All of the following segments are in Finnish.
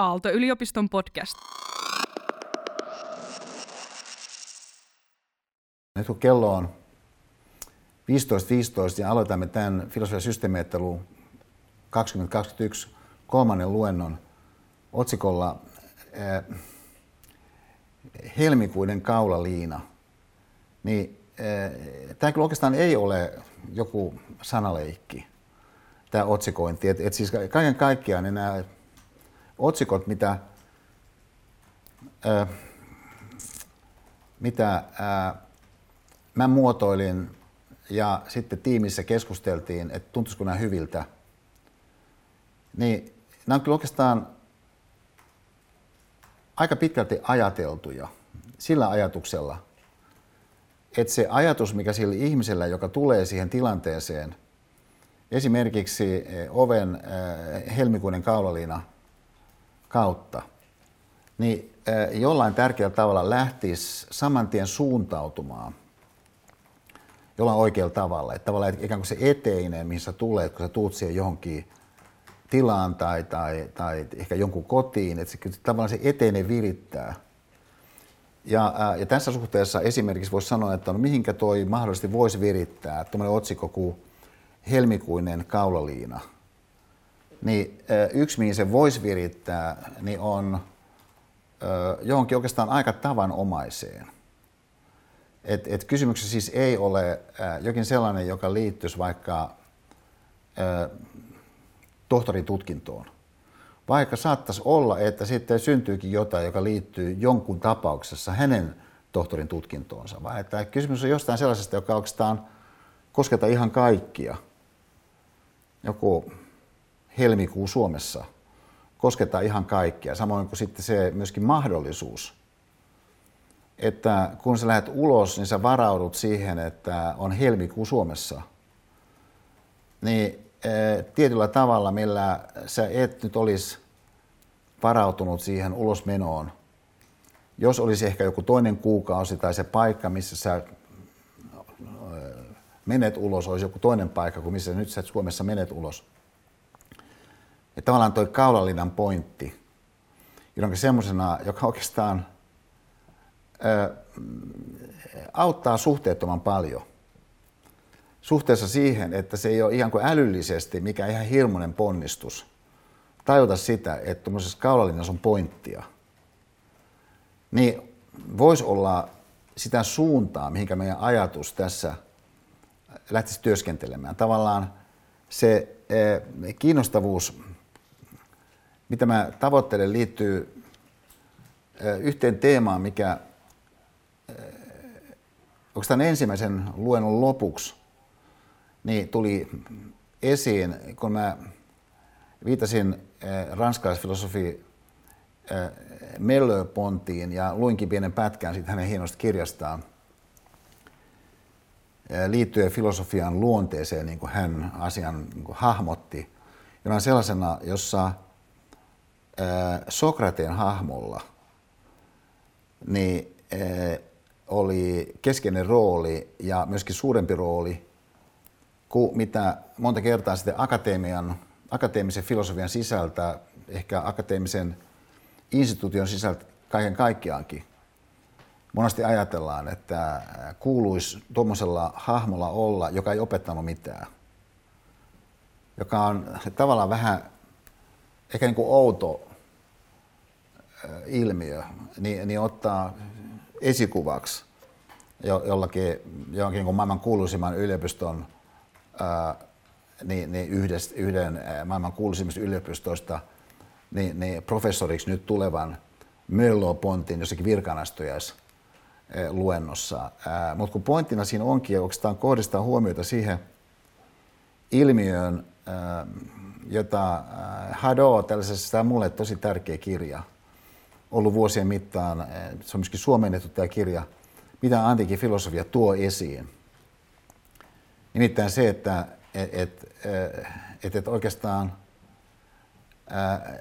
Aalto-yliopiston podcast. Nyt kun kello on 15.15 .15 ja aloitamme tämän filosofian systeemiajattelun 2021 kolmannen luennon otsikolla äh, Helmikuinen kaulaliina, niin äh, tämä kyllä oikeastaan ei ole joku sanaleikki, tämä otsikointi. Et, et siis kaiken kaikkiaan niin nämä otsikot, mitä, äh, mitä äh, mä muotoilin ja sitten tiimissä keskusteltiin, että tuntuisiko nämä hyviltä, niin nämä on kyllä oikeastaan aika pitkälti ajateltuja sillä ajatuksella, että se ajatus, mikä sillä ihmisellä, joka tulee siihen tilanteeseen, esimerkiksi oven helmikuinen kaulaliina kautta, niin jollain tärkeällä tavalla lähtisi saman tien suuntautumaan jollain oikealla tavalla. Että tavallaan ikään kuin se eteinen, mihin sä tulet, kun sä tuut siihen johonkin tilaan tai, tai, tai ehkä jonkun kotiin, että se, tavallaan se eteinen virittää. Ja, ja tässä suhteessa esimerkiksi voisi sanoa, että no mihinkä toi mahdollisesti voisi virittää, tuommoinen otsikko kuin helmikuinen kaulaliina. Niin yksi, mihin se voisi virittää, niin on johonkin oikeastaan aika tavanomaiseen – et, et kysymyksessä siis ei ole jokin sellainen, joka liittyisi vaikka äh, tohtorin tutkintoon. Vaikka saattaisi olla, että sitten syntyykin jotain, joka liittyy jonkun tapauksessa hänen tohtorin tutkintoonsa, vaan että kysymys on jostain sellaisesta, joka oikeastaan kosketa ihan kaikkia. Joku helmikuu Suomessa koskettaa ihan kaikkia, samoin kuin sitten se myöskin mahdollisuus – että kun sä lähdet ulos, niin sä varaudut siihen, että on helmikuu Suomessa. Niin e, tietyllä tavalla, millä sä et nyt olisi varautunut siihen ulosmenoon, jos olisi ehkä joku toinen kuukausi tai se paikka, missä sä e, menet ulos, olisi joku toinen paikka kuin missä nyt sä Suomessa menet ulos. Ja tavallaan toi kaulalinnan pointti, jolloin semmoisena, joka oikeastaan – auttaa suhteettoman paljon suhteessa siihen, että se ei ole ihan kuin älyllisesti mikä ihan hirmuinen ponnistus tajuta sitä, että tuommoisessa kaulalinnassa on pointtia. Niin voisi olla sitä suuntaa, mihinkä meidän ajatus tässä lähtisi työskentelemään. Tavallaan se kiinnostavuus, mitä mä tavoittelen, liittyy yhteen teemaan, mikä oikeastaan ensimmäisen luennon lopuksi niin tuli esiin, kun mä viitasin ranskalaisfilosofi Mellö-Pontiin ja luinkin pienen pätkän siitä hänen hienosta kirjastaan liittyen filosofian luonteeseen, niin kuin hän asian niin kuin hahmotti, on sellaisena, jossa Sokrateen hahmolla niin oli keskeinen rooli ja myöskin suurempi rooli kuin mitä monta kertaa sitten akatemian, akateemisen filosofian sisältä, ehkä akateemisen instituution sisältä kaiken kaikkiaankin. Monesti ajatellaan, että kuuluisi tuommoisella hahmolla olla, joka ei opettanut mitään. Joka on tavallaan vähän ehkä niin kuin outo ilmiö, niin, niin ottaa esikuvaksi jollakin, jonkin kuin maailman kuuluisimman yliopiston, ää, niin, niin yhdes, yhden maailman kuuluisimmista yliopistoista niin, niin professoriksi nyt tulevan Möllo Pontin jossakin virkanastojais luennossa. Mutta kun pointtina siinä onkin oikeastaan kohdistaa huomiota siihen ilmiöön, ää, jota Hado, tällaisessa, tämä on mulle tosi tärkeä kirja, ollut vuosien mittaan, se on myöskin suomennettu tämä kirja, mitä antiikin filosofia tuo esiin. Nimittäin se, että et, et, et, et oikeastaan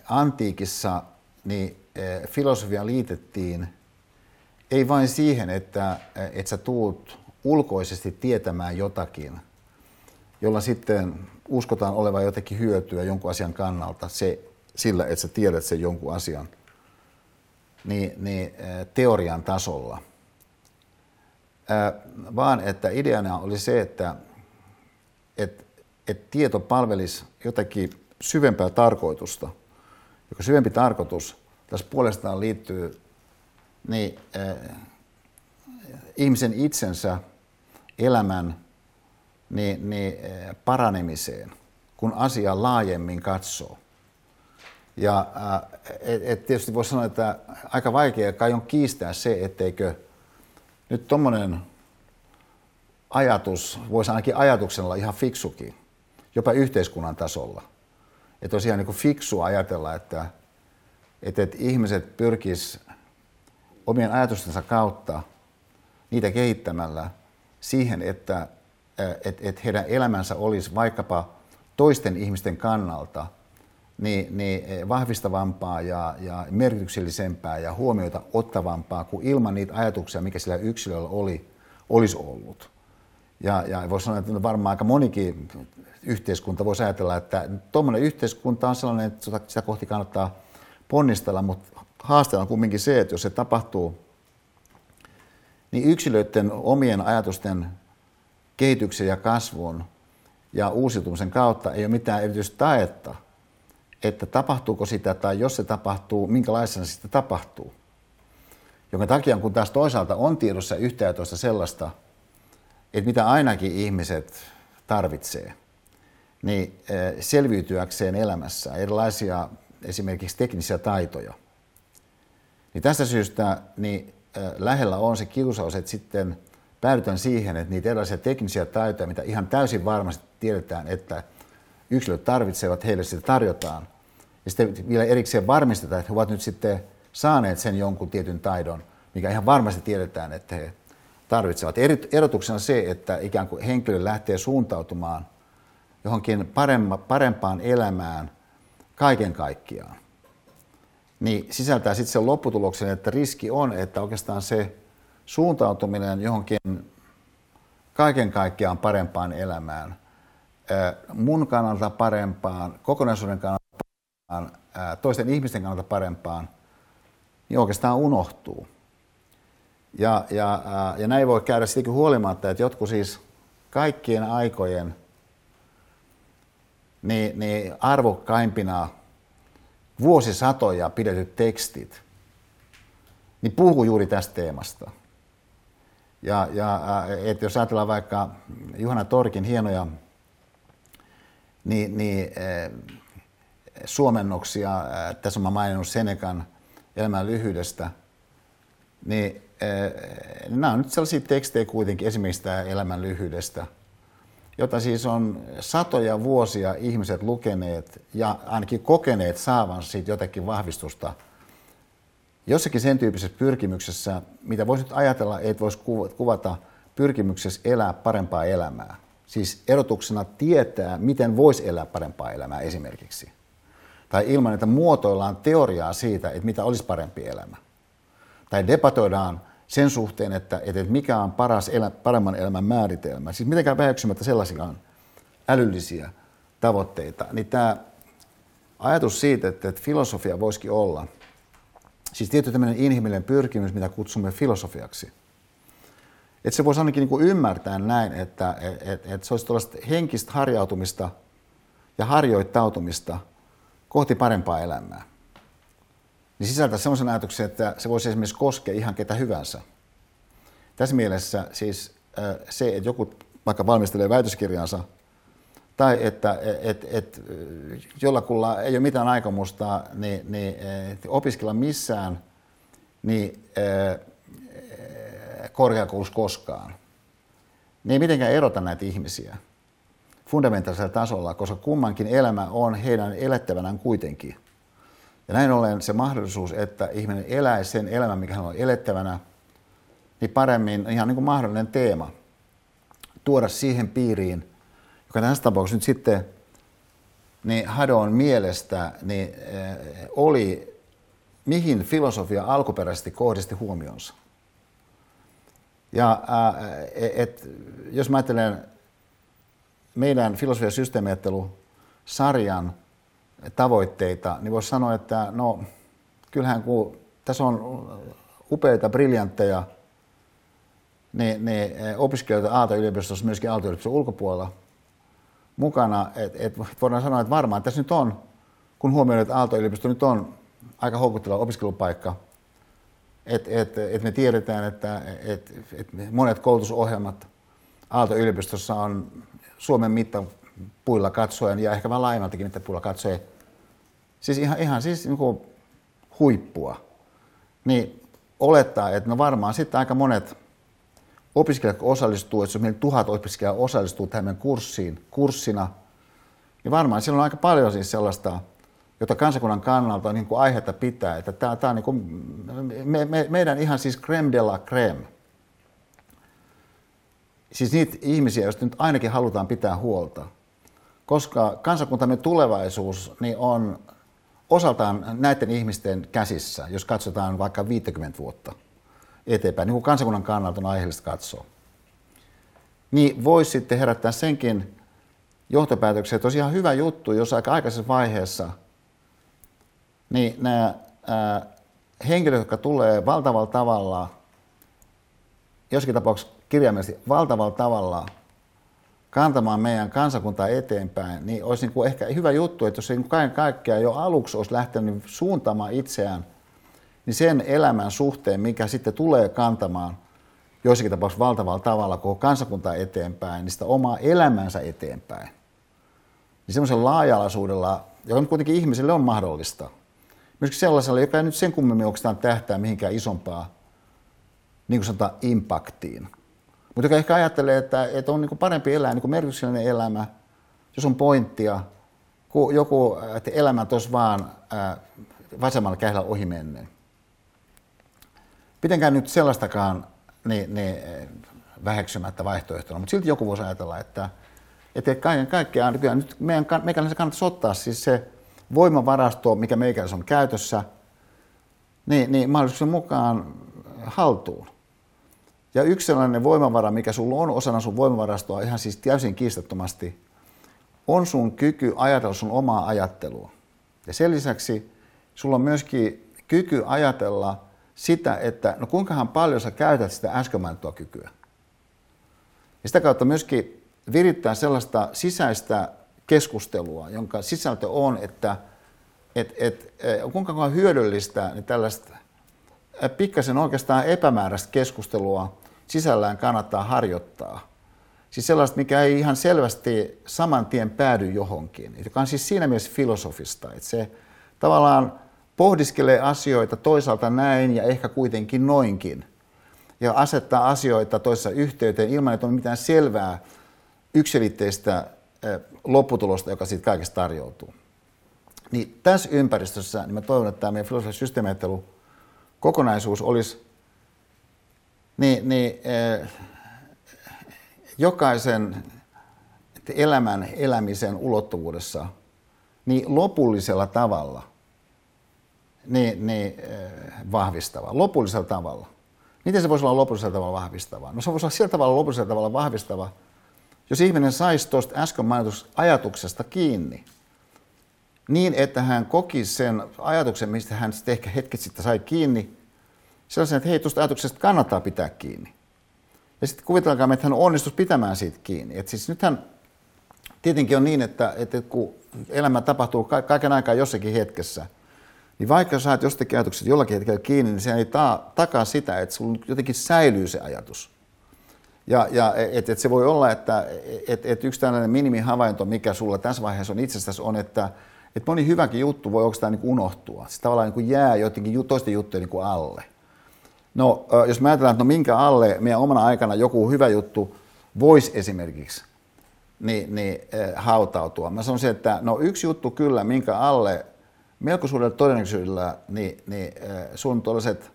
antiikissa niin filosofia liitettiin ei vain siihen, että, että sä tuut ulkoisesti tietämään jotakin, jolla sitten uskotaan olevan jotenkin hyötyä jonkun asian kannalta. Se sillä, että sä tiedät sen jonkun asian, niin, niin teorian tasolla, vaan että ideana oli se, että, että, että tieto palvelisi jotakin syvempää tarkoitusta, joka syvempi tarkoitus tässä puolestaan liittyy niin, äh, ihmisen itsensä elämän niin, niin, äh, paranemiseen, kun asia laajemmin katsoo. Ja äh, et, et tietysti voisi sanoa, että aika vaikea kai on kiistää se, etteikö nyt tuommoinen ajatus, voisi ainakin ajatuksella ihan fiksukin, jopa yhteiskunnan tasolla. Että olisi ihan niin fiksu ajatella, että, että, että ihmiset pyrkis omien ajatustensa kautta niitä kehittämällä siihen, että, että, että heidän elämänsä olisi vaikkapa toisten ihmisten kannalta niin, niin vahvistavampaa ja, ja merkityksellisempää ja huomioita ottavampaa kuin ilman niitä ajatuksia, mikä sillä yksilöllä oli, olisi ollut. Ja, ja voisi sanoa, että varmaan aika monikin yhteiskunta voisi ajatella, että tuommoinen yhteiskunta on sellainen, että sitä kohti kannattaa ponnistella, mutta haasteena on kumminkin se, että jos se tapahtuu, niin yksilöiden omien ajatusten kehityksen ja kasvun ja uusiutumisen kautta ei ole mitään erityistä taetta, että tapahtuuko sitä tai jos se tapahtuu, minkälaisena sitä tapahtuu. Jonka takia, kun taas toisaalta on tiedossa yhtä toista sellaista, että mitä ainakin ihmiset tarvitsee, niin eh, selviytyäkseen elämässä erilaisia esimerkiksi teknisiä taitoja. Niin tästä syystä niin eh, lähellä on se kiusaus, että sitten päädytään siihen, että niitä erilaisia teknisiä taitoja, mitä ihan täysin varmasti tiedetään, että yksilöt tarvitsevat, heille sitä tarjotaan. Ja sitten vielä erikseen varmistetaan, että he ovat nyt sitten saaneet sen jonkun tietyn taidon, mikä ihan varmasti tiedetään, että he tarvitsevat. Erotuksena se, että ikään kuin henkilö lähtee suuntautumaan johonkin parempaan elämään kaiken kaikkiaan, niin sisältää sitten sen lopputuloksen, että riski on, että oikeastaan se suuntautuminen johonkin kaiken kaikkiaan parempaan elämään, mun kannalta parempaan, kokonaisuuden kannalta parempaan, toisten ihmisten kannalta parempaan, niin oikeastaan unohtuu. Ja, ja, ja näin voi käydä sitäkin huolimatta, että jotkut siis kaikkien aikojen niin, niin arvokkaimpina vuosisatoja pidetyt tekstit, niin puhuu juuri tästä teemasta. Ja, ja että jos ajatellaan vaikka Juhana Torkin hienoja niin, niin, suomennoksia, tässä olen maininnut Senekan elämän lyhyydestä, niin nämä on nyt sellaisia tekstejä kuitenkin, esimerkiksi tämä elämän lyhyydestä, jota siis on satoja vuosia ihmiset lukeneet ja ainakin kokeneet saavan siitä jotakin vahvistusta. Jossakin sen tyyppisessä pyrkimyksessä, mitä voisi nyt ajatella, että voisi kuvata pyrkimyksessä elää parempaa elämää. Siis erotuksena tietää, miten voisi elää parempaa elämää esimerkiksi. Tai ilman, että muotoillaan teoriaa siitä, että mitä olisi parempi elämä. Tai debatoidaan sen suhteen, että, että mikä on paras elä, paremman elämän määritelmä. Siis mitenkään väheksymättä sellaisiaan älyllisiä tavoitteita. Niin tämä ajatus siitä, että, että filosofia voisikin olla, siis tietty tämmöinen inhimillinen pyrkimys, mitä kutsumme filosofiaksi. Että se voisi ainakin niin ymmärtää näin, että, että, että se olisi tuollaista henkistä harjautumista ja harjoittautumista kohti parempaa elämää niin sisältää sellaisen ajatuksen, että se voisi esimerkiksi koskea ihan ketä hyvänsä. Tässä mielessä siis se, että joku vaikka valmistelee väitöskirjansa, tai että et, et, jollakulla ei ole mitään aikomusta niin, niin, opiskella missään niin, korkeakoulussa koskaan, niin ei mitenkään erota näitä ihmisiä fundamentaalisella tasolla, koska kummankin elämä on heidän elettävänään kuitenkin – ja näin ollen se mahdollisuus, että ihminen eläisi sen elämän, mikä hän on elettävänä, niin paremmin ihan niin kuin mahdollinen teema tuoda siihen piiriin, joka tässä tapauksessa nyt sitten niin Hadon mielestä niin, äh, oli, mihin filosofia alkuperäisesti kohdisti huomionsa. Ja äh, et, jos mä ajattelen meidän filosofia- ja sarjan tavoitteita, niin voisi sanoa, että no kyllähän kun tässä on upeita, briljantteja niin, niin opiskelijoita Aalto-yliopistossa, myöskin Aalto-yliopiston ulkopuolella mukana, että et voidaan sanoa, että varmaan tässä nyt on, kun huomioidaan, että Aalto-yliopisto nyt on aika houkutteleva opiskelupaikka, että et, et me tiedetään, että et, et monet koulutusohjelmat Aalto-yliopistossa on Suomen mittapuilla katsoen ja ehkä vähän laajemmaltakin mittapuilla katsoen, siis ihan, ihan siis niin huippua, niin olettaa, että no varmaan sitten aika monet opiskelijat osallistuu, että jos meillä tuhat opiskelijaa osallistuu tähän kurssiin kurssina, niin varmaan siellä on aika paljon siis sellaista, jota kansakunnan kannalta on niin kuin aihetta pitää, että tämä, tämä on niin kuin me, me, meidän ihan siis creme de la creme. Siis niitä ihmisiä, joista nyt ainakin halutaan pitää huolta. Koska kansakuntamme tulevaisuus niin on osaltaan näiden ihmisten käsissä, jos katsotaan vaikka 50 vuotta eteenpäin, niin kuin kansakunnan kannalta on aiheellista katsoa. Niin voisi sitten herättää senkin johtopäätöksen, että olisi ihan hyvä juttu, jos aika aikaisessa vaiheessa niin nämä ää, henkilöt, jotka tulee valtavalla tavalla, joskin tapauksessa kirjaimellisesti valtavalla tavalla kantamaan meidän kansakuntaa eteenpäin, niin olisi niin kuin ehkä hyvä juttu, että jos se niin kaiken kaikkiaan jo aluksi olisi lähtenyt suuntaamaan itseään niin sen elämän suhteen, mikä sitten tulee kantamaan joissakin tapauksissa valtavalla tavalla koko kansakuntaa eteenpäin, niin sitä omaa elämänsä eteenpäin. Niin semmoisella laaja-alaisuudella, joka nyt kuitenkin ihmiselle on mahdollista, myöskin sellaisella, joka ei nyt sen kummemmin oikeastaan tähtää mihinkään isompaa, niin kuin sanotaan, impaktiin – mutta joka ehkä ajattelee, että, että on niin kuin parempi elää niin kuin merkityksellinen elämä, jos on pointtia, kuin joku, että elämä tuossa vaan ää, vasemmalla kähdellä ohi menneen. Pitenkään nyt sellaistakaan niin, niin, väheksymättä vaihtoehtona, mutta silti joku voisi ajatella, että, että kaiken kaikkiaan kyllä nyt meidän, meikäläisen kannattaisi ottaa siis se voimavarasto, mikä meikäläisen on käytössä, niin, niin mahdollisuuksien mukaan haltuun. Ja yksi sellainen voimavara, mikä sulla on osana sun voimavarastoa ihan siis täysin kiistattomasti, on sun kyky ajatella sun omaa ajattelua. Ja sen lisäksi sulla on myöskin kyky ajatella sitä, että no kuinkahan paljon sä käytät sitä äsken mainittua kykyä. Ja sitä kautta myöskin virittää sellaista sisäistä keskustelua, jonka sisältö on, että et, et, et, kuinka hyödyllistä niin tällaista pikkasen oikeastaan epämääräistä keskustelua sisällään kannattaa harjoittaa. Siis sellaista, mikä ei ihan selvästi saman tien päädy johonkin, joka on siis siinä mielessä filosofista, että se tavallaan pohdiskelee asioita toisaalta näin ja ehkä kuitenkin noinkin. Ja asettaa asioita toisessa yhteyteen ilman, että on mitään selvää yksilitteistä lopputulosta, joka siitä kaikesta tarjoutuu. Niin tässä ympäristössä niin mä toivon, että tämä meidän systeemiajattelu kokonaisuus olisi niin, niin eh, jokaisen elämän elämisen ulottuvuudessa niin lopullisella tavalla niin, niin, eh, vahvistava. Lopullisella tavalla. Miten se voisi olla lopullisella tavalla vahvistava? No se voisi olla sillä tavalla lopullisella tavalla vahvistava, jos ihminen saisi tuosta äsken mainitusta ajatuksesta kiinni, niin että hän koki sen ajatuksen, mistä hän sitten ehkä hetket sitten sai kiinni, sellaisen, että hei, tuosta ajatuksesta kannattaa pitää kiinni. Ja sitten kuvitelkaa, että hän onnistuisi pitämään siitä kiinni. Et siis nythän tietenkin on niin, että, että kun elämä tapahtuu kaiken aikaa jossakin hetkessä, niin vaikka saat jostakin ajatuksesta jollakin hetkellä kiinni, niin se ei taa, takaa sitä, että sulla jotenkin säilyy se ajatus. Ja, ja et, et se voi olla, että et, et yksi tällainen minimihavainto, mikä sulla tässä vaiheessa on itsestäsi, on, että et moni hyväkin juttu voi oikeastaan niin unohtua. Se tavallaan niin jää jotenkin toisten juttujen niin alle. No, jos mä ajatellaan, että no minkä alle meidän omana aikana joku hyvä juttu voisi esimerkiksi niin, niin, hautautua. Mä sanoisin, että no yksi juttu kyllä, minkä alle melko suurella todennäköisyydellä niin, niin sun tuollaiset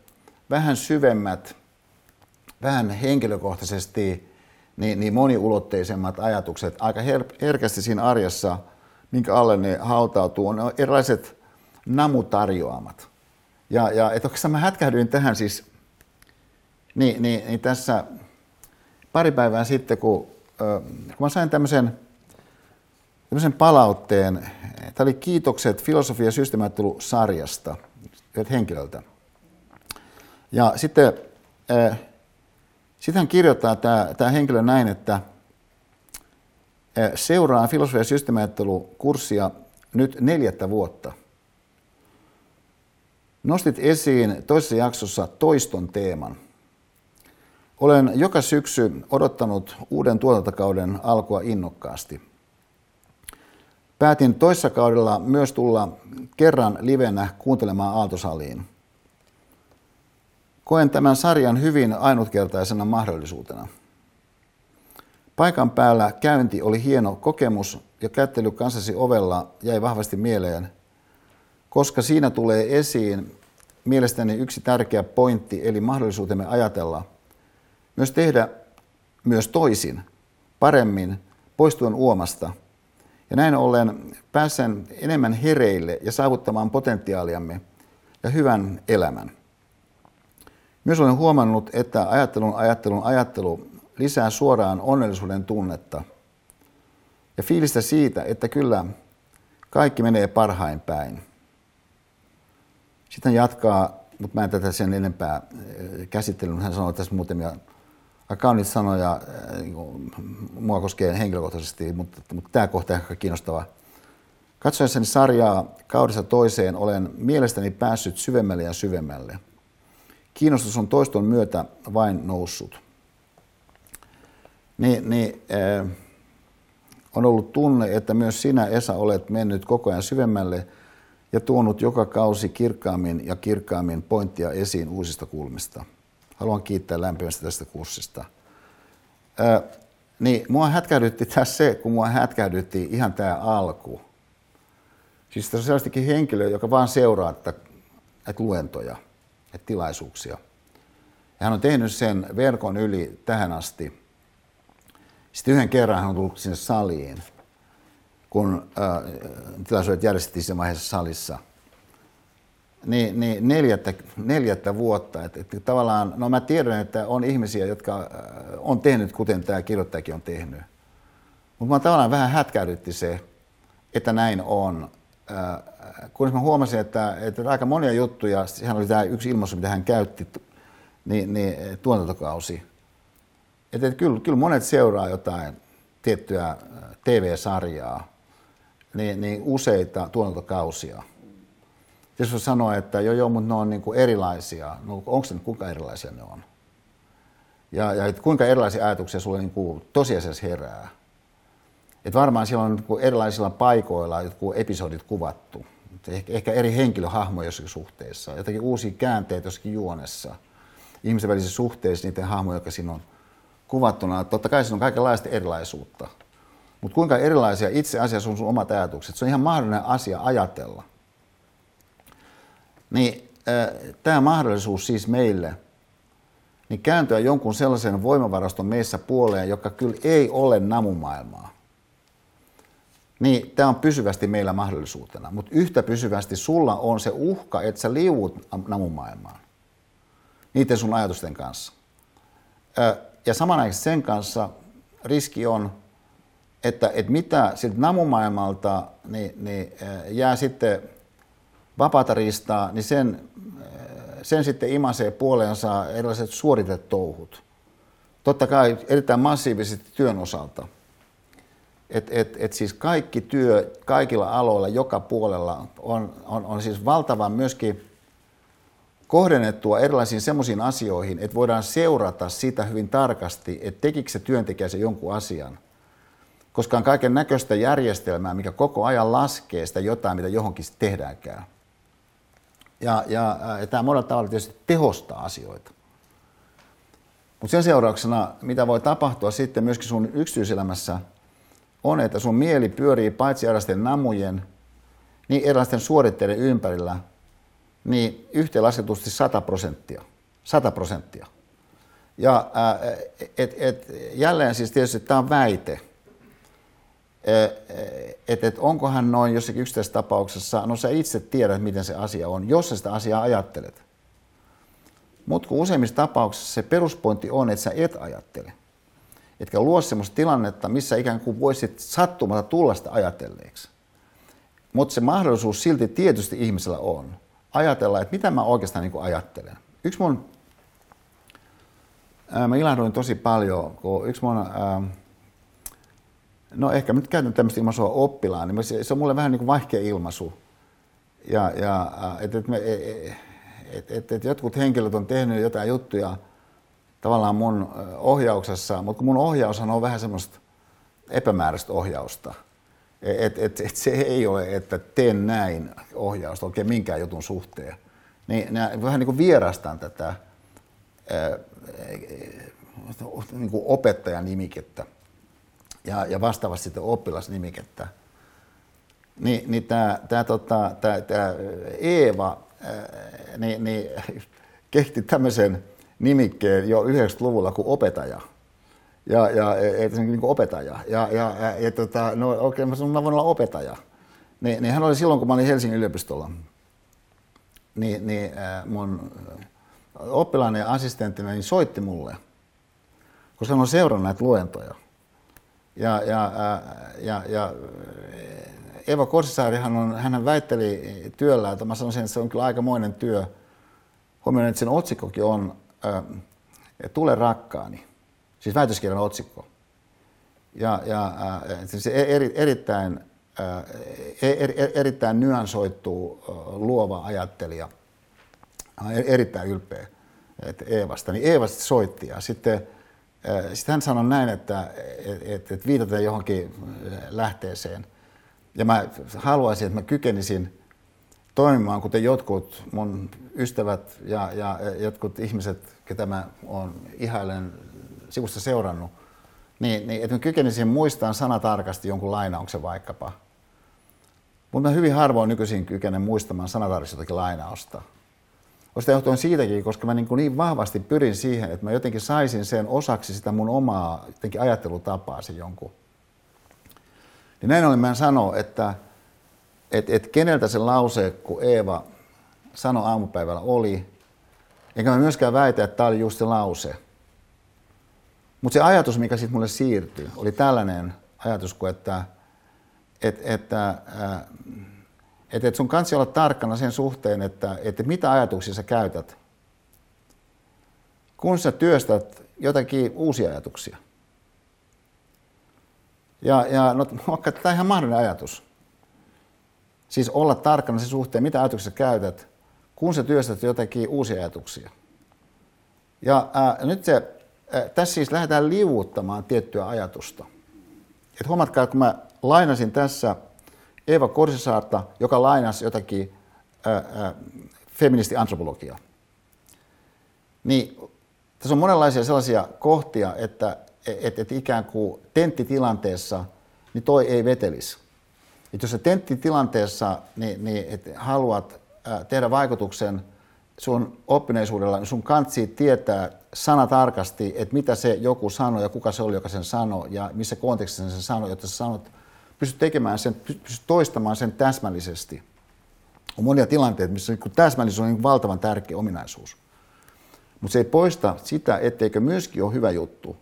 vähän syvemmät, vähän henkilökohtaisesti niin, niin moniulotteisemmat ajatukset aika her- herkästi siinä arjessa, minkä alle ne hautautuu, on erilaiset namutarjoamat. Ja, ja että oikeastaan mä hätkähdyin tähän siis niin, niin, niin tässä pari päivää sitten, kun, kun mä sain tämmöisen tämmöisen palautteen. Tämä oli kiitokset filosofia- ja sarjasta henkilöltä. Ja sitten, äh, sitten hän kirjoittaa tämä, tämä henkilö näin, että – seuraan filosofia- ja systemaattelu-kurssia nyt neljättä vuotta. Nostit esiin toisessa jaksossa toiston teeman. Olen joka syksy odottanut uuden tuotantokauden alkua innokkaasti. Päätin toissa kaudella myös tulla kerran livenä kuuntelemaan Aaltosaliin. Koen tämän sarjan hyvin ainutkertaisena mahdollisuutena – Paikan päällä käynti oli hieno kokemus ja kättely kanssasi ovella jäi vahvasti mieleen, koska siinä tulee esiin mielestäni yksi tärkeä pointti, eli mahdollisuutemme ajatella, myös tehdä myös toisin, paremmin, poistuen uomasta. Ja näin ollen pääsen enemmän hereille ja saavuttamaan potentiaaliamme ja hyvän elämän. Myös olen huomannut, että ajattelun ajattelun ajattelu lisää suoraan onnellisuuden tunnetta ja fiilistä siitä, että kyllä kaikki menee parhain päin. Sitten jatkaa, mutta mä en tätä sen enempää eh, käsittely. Hän sanoi tässä muutamia aika kauniita sanoja, eh, niin mua koskee henkilökohtaisesti, mutta, mutta tämä kohta on aika kiinnostava. Katsoessani sarjaa kaudesta toiseen olen mielestäni päässyt syvemmälle ja syvemmälle. Kiinnostus on toiston myötä vain noussut niin, niin äh, on ollut tunne, että myös sinä, Esa, olet mennyt koko ajan syvemmälle ja tuonut joka kausi kirkkaammin ja kirkkaammin pointtia esiin uusista kulmista. Haluan kiittää lämpimästi tästä kurssista. Äh, niin, mua hätkähdytti tässä se, kun mua hätkähdytti ihan tämä alku. Siis tässä on sellaistakin henkilö, joka vaan seuraa että, että luentoja, että tilaisuuksia. Ja hän on tehnyt sen verkon yli tähän asti – sitten yhden kerran hän on tullut sinne saliin, kun äh, tilaisuudet järjestettiin siinä vaiheessa salissa. Niin, niin neljättä, neljättä vuotta. Et, et tavallaan, no mä tiedän, että on ihmisiä, jotka äh, on tehnyt, kuten tämä kirjoittajakin on tehnyt. Mutta mä tavallaan vähän hätkäydytti se, että näin on. Äh, kun mä huomasin, että, että aika monia juttuja, sehän oli tämä yksi ilmaisu, mitä hän käytti, niin, niin tuotantokausi – että, että kyllä, kyllä monet seuraa jotain tiettyä äh, TV-sarjaa, niin, niin useita tuotantokausia. Jos on sanoa, että joo, joo, mutta ne on niin kuin erilaisia, no onko se, kuinka erilaisia ne on? Ja, ja kuinka erilaisia ajatuksia sulle niin kuin tosiasiassa herää? Että varmaan siellä on niin erilaisilla paikoilla jotkut episodit kuvattu. Ehkä, ehkä eri henkilöhahmoja jossakin suhteessa, jotakin uusia käänteitä jossakin juonessa. Ihmisten välisissä suhteissa niiden hahmoja, jotka siinä on kuvattuna, totta kai siinä on kaikenlaista erilaisuutta. Mutta kuinka erilaisia itse asiassa on sun omat ajatukset, se on ihan mahdollinen asia ajatella. Niin tämä mahdollisuus siis meille, niin kääntyä jonkun sellaisen voimavaraston meissä puoleen, joka kyllä ei ole namumaailmaa. Niin tämä on pysyvästi meillä mahdollisuutena, mutta yhtä pysyvästi sulla on se uhka, että sä liuut namumaailmaan niiden sun ajatusten kanssa. Ja samanaikaisesti sen kanssa riski on, että, että mitä siltä namumaailmalta niin, niin jää sitten vapaata ristaa, niin sen, sen sitten imasee puoleensa erilaiset suoritetouhut. Totta kai erittäin massiivisesti työn osalta. Et, et, et siis kaikki työ kaikilla aloilla, joka puolella on, on, on siis valtavan myöskin kohdennettua erilaisiin semmoisiin asioihin, että voidaan seurata sitä hyvin tarkasti, että tekikö se työntekijä se jonkun asian. Koska on kaiken näköistä järjestelmää, mikä koko ajan laskee sitä jotain, mitä johonkin tehdäänkään. Ja, ja, ja tämä monella tavalla tietysti tehostaa asioita. Mutta sen seurauksena, mitä voi tapahtua sitten myöskin sun yksityiselämässä, on, että sun mieli pyörii paitsi erilaisten namujen, niin erilaisten suoritteiden ympärillä – niin yhteenlasketusti 100 prosenttia. 100 prosenttia. Ja et, et, jälleen siis tietysti tämä on väite, että et onkohan noin jossakin yksittäisessä tapauksessa, no sä itse tiedät, miten se asia on, jos sä sitä asiaa ajattelet. Mutta kun useimmissa tapauksissa se peruspointti on, että sä et ajattele. Etkä luo sellaista tilannetta, missä ikään kuin voisit sattumata tulla sitä ajatelleeksi. Mutta se mahdollisuus silti tietysti ihmisellä on ajatella, että mitä mä oikeastaan niin ajattelen. Yksi mun, ää, mä ilahduin tosi paljon, kun yksi mun, ää, no ehkä mä nyt käytän tämmöistä ilmaisua oppilaan, niin se, se on mulle vähän niin kuin vaikea ilmaisu. Ja, ja että et, et, et, et jotkut henkilöt on tehnyt jotain juttuja tavallaan mun ohjauksessa, mutta kun mun ohjaus on vähän semmoista epämääräistä ohjausta. Et, et, et se ei ole, että teen näin ohjausta oikein minkään jutun suhteen. Niin, vähän niin kuin vierastan tätä ää, niin kuin opettajan nimikettä ja, ja vastaavasti sitten oppilasnimikettä. Niin, niin tämä tää, tota, tää, tää Eeva ää, niin, niin, kehti tämmöisen nimikkeen jo 90-luvulla kuin opettaja. Ja, ja että niin kuin opettaja. Ja, ja, ja, ja tota, no okei, okay, mä sanon, mä voin olla opettaja. Niin, niin hän oli silloin, kun mä olin Helsingin yliopistolla, niin, niin mun oppilainen ja assistenttina niin soitti mulle, koska hän on seurannut näitä luentoja. Ja, ja, ja, ja Eva Korsisaarihan on, hän väitteli työllä, että mä sanoisin, että se on kyllä aikamoinen työ. Huomioon, että sen otsikkokin on äh, Tule rakkaani, siis väitöskirjan otsikko. Ja, ja äh, siis eri, erittäin, äh, er, er, erittäin nyansoittu äh, luova ajattelija. Hän erittäin ylpeä että Eevasta. Niin Eeva sitten soitti ja sitten sitten hän sanoi näin, että, että, että viitataan johonkin lähteeseen. Ja mä haluaisin, että mä kykenisin toimimaan, kuten jotkut mun ystävät ja, ja jotkut ihmiset, ketä mä oon ihailen sivusta seurannut, niin, niin että mä kykenisin muistamaan sanatarkasti jonkun lainauksen vaikkapa. Mutta mä hyvin harvoin nykyisin kykenen muistamaan sanatarkasti jotakin lainausta. Osita johtuen siitäkin, koska mä niin, kuin niin vahvasti pyrin siihen, että mä jotenkin saisin sen osaksi sitä mun omaa jotenkin ajattelutapaa se jonkun. Niin näin ollen mä sanon, että et, et keneltä se lause, kun Eeva sanoi aamupäivällä oli, enkä mä myöskään väitä, että tämä oli just se lause. Mutta se ajatus, mikä sitten mulle siirtyi, oli tällainen ajatus kuin, että et, että et, et sun kansi olla tarkkana sen suhteen, että, että mitä ajatuksia sä käytät, kun sä työstät jotakin uusia ajatuksia. Ja, ja no, tämä on ihan mahdollinen ajatus. Siis olla tarkkana sen suhteen, mitä ajatuksia käytät, kun sä työstät jotakin uusia ajatuksia. Ja ää, nyt se, ää, tässä siis lähdetään liuuttamaan tiettyä ajatusta. Et huomatkaa, kun mä lainasin tässä Eva Korsisaarta, joka lainasi jotakin feministiantropologiaa, niin tässä on monenlaisia sellaisia kohtia, että et, et ikään kuin tenttitilanteessa niin toi ei vetelisi. Et jos sä tenttitilanteessa niin, niin, et haluat tehdä vaikutuksen sun oppineisuudella, niin sun kansi tietää sana tarkasti, että mitä se joku sanoi ja kuka se oli, joka sen sanoi ja missä kontekstissa sen sanoi, jotta sä sanot, pystyt tekemään sen, pystyt toistamaan sen täsmällisesti. On monia tilanteita, missä niin täsmällisyys on niin valtavan tärkeä ominaisuus. Mutta se ei poista sitä, etteikö myöskin ole hyvä juttu,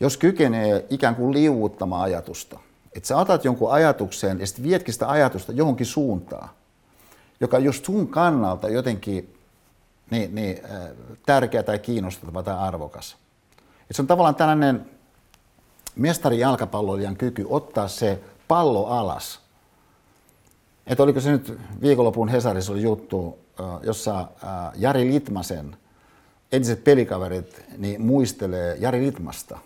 jos kykenee ikään kuin liuuttamaan ajatusta. Että sä otat jonkun ajatuksen ja sitten vietkin sitä ajatusta johonkin suuntaan, joka just sun kannalta jotenkin niin, niin, äh, tärkeä tai kiinnostava tai arvokas. Et se on tavallaan tällainen mestari jalkapalloilijan kyky ottaa se pallo alas. Että oliko se nyt viikonlopun Hesarissa oli juttu, jossa Jari Litmasen entiset pelikaverit niin muistelee Jari Litmasta.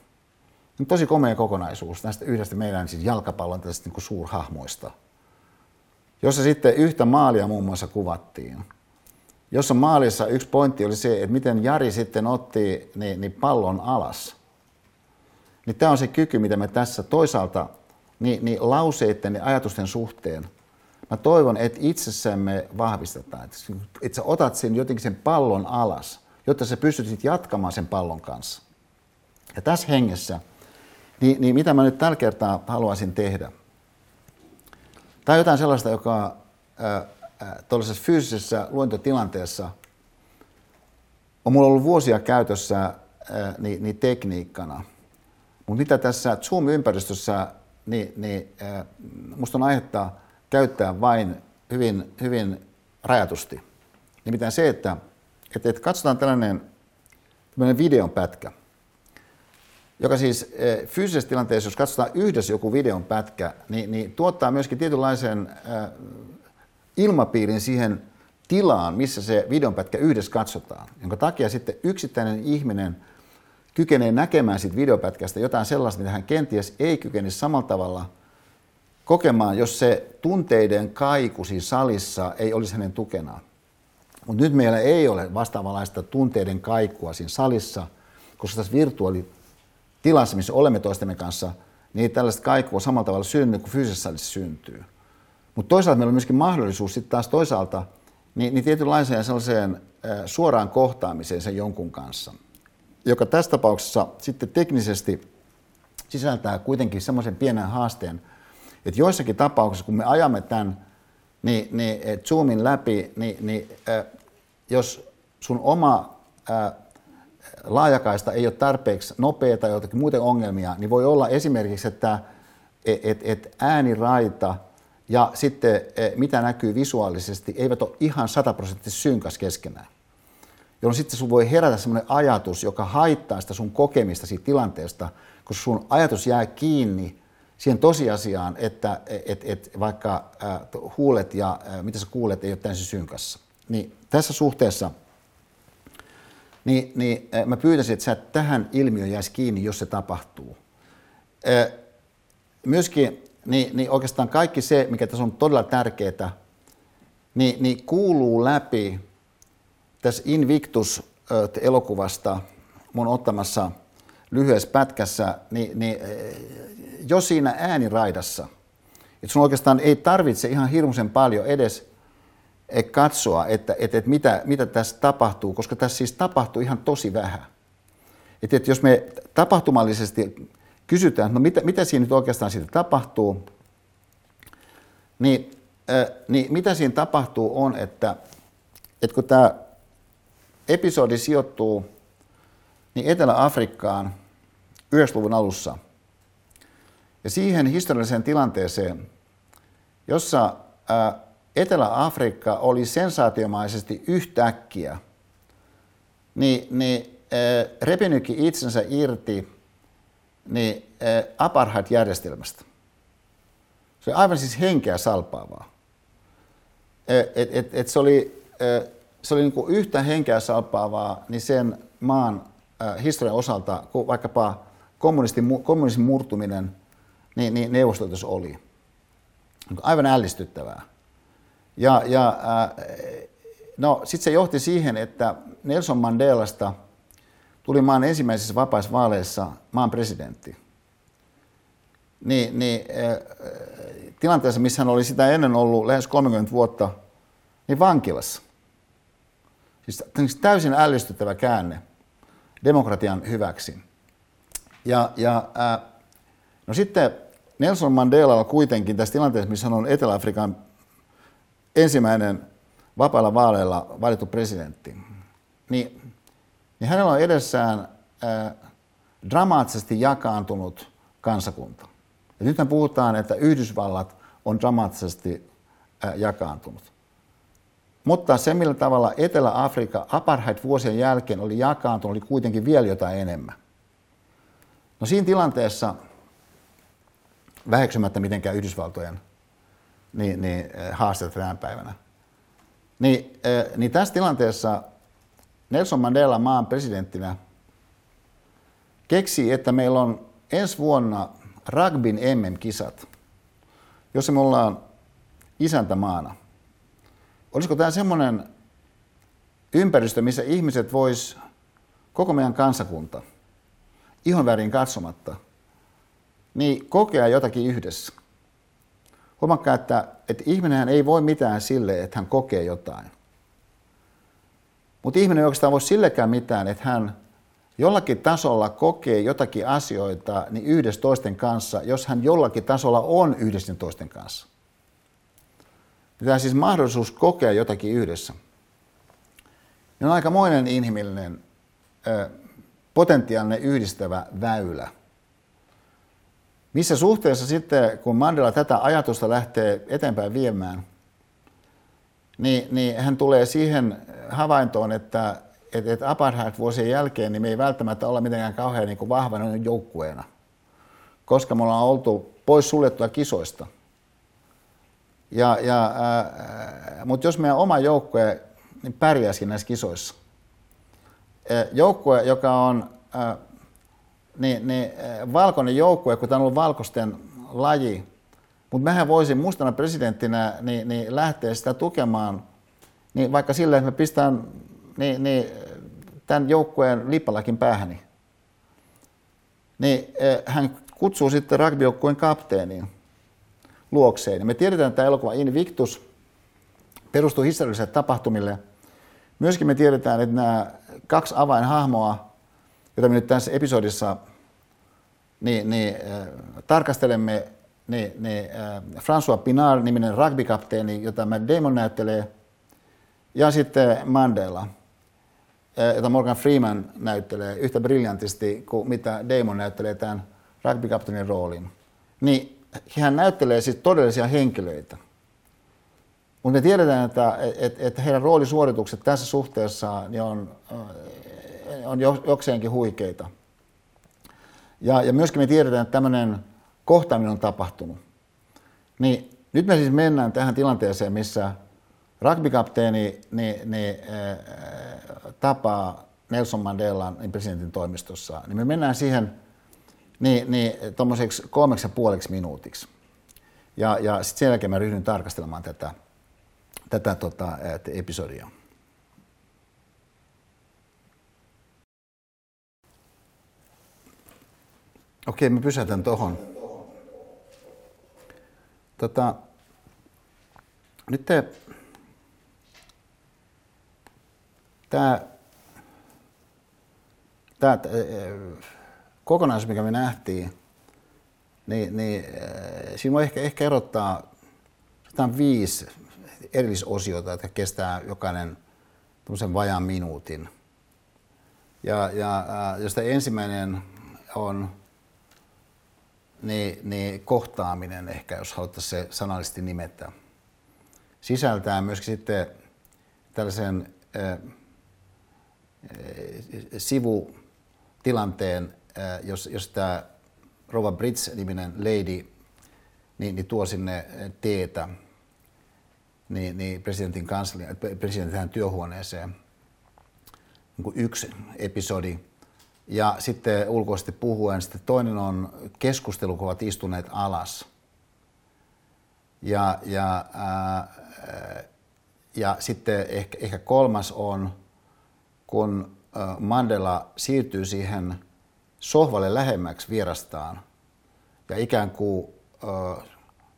Tosi komea kokonaisuus näistä yhdestä meidän siis jalkapallon tästä niin suurhahmoista, jossa sitten yhtä maalia muun muassa kuvattiin. Jossa maalissa yksi pointti oli se, että miten Jari sitten otti niin, niin pallon alas – niin tämä on se kyky, mitä me tässä toisaalta niin, niin lauseiden ja ajatusten suhteen, mä toivon, että itsessämme vahvistetaan. Että, että sä otat sen jotenkin sen pallon alas, jotta sä pystyt jatkamaan sen pallon kanssa. Ja tässä hengessä, niin, niin mitä mä nyt tällä kertaa haluaisin tehdä? Tämä on jotain sellaista, joka tuollaisessa fyysisessä luentotilanteessa on mulla ollut vuosia käytössä ää, niin, niin tekniikkana – Mutta mitä tässä Zoom-ympäristössä, niin, niin äh, musta on aihetta käyttää vain hyvin, hyvin rajatusti. Nimittäin se, että, että, että katsotaan tällainen, tällainen videon pätkä, joka siis äh, fyysisessä tilanteessa, jos katsotaan yhdessä joku videon pätkä, niin, niin tuottaa myöskin tietynlaisen äh, ilmapiirin siihen tilaan, missä se videonpätkä yhdessä katsotaan, jonka takia sitten yksittäinen ihminen kykenee näkemään siitä videopätkästä jotain sellaista, mitä hän kenties ei kykenisi samalla tavalla kokemaan, jos se tunteiden kaiku siinä salissa ei olisi hänen tukenaan. Mutta nyt meillä ei ole vastaavanlaista tunteiden kaikua siinä salissa, koska tässä virtuaalitilassa, missä olemme toistemme kanssa, niin tällaista kaikua samalla tavalla synny kuin fyysisessä salissa syntyy. Mutta toisaalta meillä on myöskin mahdollisuus sitten taas toisaalta niin, niin tietynlaiseen sellaiseen suoraan kohtaamiseen sen jonkun kanssa, joka tässä tapauksessa sitten teknisesti sisältää kuitenkin semmoisen pienen haasteen, että joissakin tapauksissa, kun me ajamme tämän niin, niin Zoomin läpi, niin, niin äh, jos sun oma äh, laajakaista ei ole tarpeeksi nopea tai jotakin muita ongelmia, niin voi olla esimerkiksi, että et, et, et ääniraita – ja sitten eh, mitä näkyy visuaalisesti, eivät ole ihan sataprosenttisesti synkäs keskenään. Jolloin sitten sun voi herätä sellainen ajatus, joka haittaa sitä sun kokemista siitä tilanteesta, koska sun ajatus jää kiinni siihen tosiasiaan, että et, et, vaikka äh, huulet ja äh, mitä sä kuulet ei ole täysin synkassa. Niin tässä suhteessa niin, niin äh, mä pyytäisin, että sä tähän ilmiöön jäisi kiinni, jos se tapahtuu. Äh, myöskin niin, niin oikeastaan kaikki se, mikä tässä on todella tärkeää, niin, niin kuuluu läpi tässä Invictus-elokuvasta mun ottamassa lyhyessä pätkässä, niin, niin jo siinä ääniraidassa, että sun oikeastaan ei tarvitse ihan hirmuisen paljon edes katsoa, että, että, että mitä, mitä tässä tapahtuu, koska tässä siis tapahtuu ihan tosi vähän. Että, että jos me tapahtumallisesti kysytään, että no mitä, mitä siinä nyt oikeastaan siitä tapahtuu, niin, äh, niin mitä siinä tapahtuu on, että, että kun tämä episodi sijoittuu niin Etelä-Afrikkaan 90-luvun alussa ja siihen historialliseen tilanteeseen, jossa äh, Etelä-Afrikka oli sensaatiomaisesti yhtäkkiä, niin, niin äh, repinykin itsensä irti niin apartheid-järjestelmästä. Se on aivan siis henkeä salpaavaa. Et, et, et se oli, se oli niin kuin yhtä henkeä salpaavaa niin sen maan historian osalta kuin vaikkapa kommunismin murtuminen niin, niin Neuvostoliitossa oli. Aivan ällistyttävää. Ja, ja no, sitten se johti siihen, että Nelson Mandelasta – tuli maan ensimmäisissä vapaissa vaaleissa maan presidentti. Niin, niin äh, tilanteessa, missä hän oli sitä ennen ollut lähes 30 vuotta, niin vankilassa. Siis täysin ällistyttävä käänne demokratian hyväksi. Ja, ja äh, no sitten Nelson Mandela on kuitenkin tässä tilanteessa, missä hän on Etelä-Afrikan ensimmäinen vapailla vaaleilla valittu presidentti, niin niin hänellä on edessään ää, dramaattisesti jakaantunut kansakunta. Ja nyt puhutaan, että Yhdysvallat on dramaattisesti ää, jakaantunut. Mutta se, millä tavalla Etelä-Afrikka apartheid-vuosien jälkeen oli jakaantunut, oli kuitenkin vielä jotain enemmän. No siinä tilanteessa, väheksymättä mitenkään Yhdysvaltojen niin, niin, haasteet tänä päivänä, niin, niin tässä tilanteessa Nelson Mandela maan presidenttinä keksi, että meillä on ensi vuonna rugbyn MM-kisat, jossa me ollaan isäntämaana. Olisiko tämä semmoinen ympäristö, missä ihmiset vois, koko meidän kansakunta, ihonväriin katsomatta, niin kokea jotakin yhdessä. Huomakkaa, että, että ihminen ei voi mitään sille, että hän kokee jotain. Mutta ihminen ei oikeastaan voi sillekään mitään, että hän jollakin tasolla kokee jotakin asioita niin yhdessä toisten kanssa, jos hän jollakin tasolla on yhdessä toisten kanssa. Tämä siis mahdollisuus kokea jotakin yhdessä. Ne on aikamoinen inhimillinen, potentiaalinen yhdistävä väylä. Missä suhteessa sitten, kun Mandela tätä ajatusta lähtee eteenpäin viemään, niin, niin hän tulee siihen havaintoon, että, että, että apartheid-vuosien jälkeen niin me ei välttämättä olla mitenkään kauhean niin vahvana joukkueena, koska me ollaan oltu pois suljettua kisoista. Ja, ja, äh, mutta jos meidän oma joukkue niin pärjäisikin näissä kisoissa, joukkue, joka on äh, niin, niin, valkoinen joukkue, kun tämä on ollut valkoisten laji, mutta mähän voisin mustana presidenttinä niin, niin lähteä sitä tukemaan, niin vaikka sillä, että mä pistän niin, niin, tämän joukkueen lippalakin päähäni. Niin hän kutsuu sitten rugbyjoukkueen kapteeniin luokseen. Ja me tiedetään, että tämä elokuva Invictus perustuu historiallisille tapahtumille. Myöskin me tiedetään, että nämä kaksi avainhahmoa, jota me nyt tässä episodissa niin, niin, äh, tarkastelemme, niin, niin, äh, François Pinard-niminen rugbykapteeni, jota Matt Damon näyttelee, ja sitten Mandela, äh, jota Morgan Freeman näyttelee yhtä briljantisti kuin mitä Damon näyttelee tämän rugbykapteenin roolin. Niin hän näyttelee siis todellisia henkilöitä. Mutta me tiedetään, että, että, että heidän roolisuoritukset tässä suhteessa niin on, äh, on jokseenkin huikeita. Ja, ja myöskin me tiedetään, että tämmöinen kohtaaminen on tapahtunut. Niin nyt me siis mennään tähän tilanteeseen, missä rugbykapteeni niin, niin, äh, tapaa Nelson Mandelan niin presidentin toimistossa. Niin me mennään siihen niin, niin tuommoiseksi kolmeksi ja puoleksi minuutiksi. Ja, ja sitten sen jälkeen mä ryhdyn tarkastelemaan tätä, tätä tota, episodia. Okei, mä pysäytän tuohon. Tota, nyt te, tämä, tämä kokonaisuus, mikä me nähtiin, niin, niin siinä voi ehkä, ehkä erottaa on viisi erillisosiota, jotka kestää jokainen vajaan minuutin. Ja, ja josta ensimmäinen on niin, niin kohtaaminen ehkä, jos haluttaisiin se sanallisesti nimetä. Sisältää myöskin sitten tällaisen äh, sivutilanteen, äh, jos, jos tämä Rova Brits-niminen lady niin, niin tuo sinne teetä niin, niin presidentin, kansli, presidentin työhuoneeseen. Niin kuin yksi episodi ja sitten ulkoisesti puhuen, sitten toinen on keskustelu, kun ovat istuneet alas. Ja, ja, ää, ja sitten ehkä, ehkä kolmas on, kun Mandela siirtyy siihen sohvalle lähemmäksi vierastaan ja ikään kuin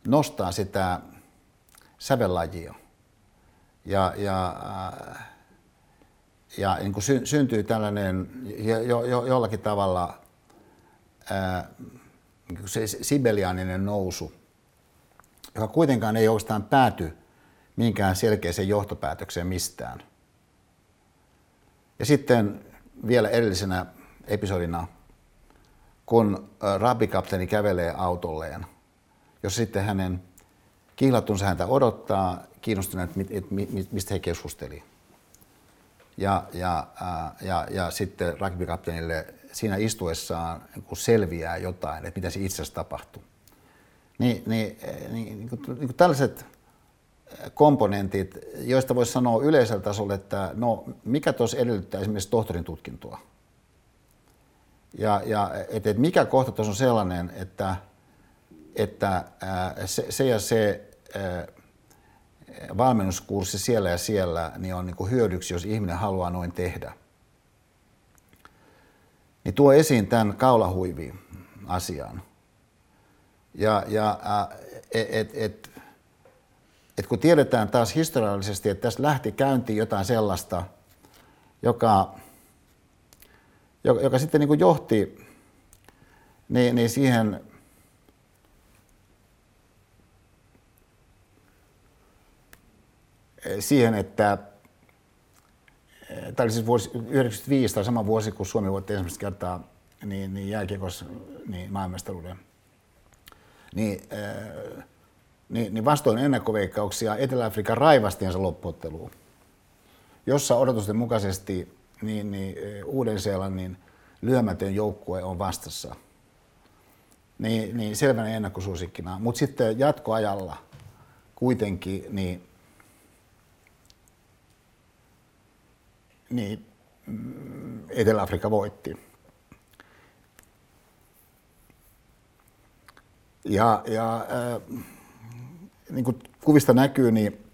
nostaa sitä sävellajia. Ja, ja ja niin kuin sy- syntyy tällainen jo, jo, jollakin tavalla ää, niin se sibeliaaninen nousu, joka kuitenkaan ei oikeastaan pääty minkään selkeäseen johtopäätökseen mistään. Ja sitten vielä erillisenä episodina, kun rabikapteeni kävelee autolleen, jos sitten hänen kihlattunsa häntä odottaa, kiinnostuneet, mistä he keskustelivat ja, ja, ja, ja sitten rugbykapteenille siinä istuessaan niin selviää jotain, että mitä se itse asiassa tapahtuu. Niin, niin, niin, niin, kuin, niin kuin tällaiset komponentit, joista voisi sanoa yleisellä tasolla, että no mikä tuossa edellyttää esimerkiksi tohtorin tutkintoa. Ja, ja että, että mikä kohta tuossa on sellainen, että, että se, se ja se valmennuskurssi siellä ja siellä niin on niin kuin hyödyksi, jos ihminen haluaa noin tehdä. Niin tuo esiin tämän kaulahuivi asian. Ja, ja et, et, et, et kun tiedetään taas historiallisesti, että tässä lähti käyntiin jotain sellaista, joka, joka, joka sitten niin kuin johti niin, niin siihen siihen, että tämä oli siis vuosi 1995 tai sama vuosi, kun Suomi voitti ensimmäistä kertaa niin, niin jääkiekossa niin maailmestaruuden. niin, niin, niin vastoin ennakkoveikkauksia Etelä-Afrikan raivastiensa loppuotteluun, jossa odotusten mukaisesti niin, niin Uuden-Seelannin lyömätön joukkue on vastassa. Niin, niin selvänä ennakkosuosikkina. Mutta sitten jatkoajalla kuitenkin niin, niin mm, Etelä-Afrikka voitti. Ja, ja äh, niin kuin kuvista näkyy, niin,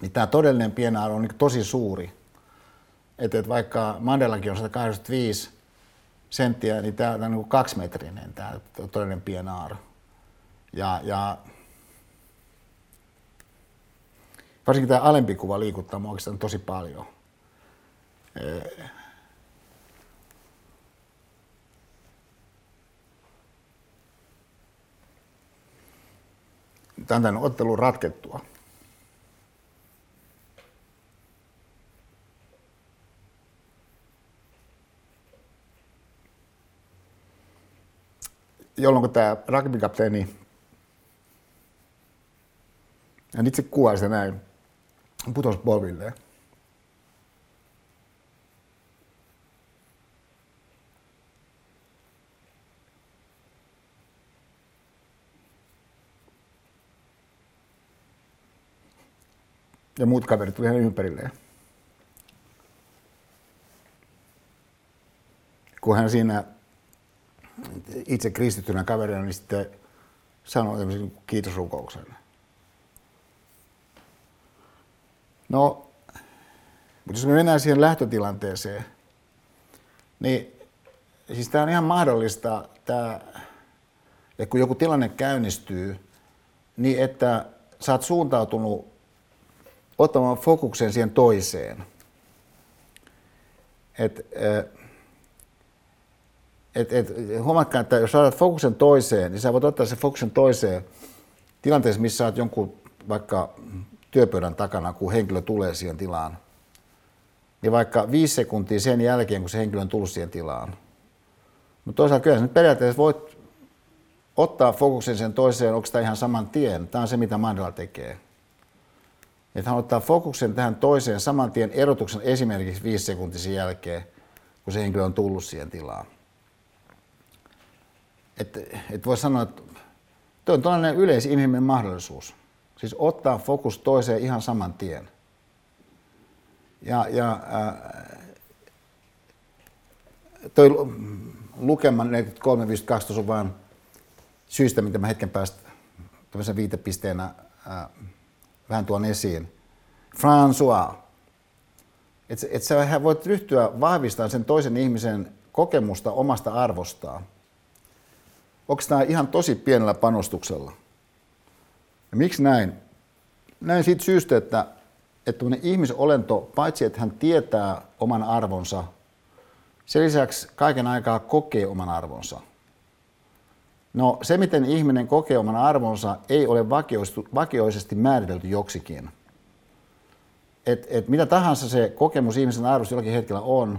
niin tämä todellinen pienaro on niin tosi suuri. Että et vaikka Mandelakin on 185 senttiä, niin tämä on niin kaksimetrinen tämä todellinen pienaaro. Ja, ja varsinkin tämä alempi kuva liikuttaa minua oikeastaan tosi paljon. Tämän ottelun ratkettua. jolloin tämä rugbykapteeni, hän itse kuvaa sitä näin, putosi polvilleen. Ja muut kaverit tuli hänen ympärilleen. Kun hän siinä itse kristittynä kaverina, niin sitten sanoi tämmöisen kiitosrukouksen. No, mutta jos me mennään siihen lähtötilanteeseen, niin siis tämä on ihan mahdollista, tämä, että kun joku tilanne käynnistyy, niin että sä oot suuntautunut ottamaan fokuksen siihen toiseen. Et, et, et, huomatkaa, että jos saat fokuksen toiseen, niin sä voit ottaa sen fokuksen toiseen tilanteessa, missä olet jonkun vaikka työpöydän takana, kun henkilö tulee siihen tilaan. Niin vaikka viisi sekuntia sen jälkeen, kun se henkilö on tullut siihen tilaan. Mutta toisaalta kyllä nyt periaatteessa voit ottaa fokuksen sen toiseen, onko tämä ihan saman tien. Tämä on se, mitä Mandela tekee. Että hän ottaa fokuksen tähän toiseen saman tien erotuksen esimerkiksi viisi sekuntia jälkeen, kun se henkilö on tullut siihen tilaan. Että et voi sanoa, että tuo on tällainen yleisinhimillinen mahdollisuus. Siis ottaa fokus toiseen ihan saman tien. Ja, ja äh, toi lukema 43.52 on vain syystä, mitä mä hetken päästä tämmöisen viitepisteenä äh, vähän tuon esiin. François. Että et sä voit ryhtyä vahvistamaan sen toisen ihmisen kokemusta omasta arvostaan. Onko tämä ihan tosi pienellä panostuksella? Ja miksi näin? Näin siitä syystä, että, että ihmisolento, paitsi että hän tietää oman arvonsa, sen lisäksi kaiken aikaa kokee oman arvonsa. No se, miten ihminen kokee oman arvonsa, ei ole vakioisesti määritelty joksikin. Et, et mitä tahansa se kokemus ihmisen arvosta jollakin hetkellä on,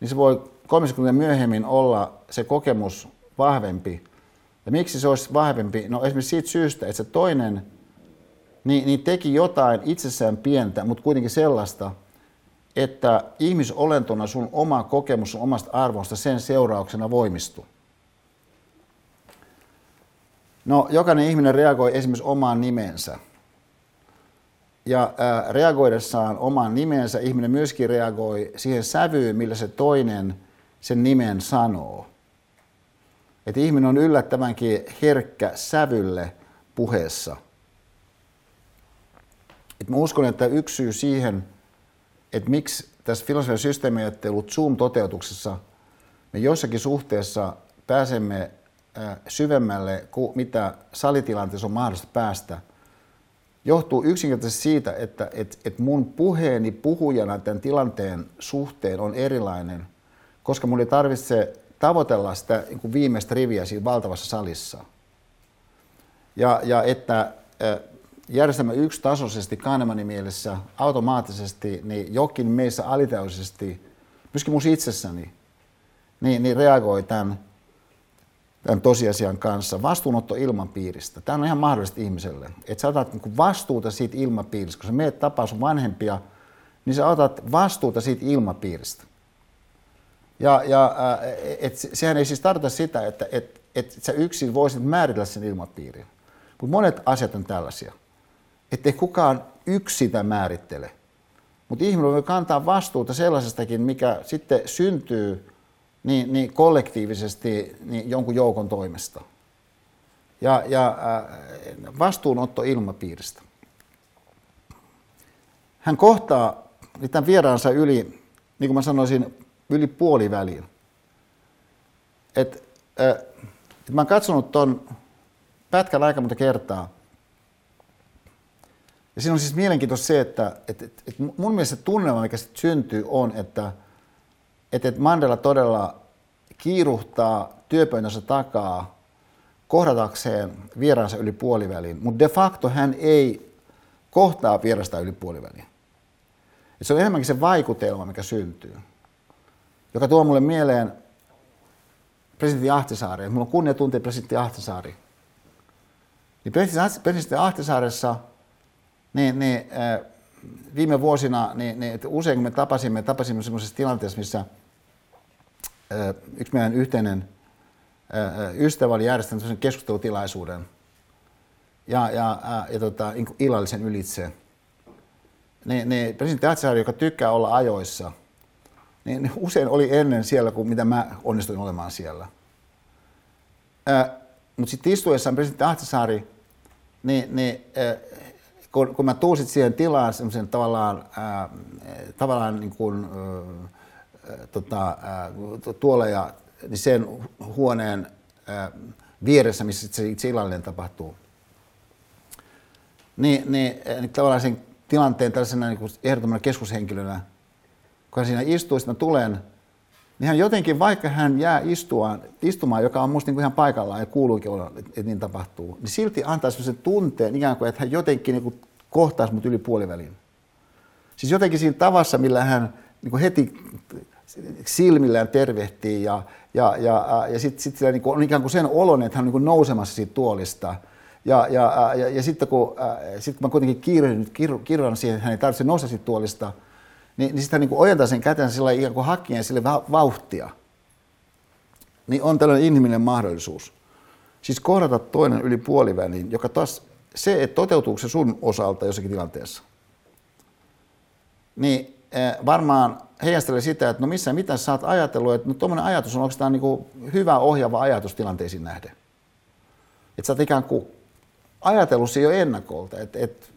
niin se voi kolme sekuntia myöhemmin olla se kokemus vahvempi. Ja miksi se olisi vahvempi? No esimerkiksi siitä syystä, että se toinen niin, niin teki jotain itsessään pientä, mutta kuitenkin sellaista, että ihmisolentona sun oma kokemus sun omasta arvosta sen seurauksena voimistui. No, jokainen ihminen reagoi esimerkiksi omaan nimensä. Ja ää, reagoidessaan omaan nimensä ihminen myöskin reagoi siihen sävyyn, millä se toinen sen nimen sanoo. Että ihminen on yllättävänkin herkkä sävylle puheessa. Et mä uskon, että yksi syy siihen, että miksi tässä filosofian systeemiajattelu Zoom-toteutuksessa me jossakin suhteessa pääsemme syvemmälle mitä salitilanteessa on mahdollista päästä, johtuu yksinkertaisesti siitä, että et, et mun puheeni puhujana tämän tilanteen suhteen on erilainen, koska mun ei tarvitse tavoitella sitä niin viimeistä riviä siinä valtavassa salissa. Ja, ja että järjestelmä yksitasoisesti Kahnemannin mielessä automaattisesti, niin jokin meissä alitajuisesti, myöskin mun itsessäni, niin, niin reagoi tämän tämän tosiasian kanssa, vastuunotto ilmapiiristä. Tämä on ihan mahdollista ihmiselle, että sä otat niin vastuuta siitä ilmapiiristä. Kun sä meet tapaa sun vanhempia, niin sä otat vastuuta siitä ilmapiiristä. Ja, ja et, sehän ei siis tarkoita sitä, että et, et sä yksin voisit määritellä sen ilmapiirin. Mutta monet asiat on tällaisia, ettei kukaan yksi sitä määrittele. Mutta ihminen voi kantaa vastuuta sellaisestakin, mikä sitten syntyy niin, niin kollektiivisesti niin jonkun joukon toimesta. Ja, ja äh, vastuunotto ilmapiiristä. Hän kohtaa tämän vieraansa yli, niin kuin mä sanoisin, yli puoliväliin. Et, äh, et mä oon katsonut ton pätkän aika monta kertaa. Ja siinä on siis mielenkiintoista se, että et, et, et mun mielestä tunnelma, mikä sitten syntyy, on, että että Mandela todella kiiruhtaa työpöydänsä takaa kohdatakseen vieraansa yli puoliväliin, mutta de facto hän ei kohtaa vierasta yli puoliväliin. Et se on enemmänkin se vaikutelma, mikä syntyy, joka tuo mulle mieleen presidentti Ahtisaari. Mulla on kunnia tuntea presidentti Ahtisaari. Niin presidentti Ahtisaaressa niin, niin, äh, viime vuosina, niin, niin usein kun me tapasimme, tapasimme sellaisessa tilanteessa, missä – yksi meidän yhteinen ystävä oli järjestänyt sellaisen keskustelutilaisuuden ja, ja, ja tota, niin illallisen ylitse. Niin, niin presidentti Atsaari, joka tykkää olla ajoissa, niin, usein oli ennen siellä kuin mitä mä onnistuin olemaan siellä. Mutta sitten istuessaan presidentti Ahtisaari, niin, niin kun, kun mä tuusin siihen tilaan semmoisen tavallaan, ää, tavallaan niin kuin, ää, tota, tuolla ja niin sen huoneen vieressä, missä se itse illallinen tapahtuu. Niin, niin, niin tavallaan sen tilanteen tällaisena niin ehdottomana keskushenkilönä, kun siinä istuu, mä tulen, niin hän jotenkin, vaikka hän jää istua, istumaan, joka on musta niin kuin ihan paikallaan ja kuuluukin olla, että, että niin tapahtuu, niin silti antaa sellaisen tunteen ikään kuin, että hän jotenkin niin kuin kohtaisi mut yli puolivälin. Siis jotenkin siinä tavassa, millä hän niin kuin heti silmillään tervehtii ja, ja, ja, ja sitten sit niin on ikään kuin sen olon, että hän on niin nousemassa siitä tuolista. Ja, ja, ja, ja sitten kun, sit kun mä kuitenkin kiirran, kiirran siihen, että hän ei tarvitse nousta siitä tuolista, niin, niin hän niin ojentaa sen kätensä sillä ikään kuin hakien sille vauhtia. Niin on tällainen inhimillinen mahdollisuus. Siis kohdata toinen yli puoliväliin, joka taas se, että toteutuuko se sun osalta jossakin tilanteessa, niin varmaan heijastelee sitä, että no missä, mitä sä oot ajatellut, että no tuommoinen ajatus on oikeastaan niin kuin hyvä ohjaava ajatus tilanteisiin nähden. Että sä oot ikään kuin ajatellut se jo ennakolta, että et,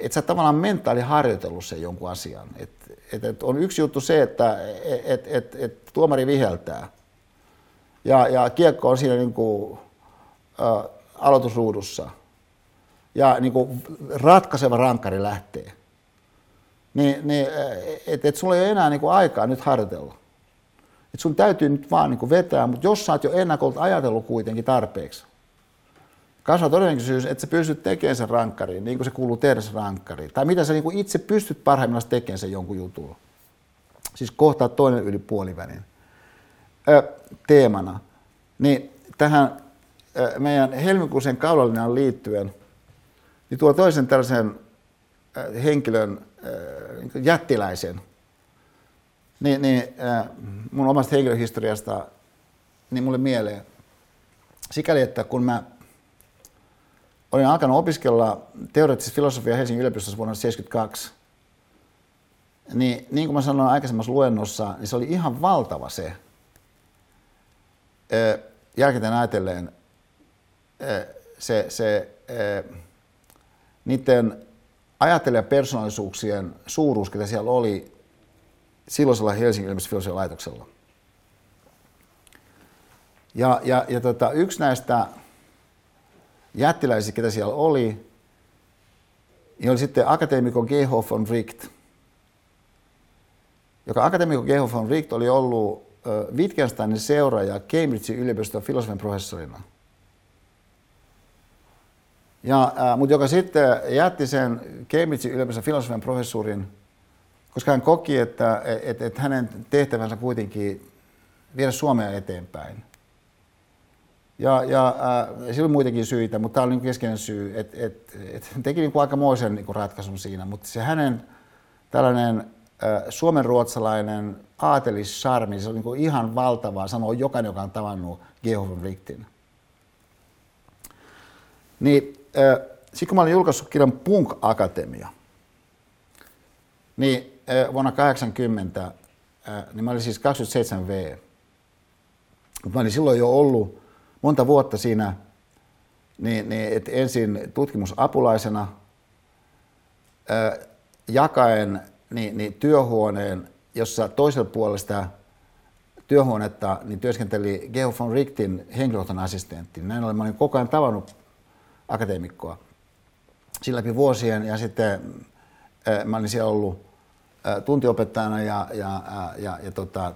et sä tavallaan mentaaliharjoitellut sen jonkun asian. Et, et, et on yksi juttu se, että et, et, et tuomari viheltää ja, ja kiekko on siinä niin kuin, ä, aloitusruudussa ja niin kuin ratkaiseva rankkari lähtee – niin, niin että et sulla ei ole enää niin kuin aikaa nyt harjoitella. Et sun täytyy nyt vaan niin kuin vetää, mutta jos sä oot jo ennakolta ajatellut kuitenkin tarpeeksi, kasvaa todennäköisyys, että sä pystyt tekemään sen rankkariin, niin kuin se kuuluu tehdä sen rankkariin. Tai mitä sä niin kuin itse pystyt parhaimmillaan tekemään sen jonkun jutun. Siis kohtaa toinen yli puolivälin. Ö, teemana. Niin tähän ö, meidän helmikuisen kaulallinen liittyen, niin tuo toisen tällaisen ö, henkilön Äh, jättiläisen, niin, niin äh, mun omasta henkilöhistoriasta niin mulle mieleen sikäli, että kun mä olin alkanut opiskella teoreettista filosofiaa Helsingin yliopistossa vuonna 1972, niin, niin kuin mä sanoin aikaisemmassa luennossa, niin se oli ihan valtava se, jälkikäteen ajatellen, se, se niiden ajattelijapersonaalisuuksien suuruus, mitä siellä oli silloisella Helsingin yliopiston laitoksella. Ja, ja, ja tota, yksi näistä jättiläisistä, ketä siellä oli, niin oli sitten akateemikko Geho von Richt, joka akateemikko Geho von Richt oli ollut Wittgensteinin seuraaja Cambridgein yliopiston filosofian professorina – ja, äh, mutta joka sitten jätti sen Cambridgein yliopiston filosofian professuurin, koska hän koki, että et, et hänen tehtävänsä kuitenkin viedä Suomea eteenpäin. Ja, ja äh, sillä on muitakin syitä, mutta tämä oli niin keskeinen syy, että et, et, teki niin kuin aikamoisen niin kuin ratkaisun siinä. Mutta se hänen tällainen äh, suomenruotsalainen aatelissarmi, se on niin ihan valtavaa, sanoo jokainen, joka on tavannut Gehofen Richtin. Niin, äh, sitten kun mä olin julkaissut kirjan Punk Akatemia, niin äh, vuonna 80, äh, niin mä olin siis 27V. Mä olin silloin jo ollut monta vuotta siinä, niin, niin että ensin tutkimusapulaisena, äh, jakaen niin, niin työhuoneen, jossa toisella puolesta työhuonetta niin työskenteli Geo von Richtin henkilökohtainen assistentti. Näin ollen mä olin koko ajan tavannut akateemikkoa sillä läpi vuosien ja sitten äh, mä olin siellä ollut tuntiopettajana ja, ja, äh, ja, ja tota,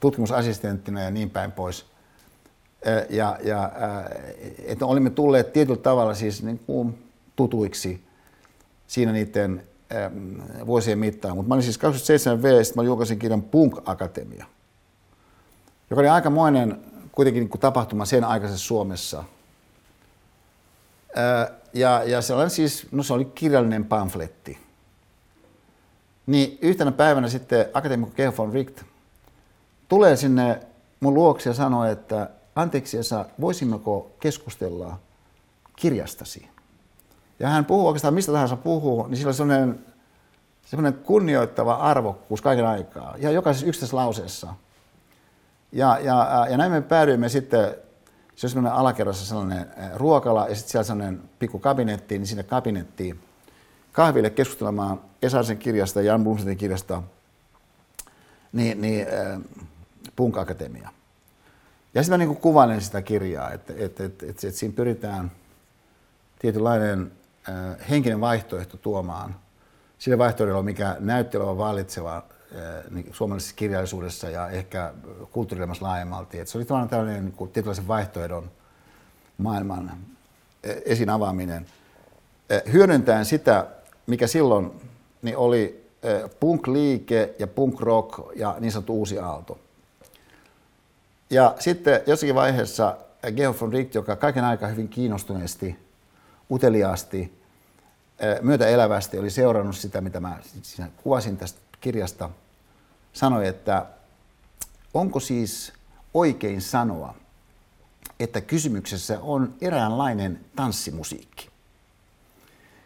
tutkimusassistenttina ja niin päin pois. Ja, ja että olimme tulleet tietyllä tavalla siis niin kuin tutuiksi siinä niiden vuosien mittaan. Mutta mä olin siis 27V, sitten mä julkaisin kirjan Punk Akatemia, joka oli aikamoinen kuitenkin niin kuin tapahtuma sen aikaisessa Suomessa – ja, ja sellainen siis, no se oli kirjallinen pamfletti. Niin yhtenä päivänä sitten akateemikko Georg von Richt tulee sinne mun luokse ja sanoo, että anteeksi Esa, voisimmeko keskustella kirjastasi? Ja hän puhuu oikeastaan mistä tahansa puhuu, niin sillä on sellainen, sellainen kunnioittava arvokkuus kaiken aikaa, ja jokaisessa yksittäisessä lauseessa. Ja, ja, ja näin me päädyimme sitten se on semmoinen alakerrassa sellainen ruokala ja sitten siellä sellainen pikku kabinetti, niin sinne kabinettiin kahville keskustelemaan Esarisen kirjasta ja Jan Blumsetin kirjasta niin, niin äh, Punk Akatemia. Ja sitten mä niin kuvailen sitä kirjaa, että, että, että, että, että siinä pyritään tietynlainen äh, henkinen vaihtoehto tuomaan sille vaihtoehdolle, mikä näytti olevan vallitseva niin suomalaisessa kirjallisuudessa ja ehkä kulttuurielämässä laajemmalti. Et se oli tavallaan tällainen niin kuin, tietynlaisen vaihtoehdon maailman esiin avaaminen. Hyödyntäen sitä, mikä silloin niin oli punk-liike ja punk-rock ja niin sanottu uusi aalto. Ja sitten jossakin vaiheessa Georg von Richt, joka kaiken aikaa hyvin kiinnostuneesti, uteliaasti, myötäelävästi oli seurannut sitä, mitä mä kuvasin tästä kirjasta sanoi, että onko siis oikein sanoa, että kysymyksessä on eräänlainen tanssimusiikki.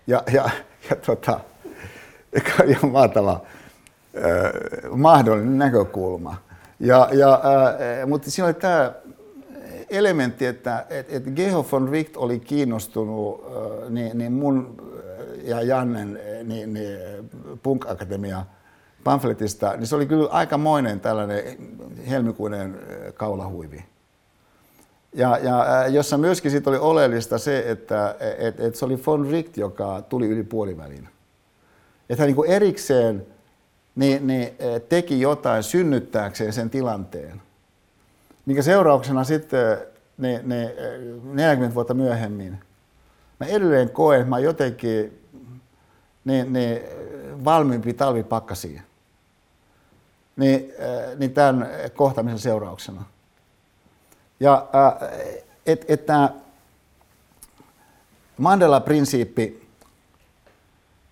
Ja, ja, ja tota, ihan mahtava äh, mahdollinen näkökulma. Ja, ja, äh, mutta siinä oli tämä elementti, että et, et Geho von Richt oli kiinnostunut äh, niin, niin mun ja Jannen niin, niin Punk-akatemia pamfletista, niin se oli kyllä aikamoinen tällainen helmikuinen kaulahuivi. Ja, ja jossa myöskin sit oli oleellista se, että et, et se oli von Richt, joka tuli yli puolivälin. Että hän niin erikseen niin, niin, teki jotain synnyttääkseen sen tilanteen, minkä seurauksena sitten niin, niin, 40 vuotta myöhemmin mä edelleen koen, että mä jotenkin niin, niin, valmiimpi talvipakkasiin niin, niin tämän kohtaamisen seurauksena. Ja että et tämä Mandela-prinsiippi,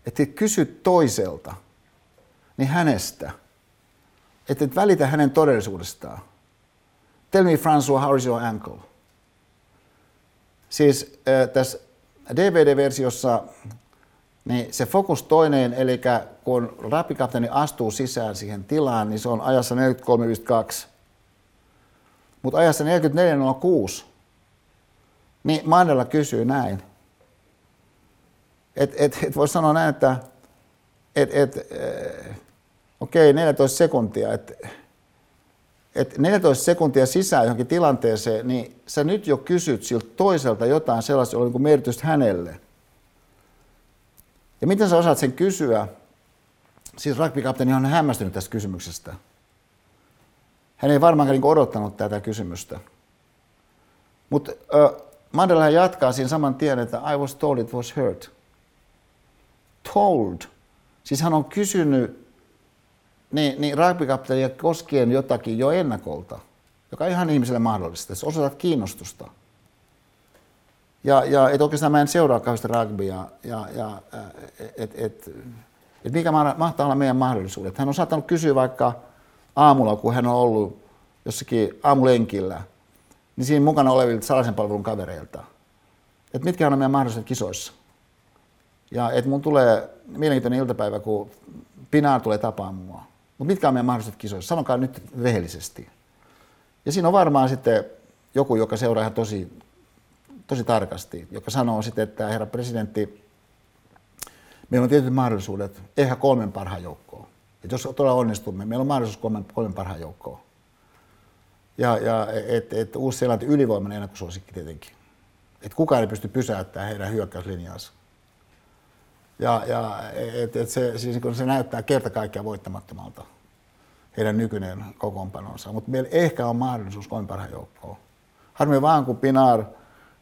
että et kysy toiselta, niin hänestä, että et välitä hänen todellisuudestaan. Tell me, François, how is your ankle? Siis äh, tässä DVD-versiossa niin se fokus toinen, eli kun rapikapteeni astuu sisään siihen tilaan, niin se on ajassa 43.52. Mutta ajassa 44.06, niin Mandela kysyy näin. Et, et, et voi sanoa näin, että et, et, äh, okei, okay, 14 sekuntia, että et 14 sekuntia sisään johonkin tilanteeseen, niin sä nyt jo kysyt siltä toiselta jotain sellaista, jolla on niin merkitystä hänelle – ja miten sä osaat sen kysyä? Siis rugbykapteeni on hämmästynyt tästä kysymyksestä. Hän ei varmaankaan niin odottanut tätä kysymystä. Mutta uh, Mandela jatkaa siinä saman tien, että I was told it was hurt. Told. Siis hän on kysynyt niin, niin rugbykapteenia koskien jotakin jo ennakolta, joka on ihan ihmiselle mahdollista. Jos osoitat kiinnostusta, Ja, ja et oikeastaan mä en seuraa kauheasti rugbya. Ja, ja, et, et, et mikä mahtaa olla meidän mahdollisuudet. Hän on saattanut kysyä vaikka aamulla, kun hän on ollut jossakin aamulenkillä, niin siinä mukana olevilta salaisen palvelun kavereilta, että mitkä on meidän mahdollisuudet kisoissa. Ja että mun tulee mielenkiintoinen iltapäivä, kun Pinar tulee tapaamaan mua. Mutta mitkä on meidän mahdollisuudet kisoissa? Sanokaa nyt rehellisesti. Ja siinä on varmaan sitten joku, joka seuraa ihan tosi, tosi tarkasti, joka sanoo sitten, että herra presidentti, meillä on tietyt mahdollisuudet, ehkä kolmen parhaan joukkoon. Et jos todella onnistumme, meillä on mahdollisuus kolmen, kolmen parhaan joukkoon. Ja, ja et, et Uusi-Seelanti ylivoimainen ennakkosuosikki tietenkin. Et kukaan ei pysty pysäyttämään heidän hyökkäyslinjaansa. Ja, ja et, et se, siis kun se näyttää kerta kaikkiaan voittamattomalta, heidän nykyinen kokoonpanonsa. Mutta meillä ehkä on mahdollisuus kolmen parhaan joukkoon. Harmi vaan, kun Pinar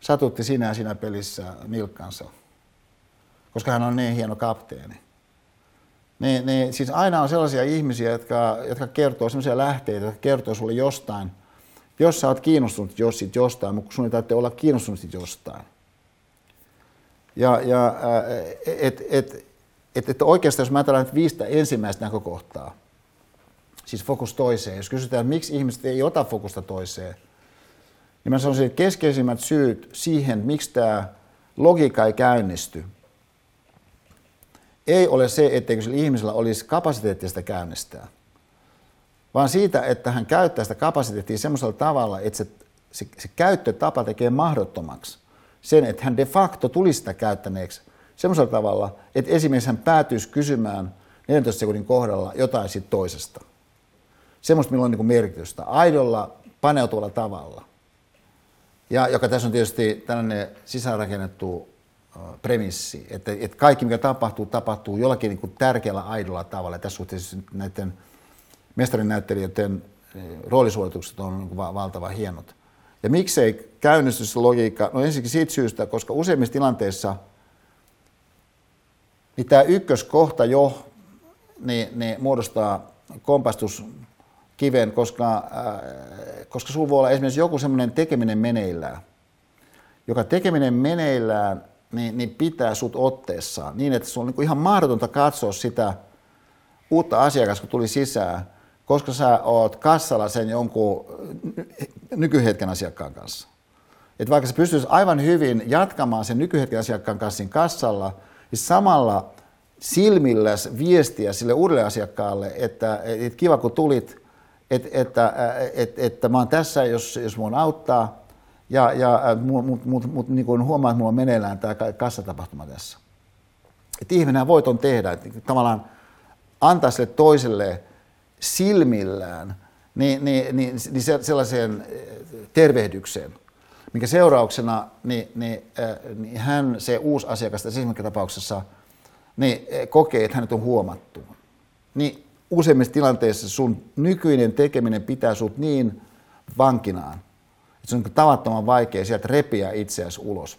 satutti sinä siinä pelissä nilkkansa, koska hän on niin hieno kapteeni. Niin, niin, siis aina on sellaisia ihmisiä, jotka, jotka kertoo sellaisia lähteitä, jotka kertoo sulle jostain, jos sä oot kiinnostunut jos sit jostain, mutta sun ei olla kiinnostunut sit jostain. Ja, ja et, et, et, et oikeastaan, jos mä ajattelen viistä ensimmäistä näkökohtaa, siis fokus toiseen, jos kysytään, että miksi ihmiset ei ota fokusta toiseen, niin mä sanoisin, että keskeisimmät syyt siihen, miksi tämä logiikka ei käynnisty, ei ole se, etteikö sillä ihmisellä olisi kapasiteettia sitä käynnistää, vaan siitä, että hän käyttää sitä kapasiteettia semmoisella tavalla, että se, se, se käyttötapa tekee mahdottomaksi sen, että hän de facto tulisi sitä käyttäneeksi semmoisella tavalla, että esimerkiksi hän päätyisi kysymään 14 sekunnin kohdalla jotain siitä toisesta. Semmoista, millä on niin merkitystä. Aidolla, paneutuvalla tavalla. Ja joka tässä on tietysti tällainen sisäänrakennettu premissi, että, että kaikki mikä tapahtuu, tapahtuu jollakin niin kuin tärkeällä aidolla tavalla. Ja tässä suhteessa näiden mestarinäyttelijöiden roolisuoritukset on niin kuin valtavan hienot. Ja miksei käynnistyslogiikka? No ensinnäkin siitä syystä, koska useimmissa tilanteissa niin tämä ykköskohta jo niin, niin muodostaa kompastuskiven, koska, äh, koska sinulla voi olla esimerkiksi joku semmoinen tekeminen meneillään, joka tekeminen meneillään niin, niin pitää sut otteessaan niin, että se on niin ihan mahdotonta katsoa sitä uutta asiakasta, kun tuli sisään, koska sä oot kassalla sen jonkun nykyhetken asiakkaan kanssa. Että vaikka sä pystyisit aivan hyvin jatkamaan sen nykyhetken asiakkaan kanssa siinä kassalla, niin samalla silmilläs viestiä sille uudelle asiakkaalle, että, että kiva kun tulit, että, että, että, että mä oon tässä, jos, jos mun auttaa, ja, ja mut, mut, mut, niin kuin huomaa, että mulla on meneillään tämä kassatapahtuma tässä. Että ihminen voi ton tehdä, että tavallaan antaa sille toiselle silmillään niin, niin, niin, niin sellaiseen eh, tervehdykseen, minkä seurauksena niin, niin, äh, niin hän, se uusi asiakas tässä tapauksessa, niin eh, kokee, että hänet on huomattu. Niin useimmissa tilanteissa sun nykyinen tekeminen pitää sut niin vankinaan, että se on tavattoman vaikea sieltä repiä itseäsi ulos.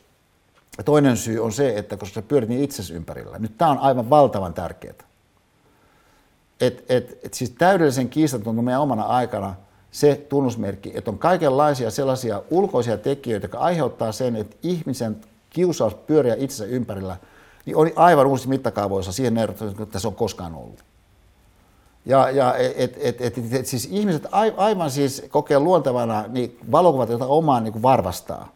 Ja toinen syy on se, että koska sä pyörit niin itsesi ympärillä. Nyt tämä on aivan valtavan tärkeää et, et, et siis täydellisen kiistaton meidän omana aikana se tunnusmerkki, että on kaikenlaisia sellaisia ulkoisia tekijöitä, jotka aiheuttaa sen, että ihmisen kiusaus pyöriä itsensä ympärillä, niin on aivan uusi mittakaavoissa siihen erotukseen, että se on koskaan ollut. Ja, ja et, et, et, et, et, siis ihmiset aivan siis kokee luontevana niin valokuvat, joita omaan niin varvastaa.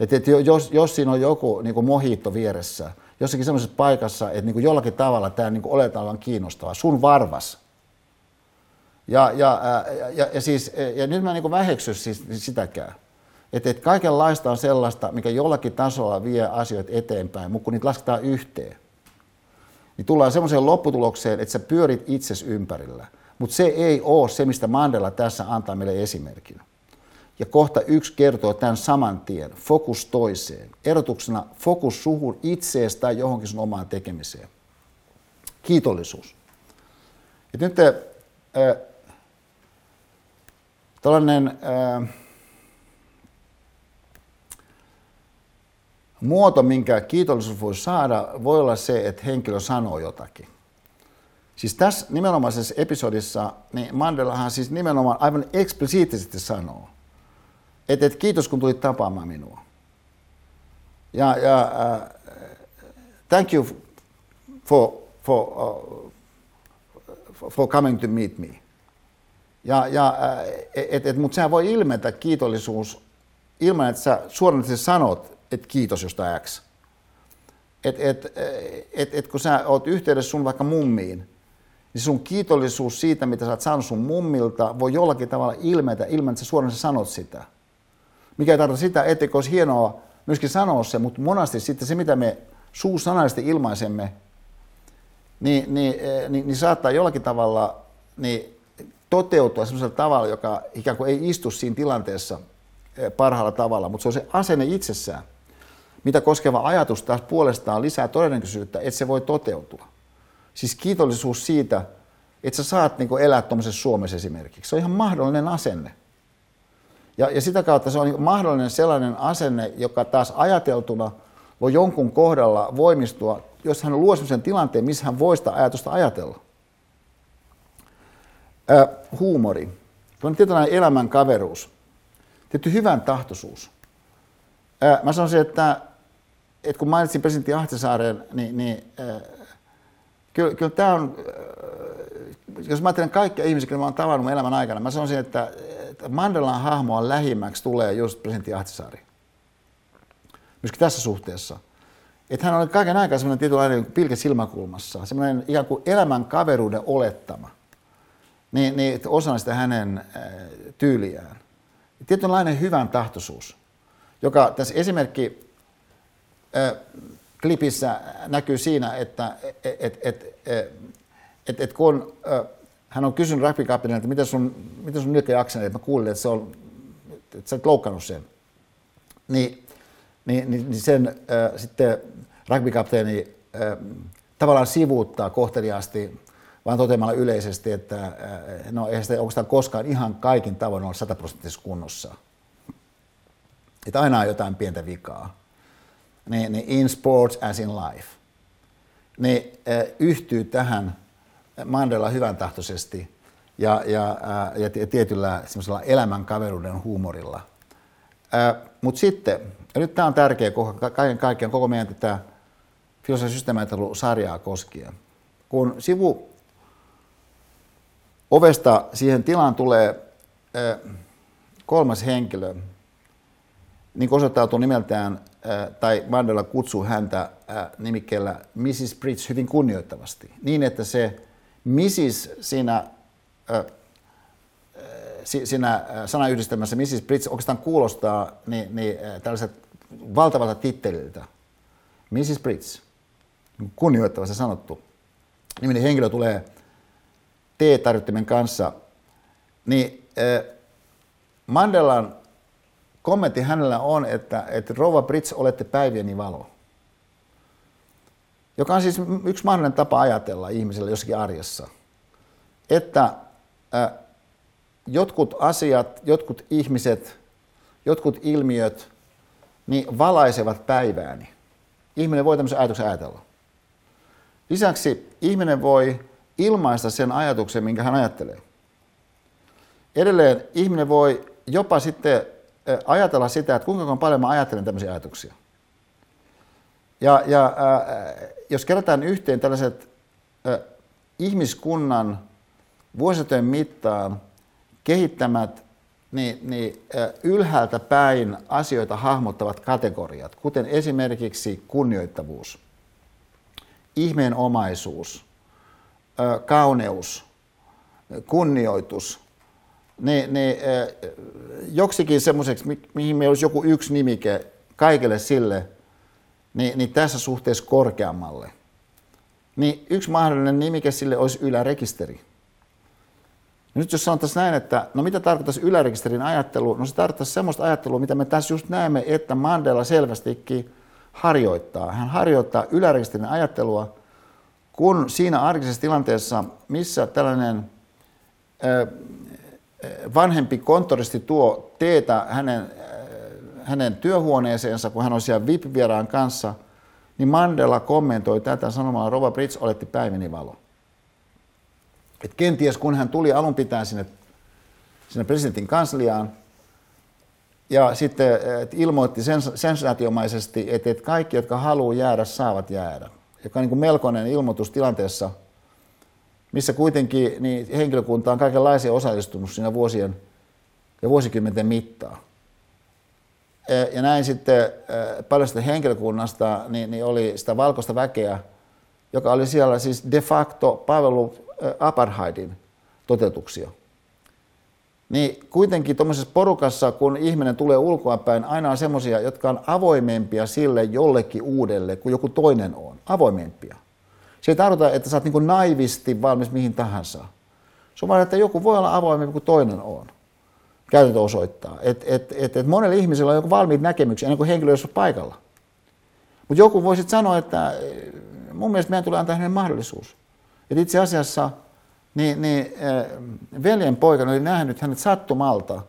Et, et jos, jos siinä on joku niin mohiitto vieressä, jossakin semmoisessa paikassa, että niin kuin jollakin tavalla tämä niin oletaan olevan kiinnostavaa. Sun varvas. Ja, ja, ja, ja, ja, siis, ja nyt mä niin väheksy siis sitäkään. Että et kaikenlaista on sellaista, mikä jollakin tasolla vie asioita eteenpäin, mutta kun niitä lasketaan yhteen, niin tullaan semmoiseen lopputulokseen, että sä pyörit itses ympärillä. Mutta se ei ole se, mistä Mandela tässä antaa meille esimerkin. Ja kohta yksi kertoo tämän saman tien, fokus toiseen. Erotuksena fokus suhun itseestä tai johonkin sun omaan tekemiseen. Kiitollisuus. Et nyt äh, tällainen äh, muoto, minkä kiitollisuus voi saada, voi olla se, että henkilö sanoo jotakin. Siis tässä nimenomaisessa episodissa, niin Mandelahan siis nimenomaan aivan eksplisiittisesti sanoo, että et, kiitos kun tulit tapaamaan minua. Ja, ja uh, thank you for, for, uh, for coming to meet me. Ja, ja, et, et, Mutta sehän voi ilmetä kiitollisuus ilman, että sä suoranaisesti sanot, että kiitos jostain X. Et, et, et, et, kun sä oot yhteydessä sun vaikka mummiin, niin sun kiitollisuus siitä, mitä sä oot saanut sun mummilta, voi jollakin tavalla ilmetä ilman, että sä suoranaisesti sanot sitä. Mikä ei tarkoita sitä, etteikö olisi hienoa myöskin sanoa se, mutta monasti sitten se, mitä me suusanallisesti ilmaisemme, niin, niin, niin, niin saattaa jollakin tavalla niin toteutua sellaisella tavalla, joka ikään kuin ei istu siinä tilanteessa eh, parhaalla tavalla, mutta se on se asenne itsessään, mitä koskeva ajatus taas puolestaan lisää todennäköisyyttä, että se voi toteutua. Siis kiitollisuus siitä, että sä saat niin elää tuommoisessa Suomessa esimerkiksi. Se on ihan mahdollinen asenne. Ja, ja sitä kautta se on niin mahdollinen sellainen asenne, joka taas ajateltuna voi jonkun kohdalla voimistua, jos hän luo sellaisen tilanteen, missä hän voi sitä ajatusta ajatella. Äh, huumori. on tietynlainen elämän kaveruus. Tietty hyvän tahtoisuus. Äh, mä sanoisin, että, että kun mainitsin presidentti Ahtisaaren, niin, niin äh, kyllä, kyllä tämä on, jos mä ajattelen kaikkia ihmisiä, jotka mä oon tavannut elämän aikana, mä sanoisin, että, että Mandelan hahmoa lähimmäksi tulee just presidentti Ahtisaari. Myöskin tässä suhteessa. Että hän on kaiken aikaa semmoinen tietynlainen pilke silmäkulmassa, semmoinen ikään kuin elämän kaveruuden olettama niin, niin osana sitä hänen äh, tyyliään. Tietynlainen hyvän tahtoisuus, joka tässä esimerkki äh, klipissä näkyy siinä, että et, et, et, et, et kun äh, hän on kysynyt rugby että miten sun, miten sun nyt jaksani, että mä kuulin, että, se on, että sä olet loukannut sen. Niin, niin, niin, niin sen äh, sitten rugby-kapteeni äh, tavallaan sivuuttaa kohteliaasti vaan toteamalla yleisesti, että äh, no eihän sitä oikeastaan koskaan ihan kaikin tavoin ole sataprosenttisessa kunnossa. Että aina on jotain pientä vikaa. Niin, niin in sports as in life. Ne äh, yhtyy tähän Mandela hyvän tahtoisesti ja, ja, äh, ja tietyllä semmoisella elämän kaveruuden huumorilla. Mutta sitten, ja nyt tämä on tärkeä kaiken kaikkiaan koko meidän tätä filosofian sarjaa koskien. Kun sivu Ovesta siihen tilaan tulee kolmas henkilö, niin osoittautuu nimeltään, tai Mandela kutsuu häntä nimikkeellä Mrs. Bridge hyvin kunnioittavasti. Niin, että se Mrs. siinä, siinä sanayhdistelmässä Mrs. Bridge oikeastaan kuulostaa niin, niin, tällaiset valtavalta titteliltä. Mrs. Bridge, kunnioittavasti sanottu. Niminen henkilö tulee T-tarjottimen kanssa, niin Mandelan kommentti hänellä on, että, että Rova Brits, olette päivieni valo. Joka on siis yksi mahdollinen tapa ajatella ihmiselle jossakin arjessa. Että jotkut asiat, jotkut ihmiset, jotkut ilmiöt, niin valaisevat päivääni. Ihminen voi tämmöisen ajatuksen ajatella. Lisäksi ihminen voi ilmaista sen ajatuksen, minkä hän ajattelee. Edelleen ihminen voi jopa sitten ajatella sitä, että kuinka paljon mä ajattelen tämmöisiä ajatuksia. Ja, ja äh, jos kerätään yhteen tällaiset äh, ihmiskunnan vuositojen mittaan kehittämät niin, niin äh, ylhäältä päin asioita hahmottavat kategoriat, kuten esimerkiksi kunnioittavuus, ihmeenomaisuus, kauneus, kunnioitus, ne, ne joksikin semmoiseksi, mihin meillä olisi joku yksi nimike kaikille sille, niin, niin tässä suhteessa korkeammalle. Niin yksi mahdollinen nimike sille olisi ylärekisteri. Nyt jos sanotaan näin, että no mitä tarkoittaisi ylärekisterin ajattelu? No se tarkoittaisi semmoista ajattelua, mitä me tässä just näemme, että Mandela selvästikin harjoittaa. Hän harjoittaa ylärekisterin ajattelua, kun siinä arkisessa tilanteessa, missä tällainen vanhempi konttoristi tuo teetä hänen, hänen työhuoneeseensa, kun hän on siellä VIP-vieraan kanssa, niin Mandela kommentoi tätä sanomalla, Rova Brits, oletti päiväni valo. Et kenties kun hän tuli alun pitäen sinne, sinne presidentin kansliaan, ja sitten et ilmoitti sens- sensaatiomaisesti, että, että kaikki, jotka haluaa jäädä, saavat jäädä. Joka on niin kuin melkoinen ilmoitus tilanteessa, missä kuitenkin niin henkilökunta on kaikenlaisia osallistunut siinä vuosien ja vuosikymmenten mittaan. Ja näin sitten paljon sitä henkilökunnasta niin, niin oli sitä valkoista väkeä, joka oli siellä siis de facto palvelu apartheidin toteutuksia. Niin kuitenkin tuommoisessa porukassa, kun ihminen tulee ulkoapäin, aina on semmoisia, jotka on avoimempia sille jollekin uudelle kuin joku toinen on. Avoimempia. Se ei tarkoita, että sä oot niin naivisti valmis mihin tahansa. Se on vaan, että joku voi olla avoimempi kuin toinen on. Käytäntö osoittaa. Että et, et, et monella ihmisellä on joku valmiit näkemyksiä ennen kuin henkilö on paikalla. Mutta joku voisi sanoa, että mun mielestä meidän tulee antaa hänen mahdollisuus. Että itse asiassa niin, niin äh, veljen poika oli nähnyt hänet sattumalta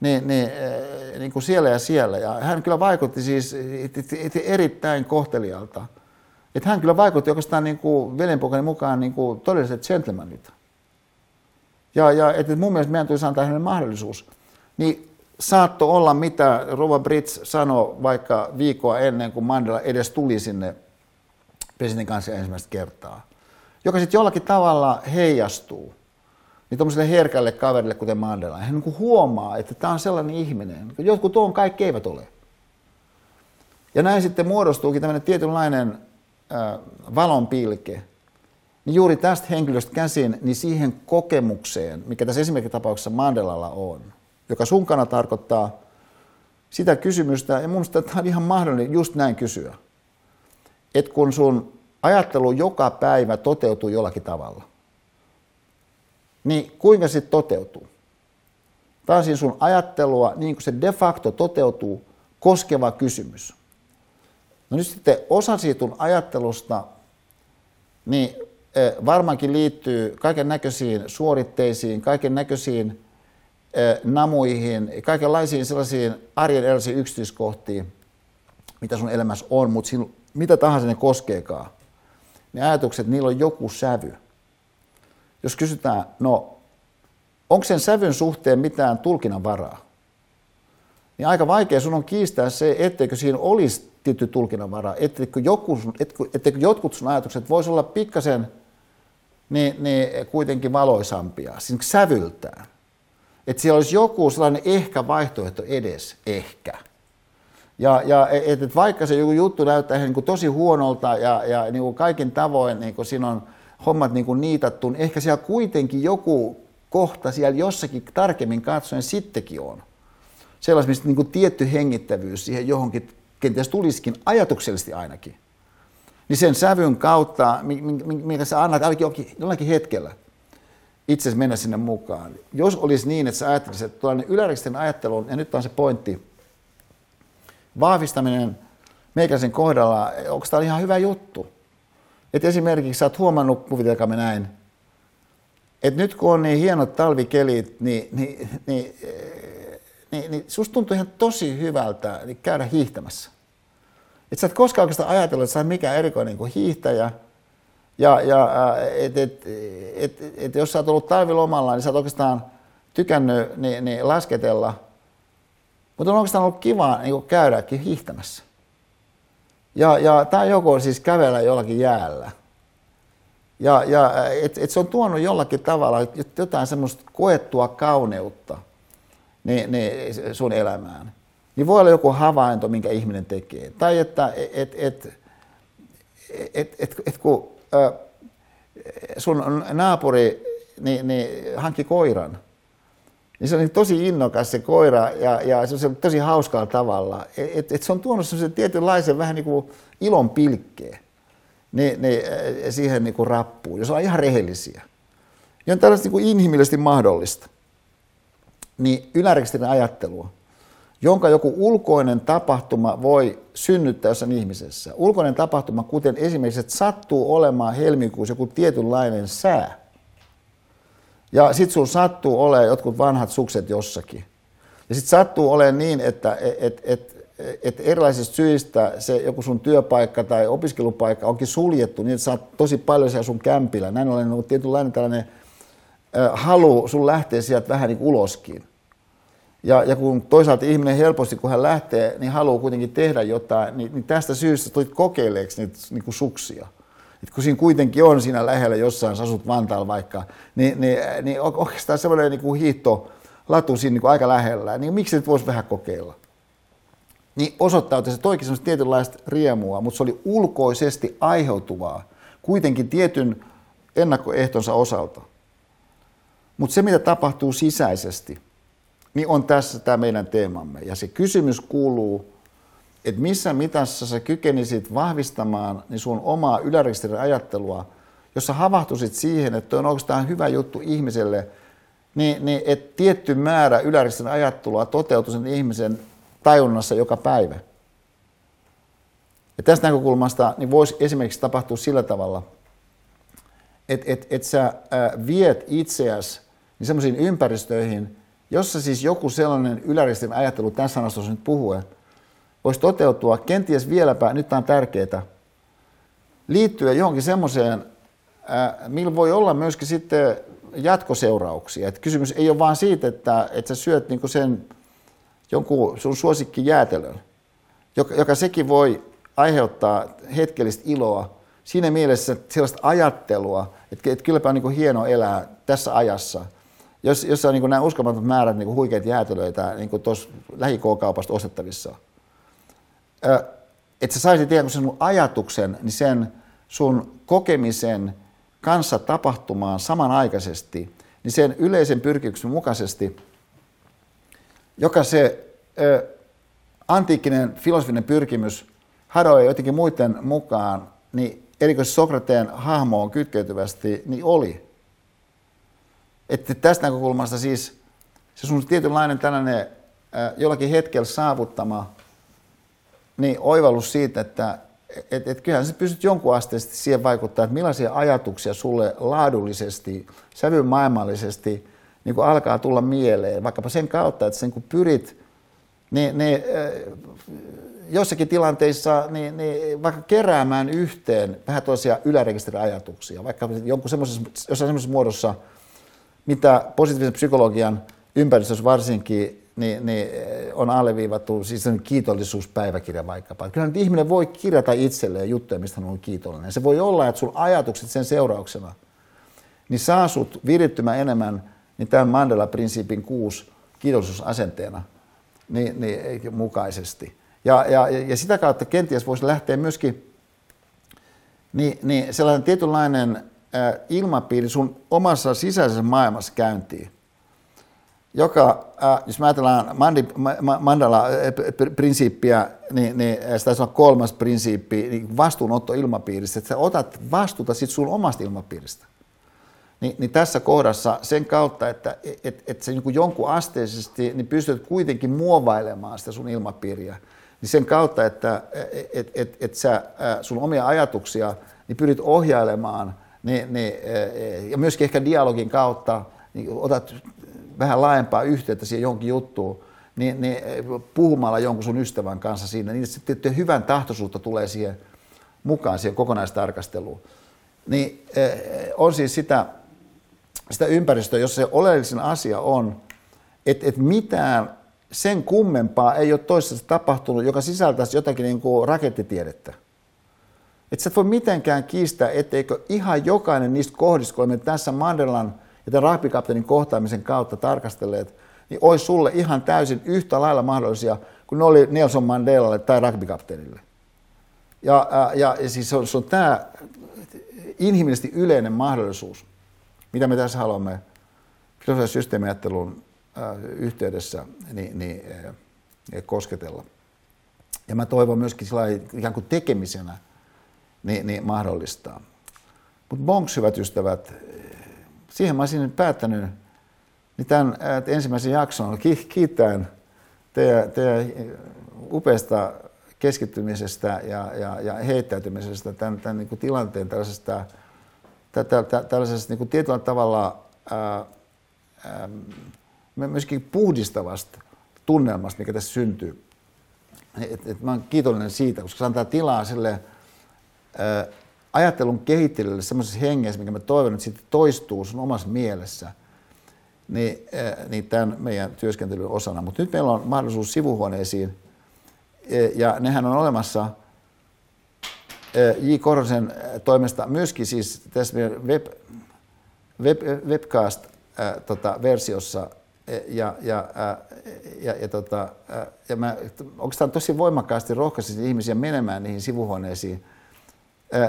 niin, niin, äh, niin kuin siellä ja siellä. Ja hän kyllä vaikutti siis erittäin kohtelijalta. Että hän kyllä vaikutti oikeastaan niin kuin veljenpoikani mukaan niin kuin todelliset gentlemanit. Ja, ja että mun mielestä meidän tulisi antaa hänen mahdollisuus. Niin saatto olla, mitä Rova Brits sanoi vaikka viikkoa ennen kuin Mandela edes tuli sinne presidentin kanssa ensimmäistä kertaa joka sitten jollakin tavalla heijastuu niin tuommoiselle herkälle kaverille, kuten Mandela. Hän niin huomaa, että tämä on sellainen ihminen. Jotkut on, kaikki eivät ole. Ja näin sitten muodostuukin tämmöinen tietynlainen äh, valonpilke, niin juuri tästä henkilöstä käsin, niin siihen kokemukseen, mikä tässä esimerkkitapauksessa Mandelalla on, joka sunkana tarkoittaa sitä kysymystä, ja mun tämä on ihan mahdollinen just näin kysyä, että kun sun ajattelu joka päivä toteutuu jollakin tavalla, niin kuinka se toteutuu? Tämä on siis sun ajattelua, niin kuin se de facto toteutuu, koskeva kysymys. No nyt sitten osa siitä ajattelusta niin eh, varmaankin liittyy kaiken näköisiin suoritteisiin, kaiken näköisiin namuihin, kaikenlaisiin sellaisiin arjen erilaisiin yksityiskohtiin, mitä sun elämässä on, mutta mitä tahansa ne koskeekaan ne ajatukset, niillä on joku sävy. Jos kysytään, no onko sen sävyn suhteen mitään tulkinnan varaa, niin aika vaikea sun on kiistää se, etteikö siinä olisi tietty tulkinnan varaa, etteikö, joku, etteikö jotkut sun ajatukset voisi olla pikkasen niin, niin kuitenkin valoisampia, siis sävyltään. Että siellä olisi joku sellainen ehkä vaihtoehto edes, ehkä – ja, ja et, et vaikka se joku juttu näyttää niin kuin tosi huonolta ja, ja niin kuin kaikin tavoin niin kuin siinä on hommat niin kuin niitattu, niin ehkä siellä kuitenkin joku kohta siellä jossakin tarkemmin katsoen sittenkin on. Sellaista, mistä niin kuin tietty hengittävyys siihen johonkin kenties tulisikin ajatuksellisesti ainakin. Niin sen sävyn kautta, minkä sä annat ainakin jollakin hetkellä itse mennä sinne mukaan. Jos olisi niin, että sä ajattelisit, että tuollainen yläriksten ajattelu, ja nyt on se pointti, vahvistaminen meikäisen kohdalla, onko tämä ihan hyvä juttu? Että esimerkiksi sä oot huomannut, kuvitelkaamme näin, että nyt kun on niin hienot talvikelit, niin, niin, niin, niin, niin susta tuntuu ihan tosi hyvältä niin käydä hiihtämässä. Että sä et koskaan oikeastaan ajatellut, että sä mikään erikoinen kuin hiihtäjä. Ja, ja et, et, et, et, et, jos sä oot ollut talvilomalla, niin sä oot oikeastaan tykännyt niin, niin lasketella – mutta on oikeastaan ollut kiva niin käydäkin hiihtämässä. Ja, ja tämä joko siis kävellä jollakin jäällä. Ja, ja et, et se on tuonut jollakin tavalla jotain semmoista koettua kauneutta niin, niin sun elämään. Niin voi olla joku havainto, minkä ihminen tekee. Tai että et, et, et, et, et, kun äh, sun naapuri niin, niin hankki koiran – niin se oli tosi innokas se koira ja, ja se on tosi hauskalla tavalla. Et, et se on tuonut semmoisen tietynlaisen vähän niin kuin ilon pilkkeen niin, niin, siihen niin kuin rappuun, jos on ihan rehellisiä. Ja on tällaista niin kuin inhimillisesti mahdollista. Niin ylärikistinen ajattelua, jonka joku ulkoinen tapahtuma voi synnyttää jossain ihmisessä. Ulkoinen tapahtuma, kuten esimerkiksi, että sattuu olemaan helmikuussa joku tietynlainen sää – ja sit sun sattuu olemaan jotkut vanhat sukset jossakin. Ja sit sattuu olemaan niin, että et, et, et erilaisista syistä se joku sun työpaikka tai opiskelupaikka onkin suljettu niin, että sä oot tosi paljon siellä sun kämpillä. Näin ollen on tietynlainen tällainen halu sun lähteä sieltä vähän niin uloskin. Ja, ja kun toisaalta ihminen helposti, kun hän lähtee, niin haluaa kuitenkin tehdä jotain, niin, niin tästä syystä tulit kokeileeksi niitä niin kuin suksia. Et kun siinä kuitenkin on siinä lähellä jossain, sä asut Vantaalla vaikka, niin, niin, niin oikeastaan semmoinen niin kuin hiihto, latu siinä niin kuin aika lähellä, niin miksi et voisi vähän kokeilla? Niin osoittautui, että se toikin semmoista tietynlaista riemua, mutta se oli ulkoisesti aiheutuvaa, kuitenkin tietyn ennakkoehtonsa osalta. Mutta se, mitä tapahtuu sisäisesti, niin on tässä tämä meidän teemamme. Ja se kysymys kuuluu, että missä mitassa sä kykenisit vahvistamaan niin sun omaa ylärekisterin ajattelua, jossa havahtuisit siihen, että on oikeastaan hyvä juttu ihmiselle, niin, niin että tietty määrä ylärekisterin ajattelua toteutuu sen ihmisen tajunnassa joka päivä. Ja tästä näkökulmasta niin voisi esimerkiksi tapahtua sillä tavalla, että et, et sä viet itseäsi niin sellaisiin ympäristöihin, jossa siis joku sellainen yläristin ajattelu tässä sanastossa nyt puhuen, voisi toteutua kenties vieläpä, nyt tämä on tärkeää, liittyä johonkin semmoiseen, millä voi olla myöskin sitten jatkoseurauksia. Et kysymys ei ole vain siitä, että, että sä syöt niinku sen jonkun sun suosikki jäätelön, joka, joka sekin voi aiheuttaa hetkellistä iloa, siinä mielessä sellaista ajattelua, että, että kylläpä on niin hieno elää tässä ajassa, jos, jos on niin nämä uskomattomat määrät niin huikeita jäätelöitä niin tuossa lähikokaupasta ostettavissa, että sä saisit kuin sen ajatuksen, niin sen sun kokemisen kanssa tapahtumaan samanaikaisesti, niin sen yleisen pyrkimyksen mukaisesti, joka se ö, antiikkinen filosofinen pyrkimys Haroe jotenkin muiden mukaan, niin erikoisesti Sokrateen hahmoon kytkeytyvästi, niin oli. Että tästä näkökulmasta siis se sun tietynlainen tällainen äh, jollakin hetkellä saavuttama niin oivallus siitä, että et, et kyllähän sä pystyt jonkun asteisesti siihen vaikuttaa, että millaisia ajatuksia sulle laadullisesti, sävymaailmallisesti niin kuin alkaa tulla mieleen, vaikkapa sen kautta, että sen kun pyrit niin, niin, jossakin tilanteissa niin, niin, vaikka keräämään yhteen vähän toisia ylärekisteriajatuksia, vaikka jonkun jossain semmoisessa muodossa, mitä positiivisen psykologian ympäristössä varsinkin niin, niin on alleviivattu, siis kiitollisuuspäiväkirja vaikkapa. Kyllä nyt ihminen voi kirjata itselleen juttuja, mistä hän on kiitollinen. Se voi olla, että sun ajatukset sen seurauksena niin saa sut virittymään enemmän niin tämän Mandela-prinsiipin kuusi kiitollisuusasenteena niin, niin, mukaisesti. Ja, ja, ja sitä kautta kenties voisi lähteä myöskin niin, niin sellainen tietynlainen ilmapiiri sun omassa sisäisessä maailmassa käyntiin, joka, äh, jos mä ajatellaan Mandi, Mandala-prinsiippiä, niin, niin se taisi olla kolmas prinsiippi, niin vastuunotto ilmapiiristä, että sä otat vastuuta sit sun omasta ilmapiiristä. Niin, niin tässä kohdassa sen kautta, että et, et se niin jonkun asteisesti niin pystyt kuitenkin muovailemaan sitä sun ilmapiiriä, niin sen kautta, että et, et, et sä sun omia ajatuksia niin pyrit ohjailemaan niin, niin, ja myöskin ehkä dialogin kautta niin otat vähän laajempaa yhteyttä siihen jonkin juttuun, niin, niin puhumalla jonkun sun ystävän kanssa siinä, niin sitten hyvän tahtoisuutta tulee siihen mukaan siihen kokonaistarkasteluun. Niin on siis sitä, sitä ympäristöä, jossa se oleellisin asia on, että, että mitään sen kummempaa ei ole toisessa tapahtunut, joka sisältäisi jotakin niin kuin rakettitiedettä. Että sä et voi mitenkään kiistää, etteikö ihan jokainen niistä kohdista, kun tässä Mandelan ja tämän ragbikapteenin kohtaamisen kautta tarkastelleet, niin olisi sulle ihan täysin yhtä lailla mahdollisia kuin ne oli Nelson Mandelalle tai ragbikapteenille. Ja, ja, ja siis se on, se on tämä inhimillisesti yleinen mahdollisuus, mitä me tässä haluamme filosofisen systeemiajattelun yhteydessä niin, niin, kosketella. Ja mä toivon myöskin sillä ikään kuin tekemisenä niin, niin mahdollistaa. Mutta bonks, hyvät ystävät, siihen mä olisin päättänyt niin tämän ensimmäisen jakson kiittäen teidän, teidän upeasta keskittymisestä ja, ja, ja heittäytymisestä tämän, tämän niin kuin tilanteen tällaisesta, tä, tä, tä, tällaisesta niin kuin tietyllä tavalla ää, ää, myöskin puhdistavasta tunnelmasta, mikä tässä syntyy. Et, et mä olen kiitollinen siitä, koska se antaa tilaa sille ajattelun kehittelylle semmoisessa hengessä, mikä mä toivon, että sitten toistuu sun omassa mielessä. niin, niin tämän meidän työskentelyn osana. Mutta nyt meillä on mahdollisuus sivuhuoneisiin, ja nehän on olemassa J. Korhosen toimesta myöskin siis tässä web, web, webcast-versiossa tota, ja, ja, ja, ja, tota, ja mä oikeastaan tosi voimakkaasti rohkaisin ihmisiä menemään niihin sivuhuoneisiin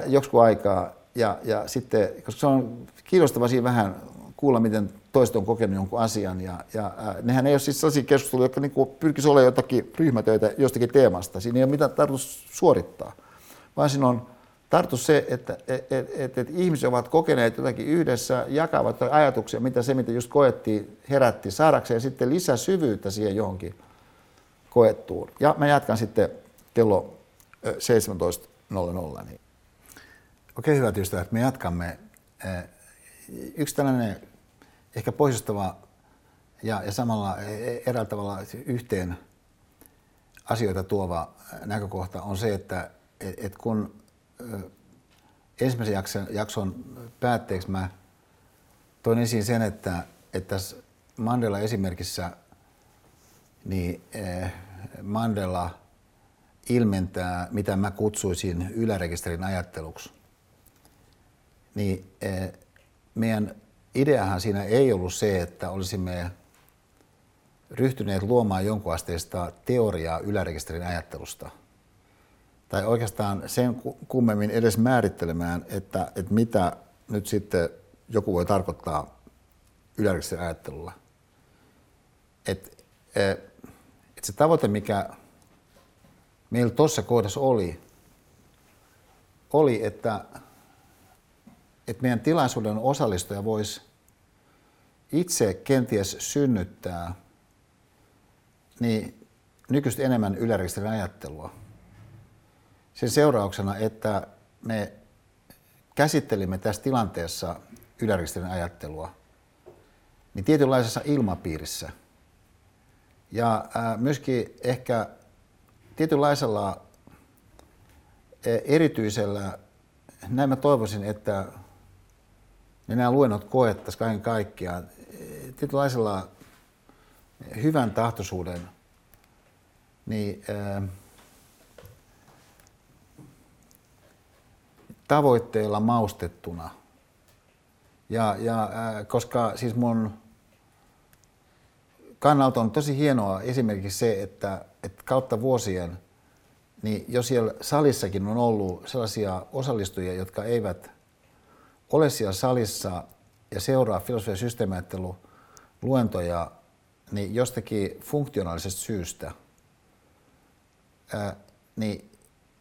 joksikin aikaa. Ja, ja sitten, koska se on kiinnostavaa siinä vähän kuulla, miten toiset on kokenut jonkun asian. Ja, ja ää, nehän ei ole siis sellaisia keskusteluja, jotka niinku pyrkisivät olemaan jotakin ryhmätöitä jostakin teemasta. Siinä ei ole mitään tarkoitus suorittaa, vaan siinä on tarkoitus se, että et, et, et, et ihmiset ovat kokeneet jotakin yhdessä, jakavat ajatuksia, mitä se, mitä just koettiin, herätti saadakseen sitten lisää syvyyttä siihen johonkin koettuun. Ja mä jatkan sitten kello 17.00. Niin. Okei, hyvät ystävät, me jatkamme. Yksi tällainen ehkä pohjustava ja, ja samalla e, eräällä tavalla yhteen asioita tuova näkökohta on se, että et, et kun ensimmäisen jakson, jakson päätteeksi mä toin esiin sen, että, että tässä Mandela esimerkissä niin Mandela ilmentää, mitä mä kutsuisin ylärekisterin ajatteluksi. Niin meidän ideahan siinä ei ollut se, että olisimme ryhtyneet luomaan jonkun asteista teoriaa ylärekisterin ajattelusta. Tai oikeastaan sen kummemmin edes määrittelemään, että, että mitä nyt sitten joku voi tarkoittaa ylärekisterin ajattelulla. Että et se tavoite, mikä meillä tuossa kohdassa oli, oli, että että meidän tilaisuuden osallistuja voisi itse kenties synnyttää niin nykyistä enemmän ylärekisterin ajattelua. Sen seurauksena, että me käsittelimme tässä tilanteessa ylärekisterin ajattelua niin tietynlaisessa ilmapiirissä. Ja myöskin ehkä tietynlaisella erityisellä, näin mä toivoisin, että niin nämä luennot koettaisiin kaiken kaikkiaan tietynlaisella hyvän tahtoisuuden niin, ää, tavoitteilla maustettuna. Ja, ja ää, koska siis mun kannalta on tosi hienoa esimerkiksi se, että, että kautta vuosien, niin jo siellä salissakin on ollut sellaisia osallistujia, jotka eivät ole siellä salissa ja seuraa filosofia systeemiajattelu luentoja niin jostakin funktionaalisesta syystä, ää, niin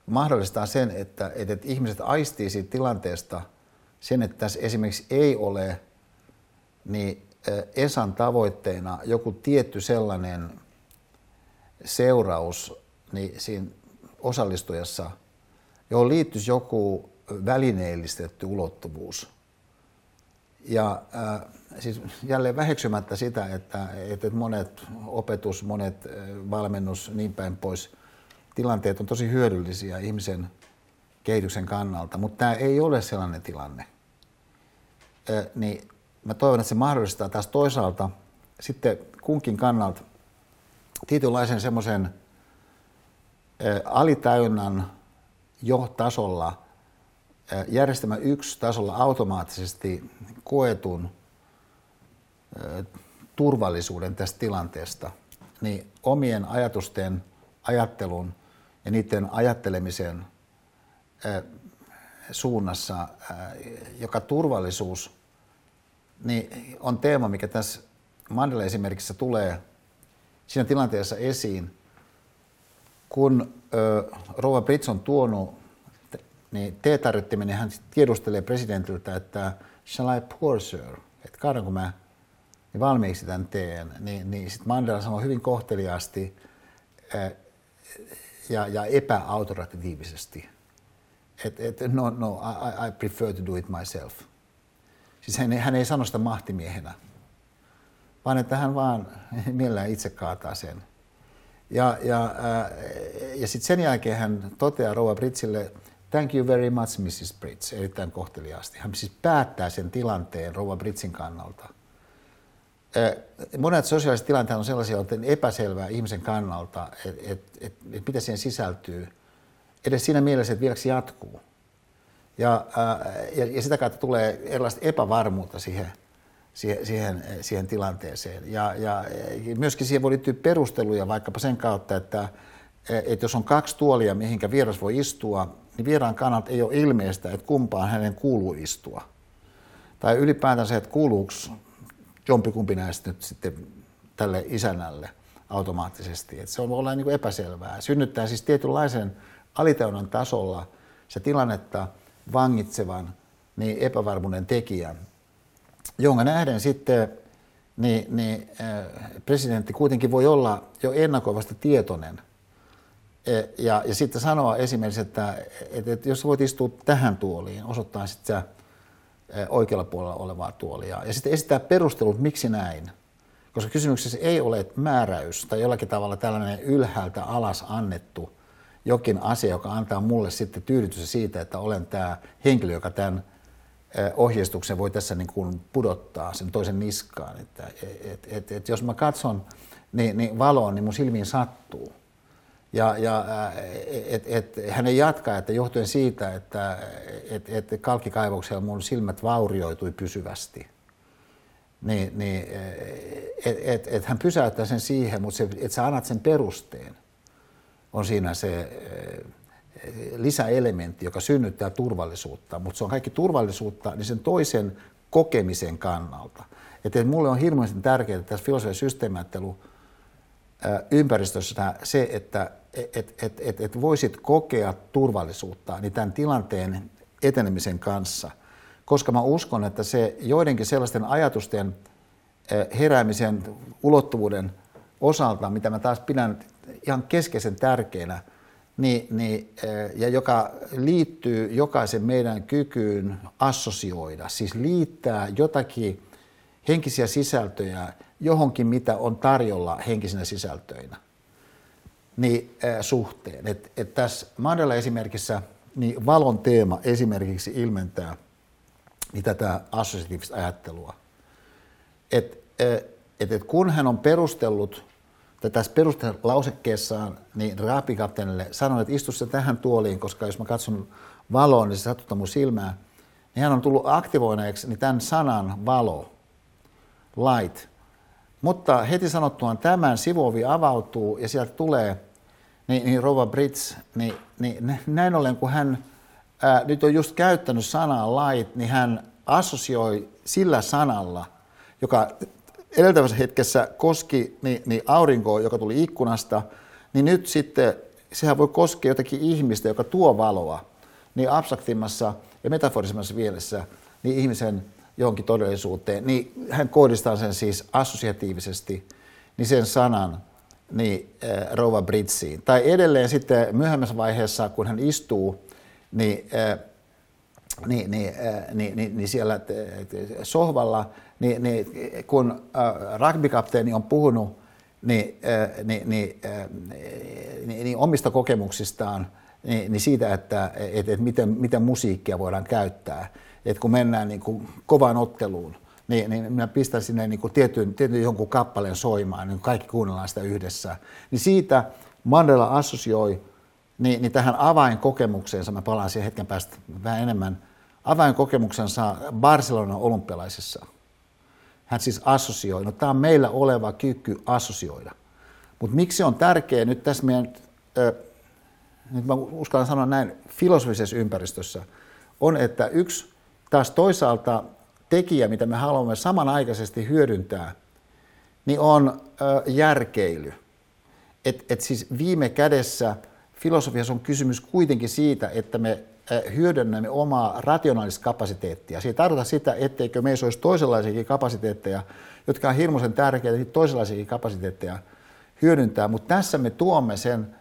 mahdollistaa sen, että, että ihmiset aistii siitä tilanteesta sen, että tässä esimerkiksi ei ole niin Esan tavoitteena joku tietty sellainen seuraus niin siinä osallistujassa, johon liittyisi joku välineellistetty ulottuvuus. Ja äh, siis jälleen väheksymättä sitä, että, että monet opetus, monet äh, valmennus, niin päin pois, tilanteet on tosi hyödyllisiä ihmisen kehityksen kannalta, mutta tämä ei ole sellainen tilanne. Äh, niin mä toivon, että se mahdollistaa taas toisaalta sitten kunkin kannalta tietynlaisen semmoisen alitäynnän jo tasolla – järjestelmä yksi tasolla automaattisesti koetun turvallisuuden tästä tilanteesta, niin omien ajatusten, ajattelun ja niiden ajattelemisen suunnassa, joka turvallisuus niin on teema, mikä tässä Mandela esimerkissä tulee siinä tilanteessa esiin, kun Rova Brits on tuonut niin T-tarjottiminen hän tiedustelee presidentiltä, että shall I pour sir, että kaadanko mä niin valmiiksi tämän teen, niin, niin sitten Mandela sanoo hyvin kohteliaasti ää, ja, ja epäautoritatiivisesti, että et, no, no, I, I prefer to do it myself. Siis hän, hän ei sano sitä mahtimiehenä, vaan että hän vaan mielellään itse kaataa sen. Ja, ja, ja sitten sen jälkeen hän toteaa Rouva Britsille, Thank you very much, Mrs. Brits, erittäin kohteliaasti. Hän siis päättää sen tilanteen Rouva Britsin kannalta. monet sosiaaliset tilanteet on sellaisia, että on epäselvää ihmisen kannalta, että et, et, et mitä siihen sisältyy, edes siinä mielessä, että vieläkö jatkuu. Ja, ja, ja sitä kautta tulee erilaista epävarmuutta siihen, siihen, siihen, siihen tilanteeseen. Ja, ja myöskin siihen voi liittyä perusteluja vaikkapa sen kautta, että, että jos on kaksi tuolia, mihinkä vieras voi istua, niin vieraan kannalta ei ole ilmeistä, että kumpaan hänen kuuluu istua. Tai ylipäätänsä, että kuuluuko jompikumpi näistä nyt sitten tälle isännälle automaattisesti. Että se on olla niin epäselvää. Synnyttää siis tietynlaisen aliteunnan tasolla se tilannetta vangitsevan niin epävarmuuden tekijän, jonka nähden sitten niin, niin, äh, presidentti kuitenkin voi olla jo ennakoivasti tietoinen ja, ja sitten sanoa esimerkiksi, että, että, että jos voit istua tähän tuoliin, osoittaa sitten oikealla puolella olevaa tuolia. Ja sitten esittää perustelut, miksi näin. Koska kysymyksessä ei ole määräys tai jollakin tavalla tällainen ylhäältä alas annettu jokin asia, joka antaa mulle sitten tyydytystä siitä, että olen tämä henkilö, joka tämän ohjeistuksen voi tässä niin kuin pudottaa sen toisen niskaan. Että, et, et, et, jos mä katson niin, niin valoon, niin mun silmiin sattuu. Ja, ja et, et, hän ei jatka, että johtuen siitä, että et, et kalkkikaivoksella mun silmät vaurioitui pysyvästi, niin, niin et, et, et hän pysäyttää sen siihen, mutta se, että sä annat sen perusteen, on siinä se lisäelementti, joka synnyttää turvallisuutta, mutta se on kaikki turvallisuutta niin sen toisen kokemisen kannalta. Että mulle on hirveän tärkeää tässä systeemiajattelu ympäristössä se, että et, et, et, et voisit kokea turvallisuutta niin tämän tilanteen etenemisen kanssa, koska mä uskon, että se joidenkin sellaisten ajatusten heräämisen ulottuvuuden osalta, mitä mä taas pidän ihan keskeisen tärkeänä, niin, niin, ja joka liittyy jokaisen meidän kykyyn assosioida, siis liittää jotakin henkisiä sisältöjä johonkin, mitä on tarjolla henkisinä sisältöinä niin, äh, suhteen. Et, et tässä Mandela esimerkissä niin valon teema esimerkiksi ilmentää niin tätä assosiatiivista ajattelua. Et, et, et kun hän on perustellut tässä perustelausekkeessaan niin raapikapteenille sanoi, että istu se tähän tuoliin, koska jos mä katson valoon, niin se satuttaa mun silmää, niin hän on tullut aktivoineeksi niin tämän sanan valo, light, mutta heti sanottuaan tämän sivuovi avautuu ja sieltä tulee niin, niin Rova Brits, niin, niin näin ollen kun hän ää, nyt on just käyttänyt sanaa light, niin hän assosioi sillä sanalla, joka edeltävässä hetkessä koski niin, niin aurinkoa, joka tuli ikkunasta, niin nyt sitten sehän voi koskea jotakin ihmistä, joka tuo valoa, niin abstraktimmassa ja metaforisemmassa mielessä niin ihmisen johonkin todellisuuteen, niin hän kohdistaa sen siis assosiatiivisesti, niin sen sanan niin, äh, rouva Britsiin. Tai edelleen sitten myöhemmässä vaiheessa, kun hän istuu, niin, äh, niin, niin, äh, niin, niin, niin siellä sohvalla, niin, niin kun äh, rugbykapteeni on puhunut niin, äh, niin, niin, äh, niin, niin omista kokemuksistaan, niin, niin siitä, että et, et miten, miten musiikkia voidaan käyttää, että kun mennään niin kuin kovaan otteluun, niin, niin minä pistän sinne niin kuin tietyn, tietyn jonkun kappaleen soimaan, niin kaikki kuunnellaan sitä yhdessä. Niin siitä Mandela assosioi niin, niin tähän avainkokemukseensa, mä palaan siihen hetken päästä vähän enemmän, avainkokemuksensa Barcelonan olympialaisissa. Hän siis assosioi, no tämä on meillä oleva kyky assosioida. Mutta miksi on tärkeää nyt tässä meidän, äh, nyt mä uskallan sanoa näin, filosofisessa ympäristössä, on, että yksi taas toisaalta tekijä, mitä me haluamme samanaikaisesti hyödyntää, niin on järkeily. Et, et siis viime kädessä filosofiassa on kysymys kuitenkin siitä, että me hyödynnämme omaa rationaalista kapasiteettia. Se ei tarkoita sitä, etteikö meissä olisi toisenlaisiakin kapasiteetteja, jotka on hirmuisen tärkeitä, niin toisenlaisiakin kapasiteetteja hyödyntää, mutta tässä me tuomme sen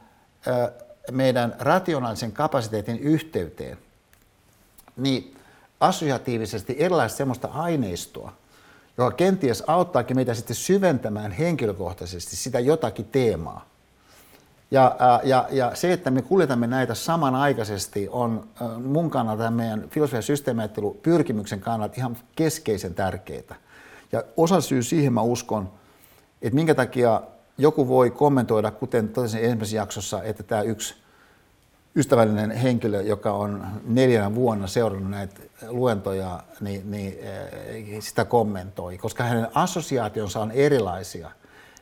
meidän rationaalisen kapasiteetin yhteyteen. Niin assosiatiivisesti erilaista sellaista aineistoa, joka kenties auttaakin meitä sitten syventämään henkilökohtaisesti sitä jotakin teemaa. Ja, ja, ja se, että me kuljetamme näitä samanaikaisesti, on mun kannalta meidän filosofian systeemiajattelu pyrkimyksen kannalta ihan keskeisen tärkeää. Ja osa syy siihen mä uskon, että minkä takia joku voi kommentoida, kuten totesin ensimmäisessä jaksossa, että tämä yksi ystävällinen henkilö, joka on neljänä vuonna seurannut näitä luentoja, niin, niin eh, sitä kommentoi, koska hänen assosiaationsa on erilaisia.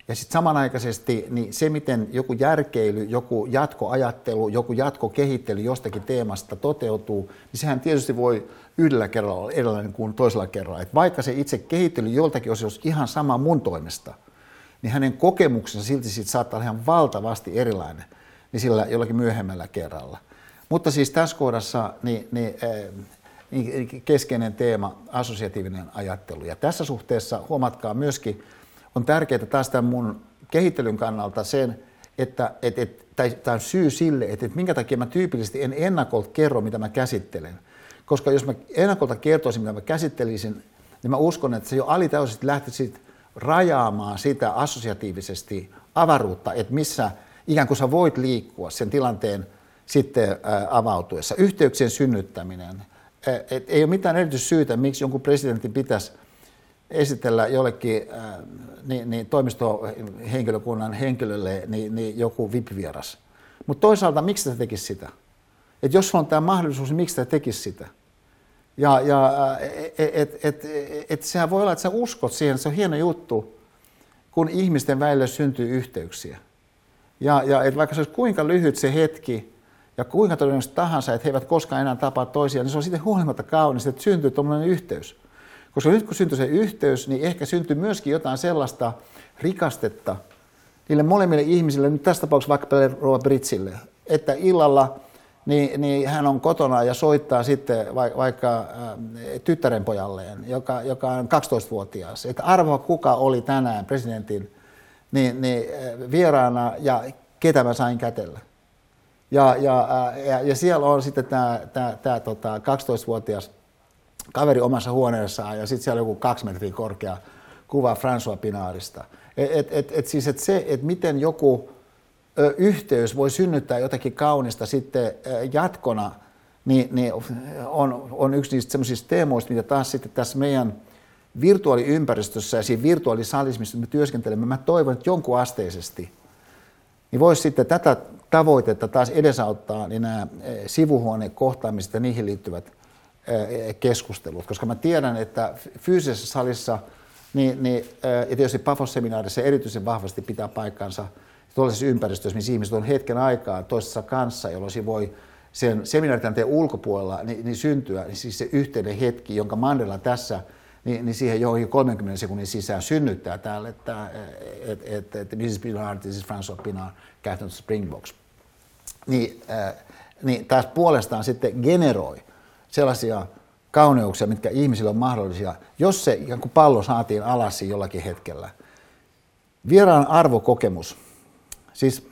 Ja sitten samanaikaisesti niin se, miten joku järkeily, joku jatkoajattelu, joku jatkokehittely jostakin teemasta toteutuu, niin sehän tietysti voi yhdellä kerralla olla erilainen kuin toisella kerralla. Et vaikka se itse kehittely joltakin osin olisi ihan sama mun toimesta, niin hänen kokemuksensa silti siitä saattaa olla ihan valtavasti erilainen niin sillä jollakin myöhemmällä kerralla. Mutta siis tässä kohdassa niin, niin, eh, niin keskeinen teema, assosiatiivinen ajattelu. Ja tässä suhteessa huomatkaa myöskin, on tärkeää taas tämän mun kehittelyn kannalta sen, että et, et, tämä on syy sille, että, että minkä takia mä tyypillisesti en ennakolta kerro, mitä mä käsittelen. Koska jos mä ennakolta kertoisin, mitä mä käsittelisin, niin mä uskon, että se jo alitäysisesti lähtisi rajaamaan sitä assosiatiivisesti avaruutta, että missä ikään kuin sä voit liikkua sen tilanteen sitten avautuessa. Yhteyksien synnyttäminen. Et ei ole mitään erityissyytä, miksi jonkun presidentin pitäisi esitellä jollekin niin, niin toimistohenkilökunnan henkilölle niin, niin joku VIP-vieras. Mutta toisaalta, miksi sitä tekisi sitä? Et jos on tämä mahdollisuus, niin miksi sitä tekisi sitä? Ja, ja et, et, et, et sehän voi olla, että sä uskot siihen, se on hieno juttu, kun ihmisten välillä syntyy yhteyksiä. Ja, ja et vaikka se olisi kuinka lyhyt se hetki, ja kuinka todennäköisesti tahansa, että he eivät koskaan enää tapaa toisiaan, niin se on sitten huolimatta kaunista, että syntyy tuommoinen yhteys. Koska nyt kun syntyy se yhteys, niin ehkä syntyy myöskin jotain sellaista rikastetta niille molemmille ihmisille, nyt tässä tapauksessa vaikka Rova Britsille, että illalla niin, niin hän on kotona ja soittaa sitten vaikka äh, tyttärenpojalleen, joka, joka on 12-vuotias, että arvoa kuka oli tänään presidentin niin, niin, äh, vieraana ja ketä mä sain kätellä. Ja, ja, äh, ja, ja siellä on sitten tämä, tämä, tämä tota, 12-vuotias kaveri omassa huoneessaan ja sitten siellä on joku kaksi metriä korkea kuva François Pinaarista. Et, et, et, et siis et se, että miten joku ö, yhteys voi synnyttää jotakin kaunista sitten ö, jatkona, niin, niin on, on yksi niistä semmoisista teemoista, mitä taas sitten tässä meidän virtuaaliympäristössä ja siinä virtuaalisalissa, missä me työskentelemme, mä toivon, että jonkun asteisesti niin voisi sitten tätä tavoitetta taas edesauttaa, niin nämä sivuhuonekohtaamiset ja niihin liittyvät keskustelut, koska mä tiedän, että fyysisessä salissa niin, niin, ja tietysti Pafos-seminaarissa erityisen vahvasti pitää paikkansa tuollaisessa ympäristössä, missä ihmiset on hetken aikaa toisessa kanssa, jolloin se voi sen seminaaritilanteen ulkopuolella niin, niin syntyä, niin siis se yhteinen hetki, jonka Mandela tässä niin, niin siihen johonkin 30 sekunnin sisään synnyttää täällä, että et, et, et, Mrs. Pinard, this is François Pinard, Catherine Springboks. Niin, äh, niin taas puolestaan sitten generoi sellaisia kauneuksia, mitkä ihmisille on mahdollisia, jos se ikään kuin pallo saatiin alas jollakin hetkellä. Vieraan arvokokemus. Siis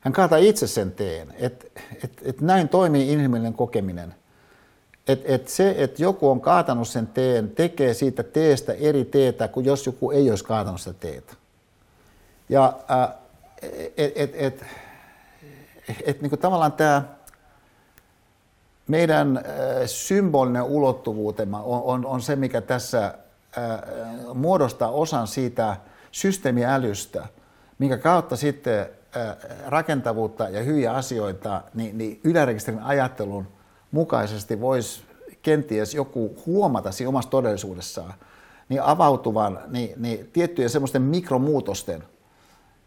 hän kaataa itse sen teen, että et, et näin toimii inhimillinen kokeminen. Että et se, että joku on kaatanut sen teen, tekee siitä teestä eri teetä kuin jos joku ei olisi kaatanut sitä teetä. Ja äh, et, et, et, et, et, niin kuin tavallaan tämä meidän äh, symbolinen ulottuvuutemme on, on, on se, mikä tässä äh, muodostaa osan siitä systeemiälystä, minkä kautta sitten rakentavuutta ja hyviä asioita niin, niin ylärekisterin ajattelun mukaisesti voisi kenties joku huomata siinä omassa todellisuudessaan niin avautuvan niin, niin tiettyjen semmoisten mikromuutosten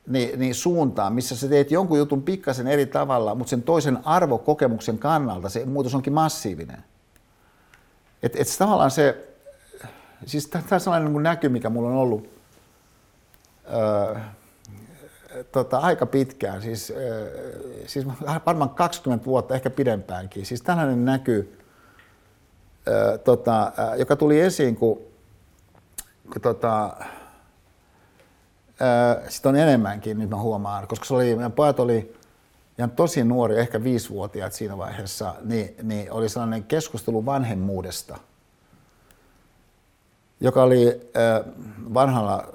niin, niin suuntaan, missä sä teet jonkun jutun pikkasen eri tavalla, mutta sen toisen arvokokemuksen kannalta se muutos onkin massiivinen. Että et tavallaan se, siis tämä on sellainen niin näky, mikä mulla on ollut öö, tota, aika pitkään, siis, siis varmaan 20 vuotta, ehkä pidempäänkin. Siis tällainen näky, öö, tota, joka tuli esiin, kun, kun tota, sitä on enemmänkin, nyt mä huomaan, koska se oli, meidän pojat oli ihan tosi nuori, ehkä viisivuotiaat siinä vaiheessa, niin, niin oli sellainen keskustelu vanhemmuudesta, joka oli vanhalla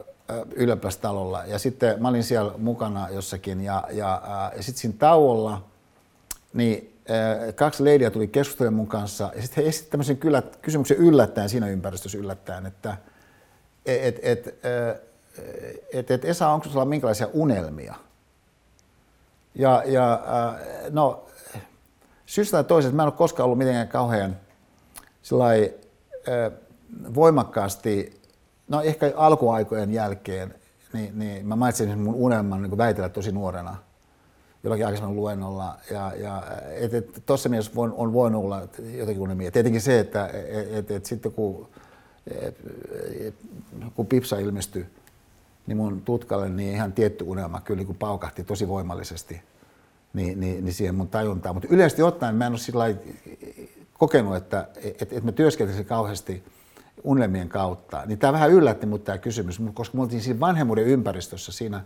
ylioppilastalolla. Ja sitten mä olin siellä mukana jossakin ja, ja, ja sitten siinä tauolla niin kaksi leidiä tuli keskustelemaan mun kanssa ja sitten he esittivät tämmöisen kyllä, kysymyksen yllättäen siinä ympäristössä yllättäen, että – että et, et, et Esa, onko sinulla minkälaisia unelmia? Ja, ja no, syystä tai toisesta mä en ole koskaan ollut mitenkään kauhean sillai, voimakkaasti, no ehkä alkuaikojen jälkeen, niin, niin mä mainitsin mun unelman niin väitellä tosi nuorena jollakin aikaisemmin luennolla. Ja, ja et, et, tuossa mielessä on, on voinut olla jotenkin unelmia. Tietenkin se, että et, et, et sitten kun, et, et, kun Pipsa ilmestyi niin mun tutkalle, niin ihan tietty unelma kyllä niin paukahti tosi voimallisesti niin, niin, niin siihen mun tajuntaan. Mutta yleisesti ottaen mä en ole sillä kokenut, että et, et mä työskentelisin kauheasti unelmien kautta. Niin tämä vähän yllätti mut tämä kysymys, koska me oltiin siinä vanhemmuuden ympäristössä siinä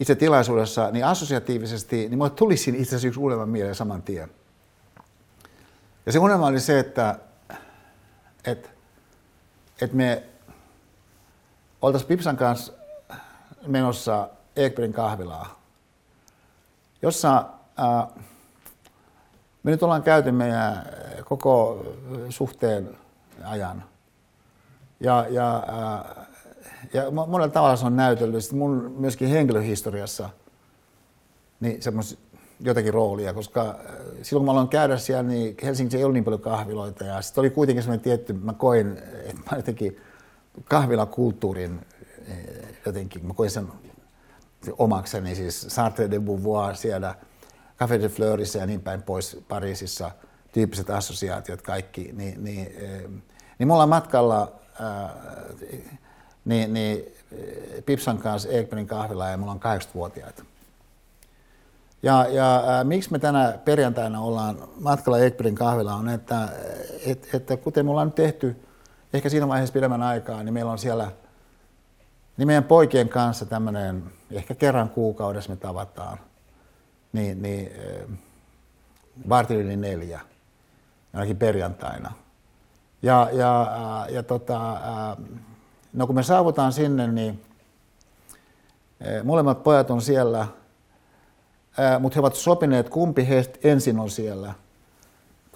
itse tilaisuudessa, niin assosiatiivisesti, niin mulle tuli siinä itse asiassa yksi unelma mieleen saman tien. Ja se unelma oli se, että, että, että me oltaisiin Pipsan kanssa menossa Ekberin kahvilaa, jossa ää, me nyt ollaan käyty meidän koko suhteen ajan. Ja, ja, ää, ja monella tavalla se on näytellyt. mun myöskin henkilöhistoriassa niin semmos, jotakin roolia, koska silloin kun mä aloin käydä siellä, niin Helsingissä ei ollut niin paljon kahviloita. Ja sitten oli kuitenkin semmoinen tietty, mä koin, että mä jotenkin kahvilakulttuurin jotenkin, mä koin sen omakseni, siis Sartre de Beauvoir siellä, Café de Fleurissä ja niin päin pois Pariisissa, tyyppiset assosiaatiot kaikki, niin, niin, niin me ollaan matkalla ää, niin, niin Pipsan kanssa Ekbergin kahvilla ja mulla on 80-vuotiaita. Ja, ja ää, miksi me tänä perjantaina ollaan matkalla Ekbergin kahvilla on, että, et, että kuten me ollaan nyt tehty ehkä siinä vaiheessa pidemmän aikaa, niin meillä on siellä niin meidän poikien kanssa tämmöinen, ehkä kerran kuukaudessa me tavataan, niin, niin vartin neljä, ainakin perjantaina. Ja, ja, ja tota, no kun me saavutaan sinne, niin molemmat pojat on siellä, mutta he ovat sopineet, kumpi heistä ensin on siellä –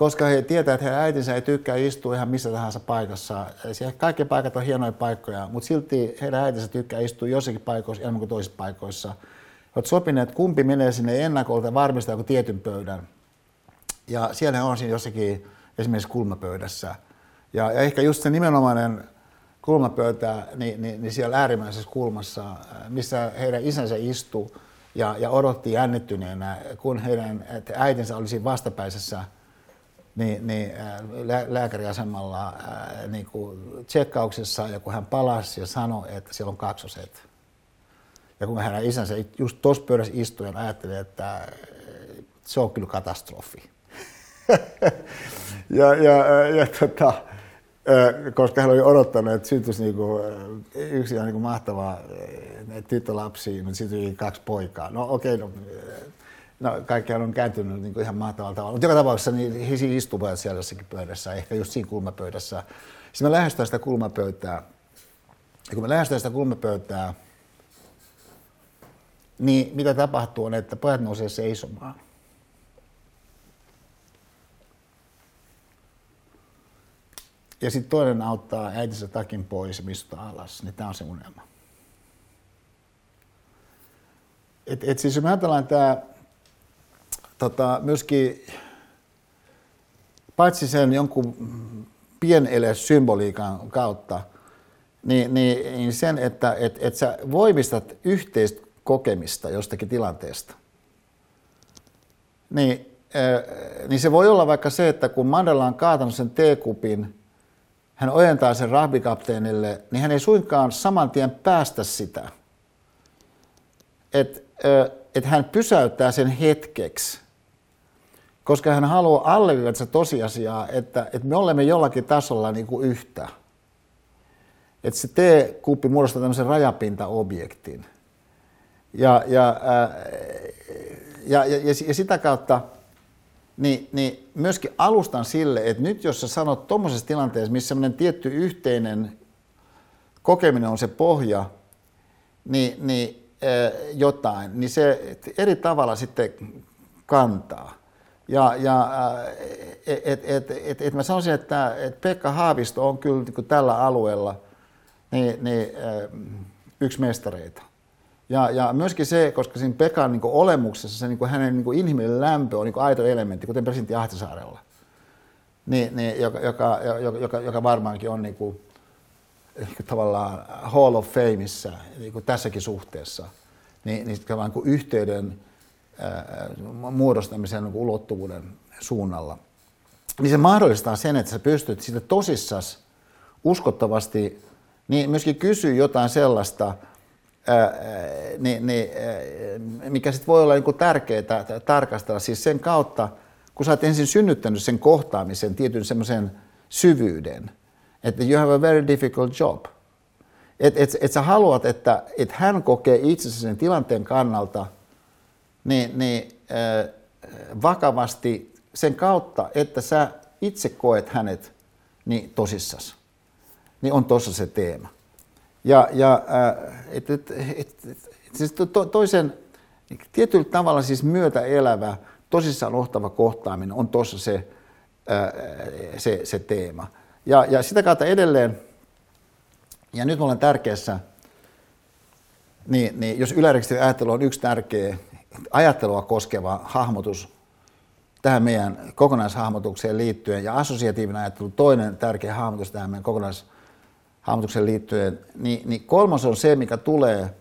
koska he tietävät, että heidän äitinsä ei tykkää istua ihan missä tahansa paikassa. Siellä kaikki paikat on hienoja paikkoja, mutta silti heidän äitinsä tykkää istua jossakin paikoissa enemmän kuin toisissa paikoissa. He ovat sopineet, kumpi menee sinne ennakolta ja varmistaa joku tietyn pöydän. Ja siellä on siinä jossakin esimerkiksi kulmapöydässä. Ja, ja ehkä just se nimenomainen kulmapöytä, niin, niin, niin siellä äärimmäisessä kulmassa, missä heidän isänsä istuu ja, ja odotti jännittyneenä, kun heidän äitinsä olisi vastapäisessä niin, niin lää, lääkäriasemalla niin kuin tsekkauksessa ja kun hän palasi ja sanoi, että siellä on kaksoset. Ja kun hänen isänsä just tuossa pöydässä istui ja ajatteli, että se on kyllä katastrofi. ja, ja, ja tota, koska hän oli odottanut, että syntyisi niinku, yksi ihan niinku mahtava tyttölapsi, mutta sitten kaksi poikaa. No okei, okay, no, No kaikkihan on kääntynyt niin kuin ihan mahtavalla tavalla. Mutta joka tapauksessa niin he istuvat siellä jossakin pöydässä, ehkä just siinä kulmapöydässä. Sitten me lähestytään sitä kulmapöytää. Ja kun me lähestytään sitä kulmapöytää, niin mitä tapahtuu on, että pojat nousee seisomaan. Ja sitten toinen auttaa äitinsä takin pois ja mistä alas. Niin tämä on se unelma. Et, et siis jos me ajatellaan tämä tota, myöskin paitsi sen jonkun pienele symboliikan kautta, niin, niin, niin sen, että et, et sä voimistat yhteistä kokemista jostakin tilanteesta. Niin, äh, niin se voi olla vaikka se, että kun Mandela on kaatanut sen teekupin, hän ojentaa sen rahvikapteenille, niin hän ei suinkaan saman tien päästä sitä. Että et hän pysäyttää sen hetkeksi koska hän haluaa alleviivata se tosiasiaa, että, että me olemme jollakin tasolla niin kuin yhtä. Että se T-kuppi muodostaa tämmöisen rajapintaobjektin. Ja, ja, ja, ja, ja, ja sitä kautta niin, niin myöskin alustan sille, että nyt jos sä sanot tuommoisessa tilanteessa, missä semmoinen tietty yhteinen kokeminen on se pohja, niin, niin jotain, niin se eri tavalla sitten kantaa. Ja, ja et, et, et, et, et mä sanoisin, että et Pekka Haavisto on kyllä niin tällä alueella niin, niin yksi mestareita. Ja, ja myöskin se, koska siinä Pekan niin olemuksessa se niin hänen niin inhimillinen lämpö on niin aito elementti, kuten presidentti Ahtisaarella, niin, niin, joka, joka, joka, joka varmaankin on niin kuin, tavallaan Hall of Fameissa niin kuin tässäkin suhteessa, niin, niin, niin kuin yhteyden ää, muodostamisen niin ulottuvuuden suunnalla. Niin se mahdollistaa sen, että sä pystyt sitten tosissas uskottavasti niin myöskin kysyä jotain sellaista, niin, niin, mikä sitten voi olla niin tärkeää tarkastella siis sen kautta, kun sä oot ensin synnyttänyt sen kohtaamisen tietyn semmoisen syvyyden, että you have a very difficult job. Että et, et sä haluat, että et hän kokee itsensä sen tilanteen kannalta niin, niin, vakavasti sen kautta, että sä itse koet hänet niin tosissas. Niin on tuossa se teema. Ja, ja äh, et, et, et, et, siis to, toisen tietyllä tavalla siis myötä elävä, tosissaan ohtava kohtaaminen on tuossa se, äh, se, se teema. Ja, ja sitä kautta edelleen, ja nyt ollaan tärkeässä, niin, niin jos ylärekisterin ajattelu on yksi tärkeä ajattelua koskeva hahmotus tähän meidän kokonaishahmotukseen liittyen, ja assosiatiivinen ajattelu toinen tärkeä hahmotus tähän meidän kokonaishahmotukseen liittyen, niin, niin kolmas on se, mikä tulee,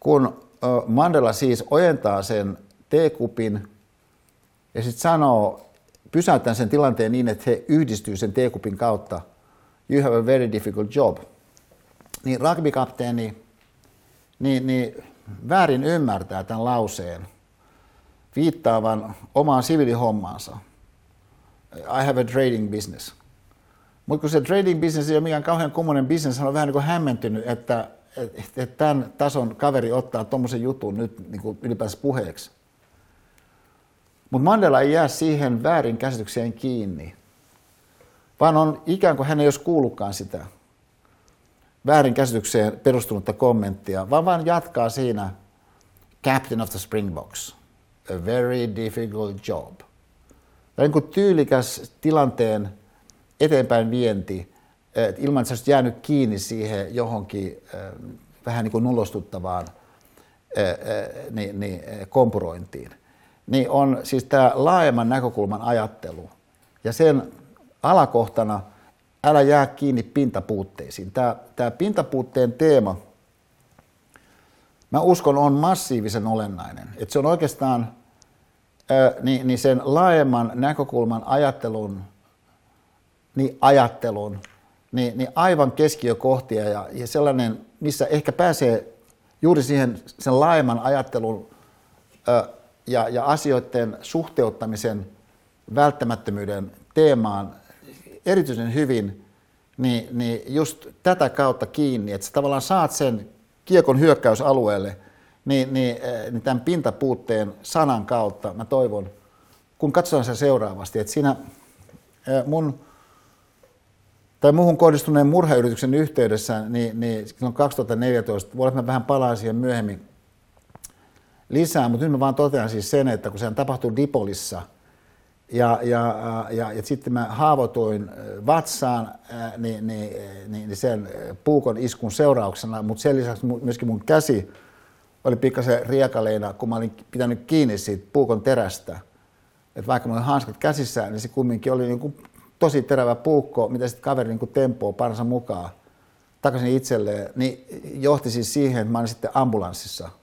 kun Mandela siis ojentaa sen teekupin ja sitten sanoo pysäyttää sen tilanteen niin, että he yhdistyy sen teekupin kautta. You have a very difficult job. Niin rugbykapteeni niin, niin väärin ymmärtää tämän lauseen viittaavan omaan siviilihommaansa. I have a trading business. Mutta kun se trading business ei ole mikään kauhean kummonen business, hän on vähän niin kuin hämmentynyt, että, että, että tämän tason kaveri ottaa tuommoisen jutun nyt niin kuin ylipäänsä puheeksi. Mutta Mandela ei jää siihen väärin käsitykseen kiinni, vaan on ikään kuin hän ei olisi kuullutkaan sitä väärin käsitykseen perustunutta kommenttia, vaan vaan jatkaa siinä Captain of the Springboks, a very difficult job. Tämä niin kuin tyylikäs tilanteen eteenpäin vienti, ilman että sä jäänyt kiinni siihen johonkin vähän niin kuin nulostuttavaan niin, niin, kompurointiin niin on siis tämä laajemman näkökulman ajattelu. Ja sen alakohtana älä jää kiinni pintapuutteisiin. Tämä, tämä pintapuutteen teema, mä uskon, on massiivisen olennainen. Että se on oikeastaan niin, niin sen laajemman näkökulman ajattelun, niin ajattelun, niin, niin aivan keskiökohtia ja, ja sellainen, missä ehkä pääsee juuri siihen sen laajemman ajattelun ää, ja, ja asioiden suhteuttamisen välttämättömyyden teemaan erityisen hyvin, niin, niin just tätä kautta kiinni, että sä tavallaan saat sen kiekon hyökkäysalueelle, niin, niin, niin tämän pintapuutteen sanan kautta mä toivon, kun katsotaan sen seuraavasti, että siinä mun tai muuhun kohdistuneen murhayrityksen yhteydessä, niin, niin silloin 2014, voi mä vähän palaan siihen myöhemmin, lisää, mutta nyt mä vaan totean siis sen, että kun se tapahtui Dipolissa ja, ja, ja, ja sitten mä haavoituin vatsaan niin, niin, niin, niin sen puukon iskun seurauksena, mutta sen lisäksi myöskin mun käsi oli pikkasen riekaleina, kun mä olin pitänyt kiinni siitä puukon terästä. Et vaikka mulla oli hanskat käsissä, niin se kumminkin oli niin kuin tosi terävä puukko, mitä sitten kaveri niin kuin tempoo parsa mukaan takaisin itselleen, niin johti siis siihen, että mä olin sitten ambulanssissa –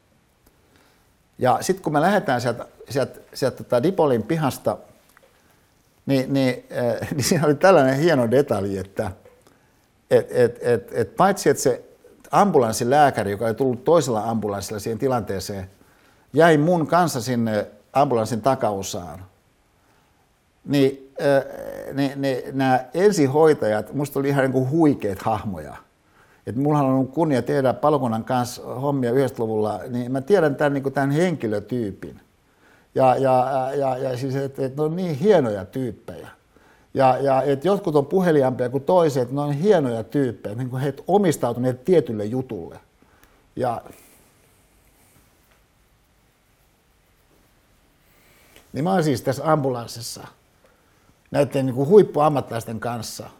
ja sitten kun me lähdetään sieltä, sieltä, sieltä tota Dipolin pihasta, niin, niin, äh, niin siinä oli tällainen hieno detalji, että et, et, et, et paitsi että se ambulanssilääkäri, joka oli tullut toisella ambulanssilla siihen tilanteeseen, jäi mun kanssa sinne ambulanssin takausaan, niin, niin, niin nämä ensihoitajat, musta oli ihan niin kuin huikeat hahmoja – että mulla on ollut kunnia tehdä palokunnan kanssa hommia 90-luvulla, niin mä tiedän tämän, niin tämän henkilötyypin. Ja, ja, ja, ja siis, että et ne on niin hienoja tyyppejä. Ja, ja että jotkut on puheliaampia kuin toiset, ne on hienoja tyyppejä, niin kuin he omistautuneet tietylle jutulle. Ja, niin mä oon siis tässä ambulanssissa näiden niin kuin huippuammattilaisten kanssa –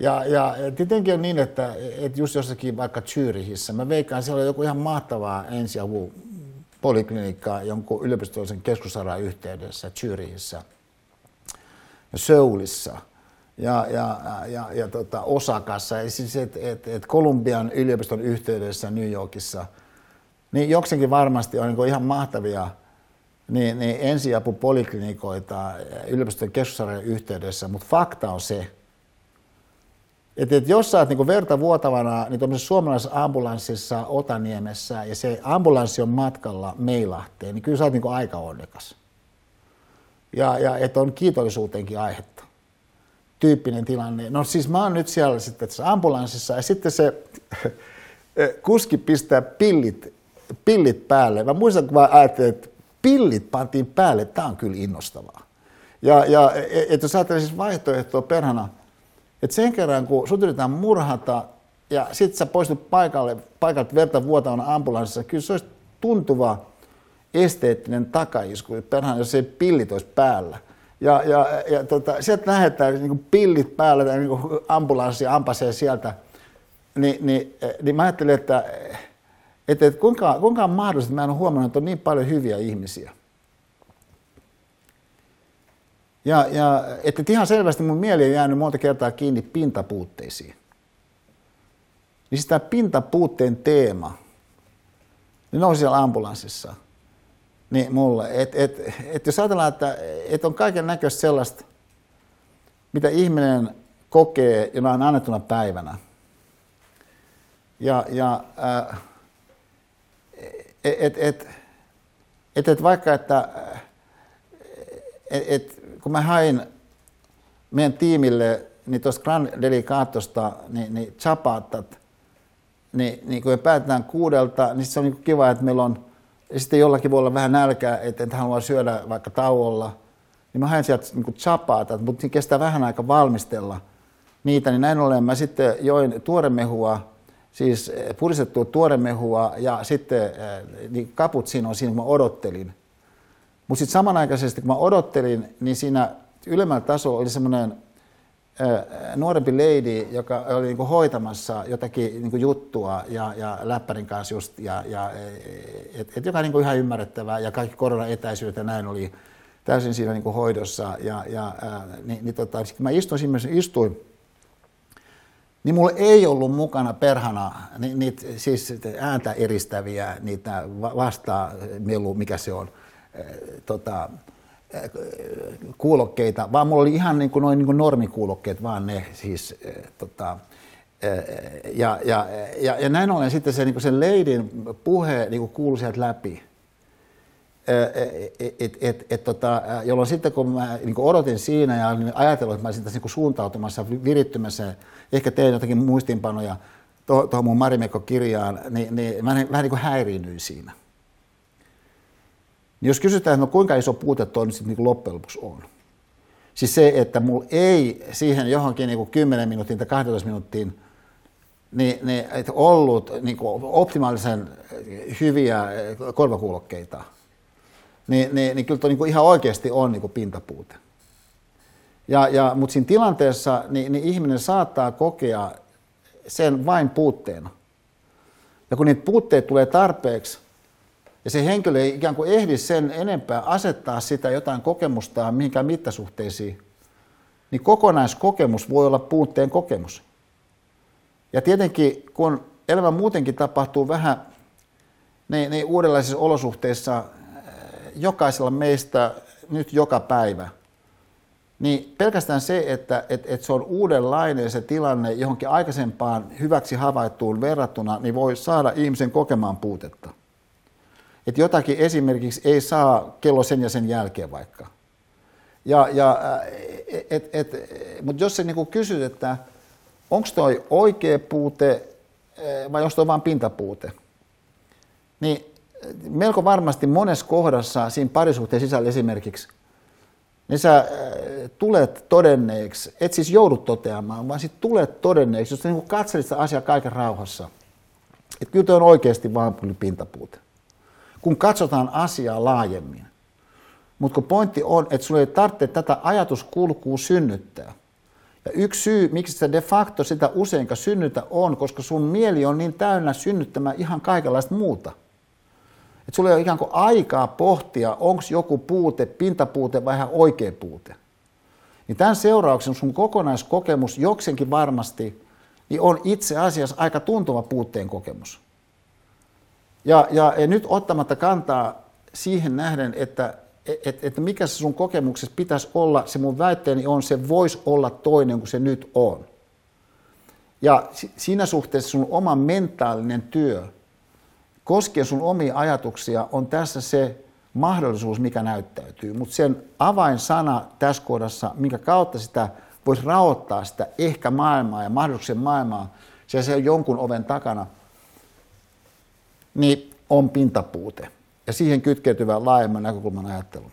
Ja, ja tietenkin on niin, että, että just jossakin vaikka Zyrihissä, mä veikkaan, siellä on joku ihan mahtavaa ensiavu poliklinikkaa jonkun yliopistollisen keskussairaalan yhteydessä Zyrihissä ja Soulissa ja, ja, ja, ja tota Osakassa, ja siis et, et, et Kolumbian yliopiston yhteydessä New Yorkissa, niin jokseenkin varmasti on niin ihan mahtavia niin, niin ensiapupoliklinikoita yliopiston keskussairaalan yhteydessä, mutta fakta on se, että, että jos sä oot niin verta vuotavana niin tuollaisessa suomalaisessa ambulanssissa Otaniemessä ja se ambulanssi on matkalla Meilahteen, niin kyllä sä oot niin aika onnekas. Ja, ja että on kiitollisuuteenkin aihetta. Tyyppinen tilanne. No siis mä oon nyt siellä sitten tässä ambulanssissa ja sitten se kuski pistää pillit, pillit päälle. Mä muistan, kun mä ajattelin, että pillit pantiin päälle, tämä on kyllä innostavaa. Ja, ja että jos ajattelee siis vaihtoehtoa perhana, että sen kerran kun sut yritetään murhata ja sitten sä poistut paikalle, paikalta verta vuotavana ambulanssissa, kyllä se olisi tuntuva esteettinen takaisku, perhana, jos ei pillit olisi päällä. Ja, ja, ja tota, sieltä lähdetään niin pillit päällä tai niin ambulanssi ampasee sieltä, niin, niin, niin mä ajattelin, että, että, että kuinka, kuinka on mahdollista, että mä en ole huomannut, että on niin paljon hyviä ihmisiä. Ja, ja että ihan selvästi mun mieli on jäänyt monta kertaa kiinni pintapuutteisiin. Niin siis tämä pintapuutteen teema, niin nousi siellä ambulanssissa. Niin mulle, että et, et jos ajatellaan, että et on kaiken näköistä sellaista, mitä ihminen kokee jonain annettuna päivänä. Ja, ja äh, et, et, et, et vaikka, että et, et, kun mä hain meidän tiimille niin tuosta Grand Delicatosta niin, niin chapatat, niin, niin kun me päätetään kuudelta, niin se on niin kiva, että meillä on, ja sitten jollakin voi olla vähän nälkää, että, että haluaa syödä vaikka tauolla, niin mä hain sieltä niin chapatat, mutta siinä kestää vähän aika valmistella niitä, niin näin ollen mä sitten join tuoremehua, siis puristettua tuoremehua ja sitten niin kaput siinä on siinä, kun mä odottelin. Mutta sitten samanaikaisesti, kun mä odottelin, niin siinä ylemmällä tasolla oli semmoinen nuorempi lady, joka oli niinku hoitamassa jotakin niinku juttua ja, ja läppärin kanssa just, ja, ja et, et joka niinku ihan ymmärrettävää ja kaikki koronaetäisyydet ja näin oli täysin siinä niinku hoidossa. Ja, ja, ää, niin, niin tota, mä istuin istuin, niin mulla ei ollut mukana perhana ni, niitä siis ääntä eristäviä, niitä vastaa melu, mikä se on, tota, kuulokkeita, vaan mulla oli ihan niin kuin noin niin kuin normikuulokkeet, vaan ne siis tota, ja, ja, ja, ja näin ollen sitten se, niin kuin se leidin puhe niin kuin kuului sieltä läpi. Et, et, et, et, tota, jolloin sitten kun mä niin kuin odotin siinä ja ajatellut, että mä olisin tässä niin suuntautumassa, virittymässä, ehkä tein jotakin muistinpanoja tuohon mun Marimekko-kirjaan, niin, niin mä vähän niin kuin häiriinnyin siinä. Niin jos kysytään, että no kuinka iso puute tuo nyt niin loppujen lopuksi on. Siis se, että mulla ei siihen johonkin niin kuin 10 minuuttiin tai 12 minuuttiin niin, niin, että ollut niin kuin optimaalisen hyviä korvakuulokkeita, niin, niin, niin kyllä tuo niin ihan oikeasti on niin kuin pintapuute. Ja, ja, mutta siinä tilanteessa niin, niin ihminen saattaa kokea sen vain puutteena. Ja kun niitä puutteita tulee tarpeeksi, ja se henkilö ei ikään kuin ehdi sen enempää asettaa sitä jotain kokemustaan mihinkään mittasuhteisiin, niin kokonaiskokemus voi olla puutteen kokemus. Ja tietenkin, kun elämä muutenkin tapahtuu vähän niin, niin uudenlaisissa olosuhteissa jokaisella meistä nyt joka päivä, niin pelkästään se, että, että, että se on uudenlainen se tilanne johonkin aikaisempaan hyväksi havaittuun verrattuna, niin voi saada ihmisen kokemaan puutetta että jotakin esimerkiksi ei saa kello sen ja sen jälkeen vaikka. Ja, ja, et, et, mutta jos sä niinku kysyt, että onko toi oikea puute vai onko toi vain pintapuute, niin melko varmasti monessa kohdassa siinä parisuhteen sisällä esimerkiksi, niin sä tulet todenneeksi, et siis joudut toteamaan, vaan sitten tulet todenneeksi, jos sä niin katselit sitä asiaa kaiken rauhassa. Että kyllä on oikeasti vaan pintapuute kun katsotaan asiaa laajemmin. Mutta kun pointti on, että sinulle ei tarvitse tätä ajatuskulkua synnyttää. Ja yksi syy, miksi sitä de facto sitä useinkaan synnytä on, koska sun mieli on niin täynnä synnyttämään ihan kaikenlaista muuta. Että sulla ei ole ikään kuin aikaa pohtia, onko joku puute, pintapuute vai ihan oikea puute. Niin tämän seurauksen sun kokonaiskokemus joksenkin varmasti niin on itse asiassa aika tuntuva puutteen kokemus. Ja, ja, ja nyt ottamatta kantaa siihen nähden, että että et mikä se sun kokemuksessa pitäisi olla, se mun väitteeni on, se voisi olla toinen kuin se nyt on. Ja siinä suhteessa sun oma mentaalinen työ koskien sun omia ajatuksia on tässä se mahdollisuus, mikä näyttäytyy. Mutta sen avainsana tässä kohdassa, minkä kautta sitä voisi raottaa sitä ehkä maailmaa ja mahdollisuuksien maailmaa, se se on jonkun oven takana, niin on pintapuute ja siihen kytkeytyvä laajemman näkökulman ajattelu.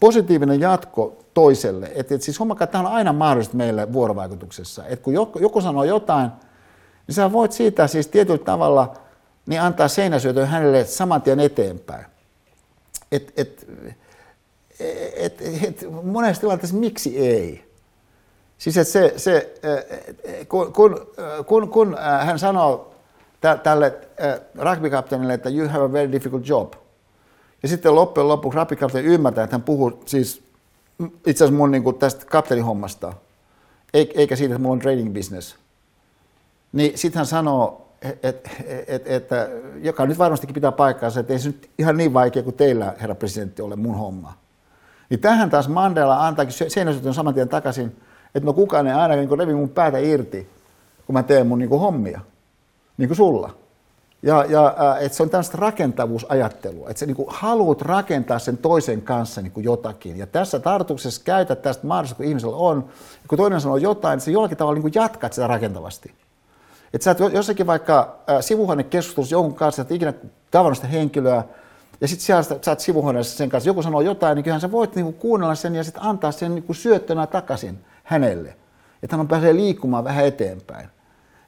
Positiivinen jatko toiselle, että et siis hommakaa, tämä on aina mahdollista meille vuorovaikutuksessa, että kun joku, joku sanoo jotain, niin sä voit siitä siis tietyllä tavalla niin antaa seinäsyötön hänelle saman tien eteenpäin. Et, et, et, et, et, monessa tilanteessa miksi ei? Siis että se, se kun, kun, kun, kun hän sanoo tälle rugbykapteenille, että you have a very difficult job – ja sitten loppujen lopuksi rapikapteeni ymmärtää, että hän puhuu siis itse asiassa mun niin kuin tästä kapteenihommasta, eikä siitä, että mulla on trading business. Niin sitten hän sanoo, et, et, et, joka nyt varmastikin pitää paikkaansa, että ei se nyt ihan niin vaikea kuin teillä, herra presidentti, ole mun homma. Niin tähän taas Mandela antaakin seinäsytön saman tien takaisin, että no kukaan ei aina niin revi mun päätä irti, kun mä teen mun niin kuin hommia, niin kuin sulla. Ja, ja että se on tällaista rakentavuusajattelua, että sä niin haluat rakentaa sen toisen kanssa niin jotakin. Ja tässä tartuksessa käytä tästä mahdollisuutta, kun ihmisellä on, kun toinen sanoo jotain, niin sä jollakin tavalla niin jatkat sitä rakentavasti. Että sä et jossakin vaikka sivuhuonekeskustelussa jonkun kanssa, että ikinä tavannut sitä henkilöä, ja sitten siellä sä oot sivuhuoneessa sen kanssa, joku sanoo jotain, niin kyllähän sä voit niin kuunnella sen ja sitten antaa sen niin syöttönä takaisin hänelle. Että hän pääsee liikkumaan vähän eteenpäin.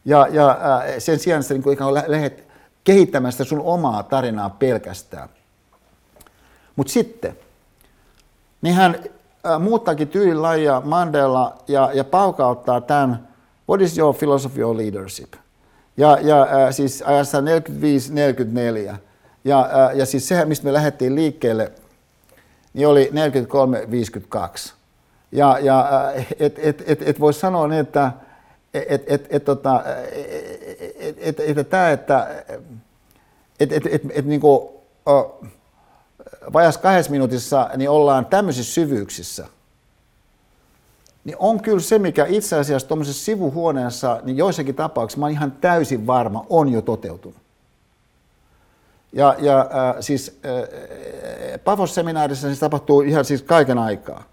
Ja, ja sen sijaan, että sä niin ikään kuin lähet kehittämään sitä sun omaa tarinaa pelkästään. Mutta sitten, niin hän äh, muuttaakin tyylilajia Mandela ja, ja paukauttaa tämän What is your philosophy of leadership? Ja, ja äh, siis ajassa 45-44. Ja, äh, ja siis se, mistä me lähdettiin liikkeelle, niin oli 43-52. Ja, ja äh, et, et, et, et voi sanoa niin, että et, et, et, tota, et, et, et, et, tämä, että et, et, et, et, niin kuin, vajas kahdessa minuutissa niin ollaan tämmöisissä syvyyksissä, niin on kyllä se, mikä itse asiassa tuommoisessa sivuhuoneessa, niin joissakin tapauksissa mä olen ihan täysin varma, on jo toteutunut. Ja, ja äh, siis äh, Pafos-seminaarissa siis tapahtuu ihan siis kaiken aikaa.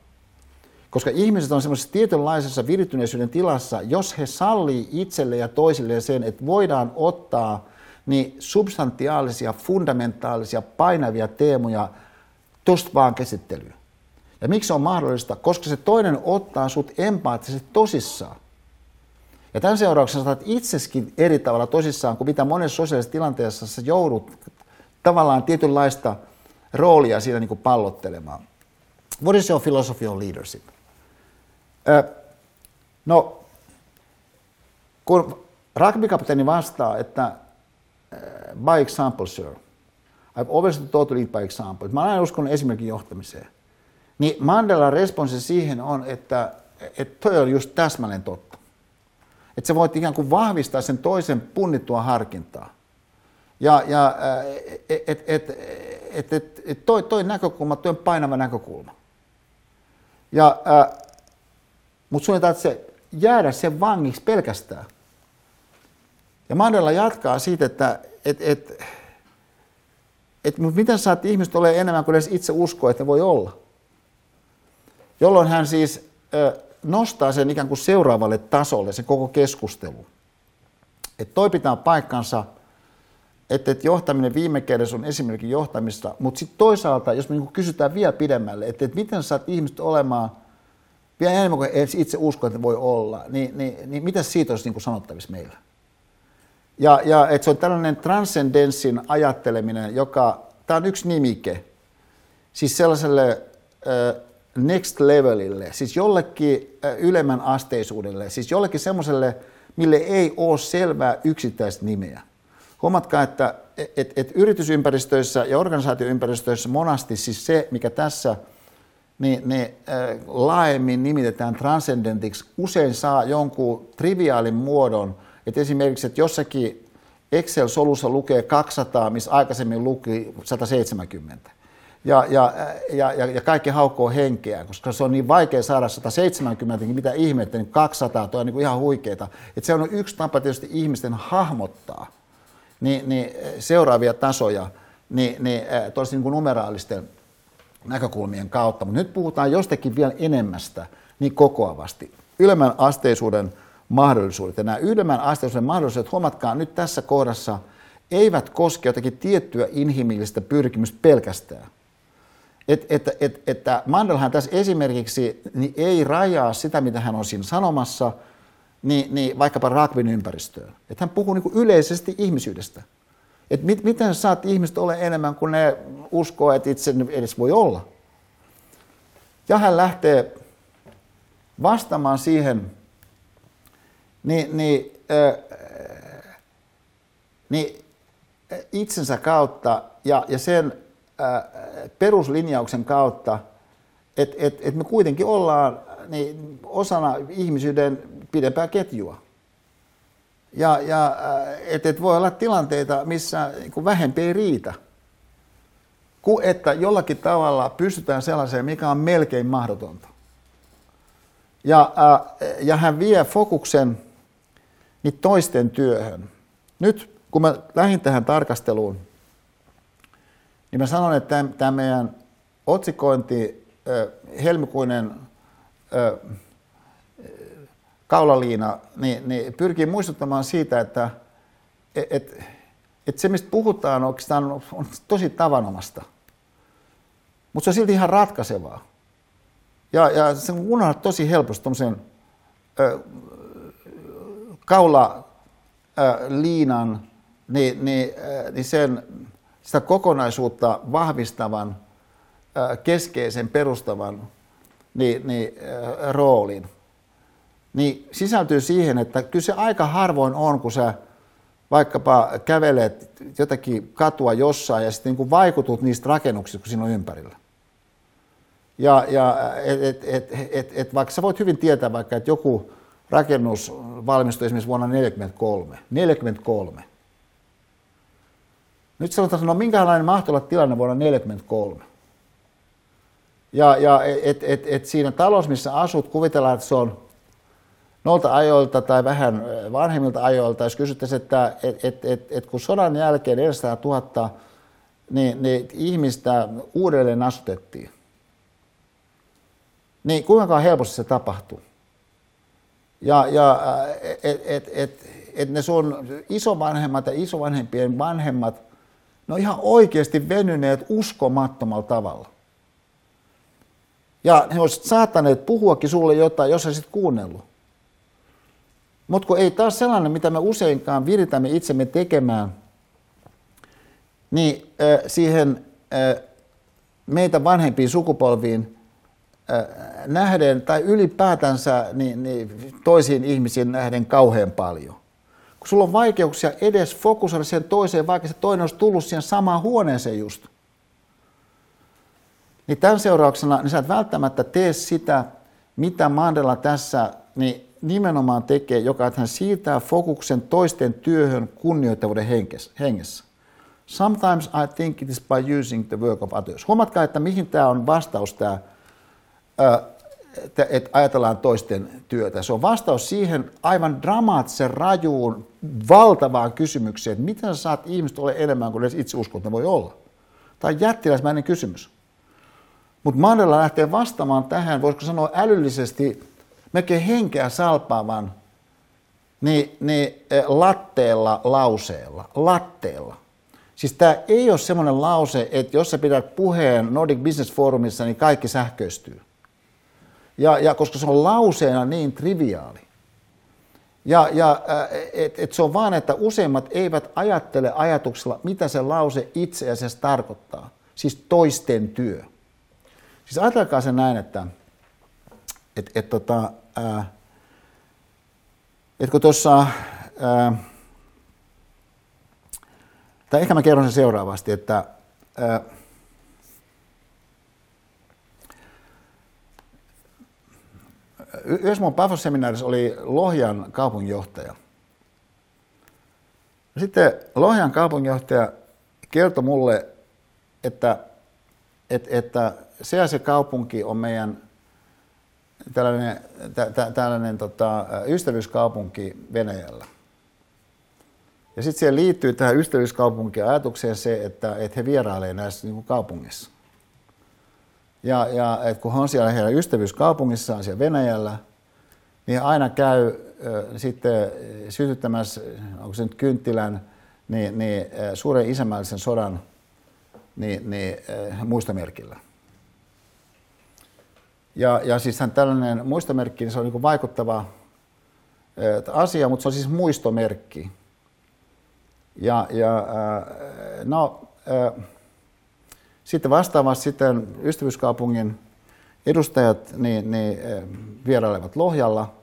Koska ihmiset on semmoisessa tietynlaisessa virittyneisyyden tilassa, jos he sallii itselle ja toisille sen, että voidaan ottaa niin substantiaalisia, fundamentaalisia, painavia teemoja tuosta vaan käsittelyyn. Ja miksi se on mahdollista? Koska se toinen ottaa sut empaattisesti tosissaan. Ja tämän seurauksena saat itseskin eri tavalla tosissaan kuin mitä monessa sosiaalisessa tilanteessa sä joudut tavallaan tietynlaista roolia siinä niin kuin pallottelemaan. What is your philosophy of leadership? No, kun rugbykapteeni vastaa, että by example, sir. I've always thought to lead by example. Mä aina uskonut esimerkin johtamiseen. Niin Mandela responsi siihen on, että, että toi on just täsmälleen totta. Että sä voit ikään kuin vahvistaa sen toisen punnittua harkintaa. Ja, ja et, et, et, et, et toi, toi näkökulma, toi on painava näkökulma. Ja mutta sun ei tarvitse jäädä sen vangiksi pelkästään. Ja Mandela jatkaa siitä, että et, et, et, miten saat ihmiset ole enemmän kuin edes itse uskoa, että voi olla? Jolloin hän siis ö, nostaa sen ikään kuin seuraavalle tasolle, se koko keskustelu. Että toi pitää paikkansa, että, että johtaminen viime kädessä on esimerkiksi johtamista, mutta sitten toisaalta, jos me niin kysytään vielä pidemmälle, että, että miten saat ihmiset olemaan – vielä enemmän kuin itse usko, että voi olla, niin, niin, niin mitä siitä olisi niin kuin sanottavissa meillä? Ja, ja että se on tällainen transcendenssin ajatteleminen, joka, tämä on yksi nimike, siis sellaiselle next levelille, siis jollekin ylemmän asteisuudelle, siis jollekin semmoiselle, mille ei ole selvää yksittäistä nimeä. Huomatkaa, että et, et yritysympäristöissä ja organisaatioympäristöissä monasti siis se, mikä tässä niin ne äh, laajemmin nimitetään transcendentiksi, usein saa jonkun triviaalin muodon, että esimerkiksi, että jossakin Excel-solussa lukee 200, missä aikaisemmin luki 170. Ja, ja, ja, ja, ja kaikki haukkoo henkeä, koska se on niin vaikea saada 170, niin mitä ihmettä, niin 200, toi on niin ihan huikeeta. Että se on yksi tapa tietysti ihmisten hahmottaa niin, niin seuraavia tasoja niin, niin, tosi niin kuin numeraalisten näkökulmien kautta. Mutta nyt puhutaan jostakin vielä enemmästä niin kokoavasti. Ylemmän asteisuuden mahdollisuudet. Ja nämä ylemmän asteisuuden mahdollisuudet, huomatkaa nyt tässä kohdassa, eivät koske jotakin tiettyä inhimillistä pyrkimystä pelkästään. Et, et, et, että Mandelhan tässä esimerkiksi niin ei rajaa sitä, mitä hän on siinä sanomassa, niin, niin vaikkapa ragbin ympäristöön. Että hän puhuu niin yleisesti ihmisyydestä. Että mit, miten saat ihmiset ole enemmän kuin ne uskoo, että itse edes voi olla. Ja hän lähtee vastaamaan siihen niin, niin, äh, niin itsensä kautta ja, ja sen äh, peruslinjauksen kautta, että et, et me kuitenkin ollaan niin, osana ihmisyyden pidempää ketjua. Ja, ja äh, että et voi olla tilanteita, missä niin vähempi ei riitä. Kuin että jollakin tavalla pystytään sellaiseen, mikä on melkein mahdotonta. Ja, äh, ja hän vie fokuksen niin toisten työhön. Nyt kun mä lähdin tähän tarkasteluun, niin mä sanon, että tämä meidän otsikointi, helmikuinen kaulaliina, niin, niin pyrkii muistuttamaan siitä, että et, et, et se, mistä puhutaan, oikeastaan on, on tosi tavanomasta. Mutta se on silti ihan ratkaisevaa. Ja, ja se unohdat tosi helposti tuommoisen kaulaliinan, niin, niin, niin sen, sitä kokonaisuutta vahvistavan, keskeisen, perustavan niin, niin, roolin niin sisältyy siihen, että kyllä se aika harvoin on, kun sä vaikkapa kävelet jotakin katua jossain ja sitten niin vaikutut niistä rakennuksista, kun siinä on ympärillä. Ja, ja et, et, et, et, et, vaikka sä voit hyvin tietää vaikka, että joku rakennus valmistui esimerkiksi vuonna 1943. 43. Nyt sanotaan, no minkälainen mahtoi olla tilanne vuonna 1943. Ja, ja et, et, et siinä talossa, missä asut, kuvitellaan, että se on noilta ajoilta tai vähän vanhemmilta ajoilta, jos kysyttäisiin, että et, et, et, et kun sodan jälkeen 400 000 niin, niin ihmistä uudelleen asutettiin, niin kuinka helposti se tapahtuu? Ja, ja et, et, et, et ne sun isovanhemmat ja isovanhempien vanhemmat, ne on ihan oikeasti venyneet uskomattomalla tavalla. Ja he olisivat saattaneet puhuakin sulle jotain, jos olisit kuunnellut. Mutta kun ei taas sellainen, mitä me useinkaan viritämme itsemme tekemään, niin äh, siihen äh, meitä vanhempiin sukupolviin äh, nähden tai ylipäätänsä niin, niin toisiin ihmisiin nähden kauhean paljon. Kun sulla on vaikeuksia edes fokusoida sen toiseen, vaikka se toinen olisi tullut siihen samaan huoneeseen just. Niin tämän seurauksena niin sä et välttämättä tee sitä, mitä Mandela tässä niin nimenomaan tekee, joka että hän siirtää fokuksen toisten työhön kunnioittavuuden hengessä. Sometimes I think it is by using the work of others. Huomatkaa, että mihin tämä on vastaus, tämä, että ajatellaan toisten työtä. Se on vastaus siihen aivan dramaattisen, rajuun, valtavaan kysymykseen, että miten sä saat ihmistä ole enemmän kuin itse uskot, ne voi olla. Tämä on jättiläismäinen kysymys. Mutta Mandela lähtee vastaamaan tähän, voisiko sanoa älyllisesti melkein henkeä salpaavan niin, niin eh, latteella lauseella, latteella. Siis tämä ei ole semmoinen lause, että jos sä pidät puheen Nordic Business Forumissa, niin kaikki sähköistyy. Ja, ja koska se on lauseena niin triviaali. Ja, ja eh, et, et se on vaan, että useimmat eivät ajattele ajatuksella, mitä se lause itse asiassa tarkoittaa. Siis toisten työ. Siis ajatelkaa se näin, että et, et, tota, ää, et kun tuossa, tai ehkä mä kerron sen seuraavasti, että ää, yhdessä mun Pafos-seminaarissa oli Lohjan kaupunginjohtaja. Sitten Lohjan kaupunginjohtaja kertoi mulle, että, että, että se ja se kaupunki on meidän tällainen, tä, tä, tällainen tota, ystävyyskaupunki Venäjällä. Ja sitten siihen liittyy tähän ystävyyskaupunki-ajatukseen se, että, että he vierailee näissä niin kuin kaupungissa. Ja, ja että kun on siellä heidän ystävyyskaupungissaan siellä Venäjällä, niin aina käy äh, sitten sytyttämässä, onko se nyt kynttilän, niin, niin äh, suuren isämällisen sodan niin, niin, äh, muistomerkillä. Ja, ja siis tällainen muistomerkki, niin se on niin vaikuttava asia, mutta se on siis muistomerkki. Ja, ja no, sitten vastaavasti sitten ystävyyskaupungin edustajat niin, niin, vierailevat Lohjalla.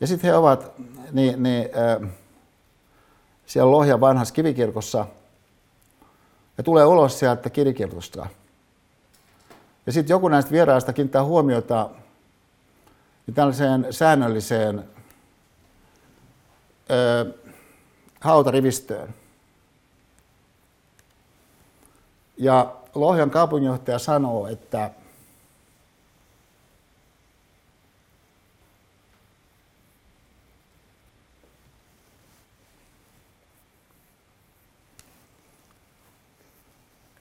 Ja sitten he ovat niin, niin, siellä Lohjan vanhassa kivikirkossa ja tulee ulos sieltä kivikirkosta. Ja sitten joku näistä vieraista kiinnittää huomiota tällaiseen säännölliseen ö, hautarivistöön. Ja Lohjan kaupunginjohtaja sanoo, että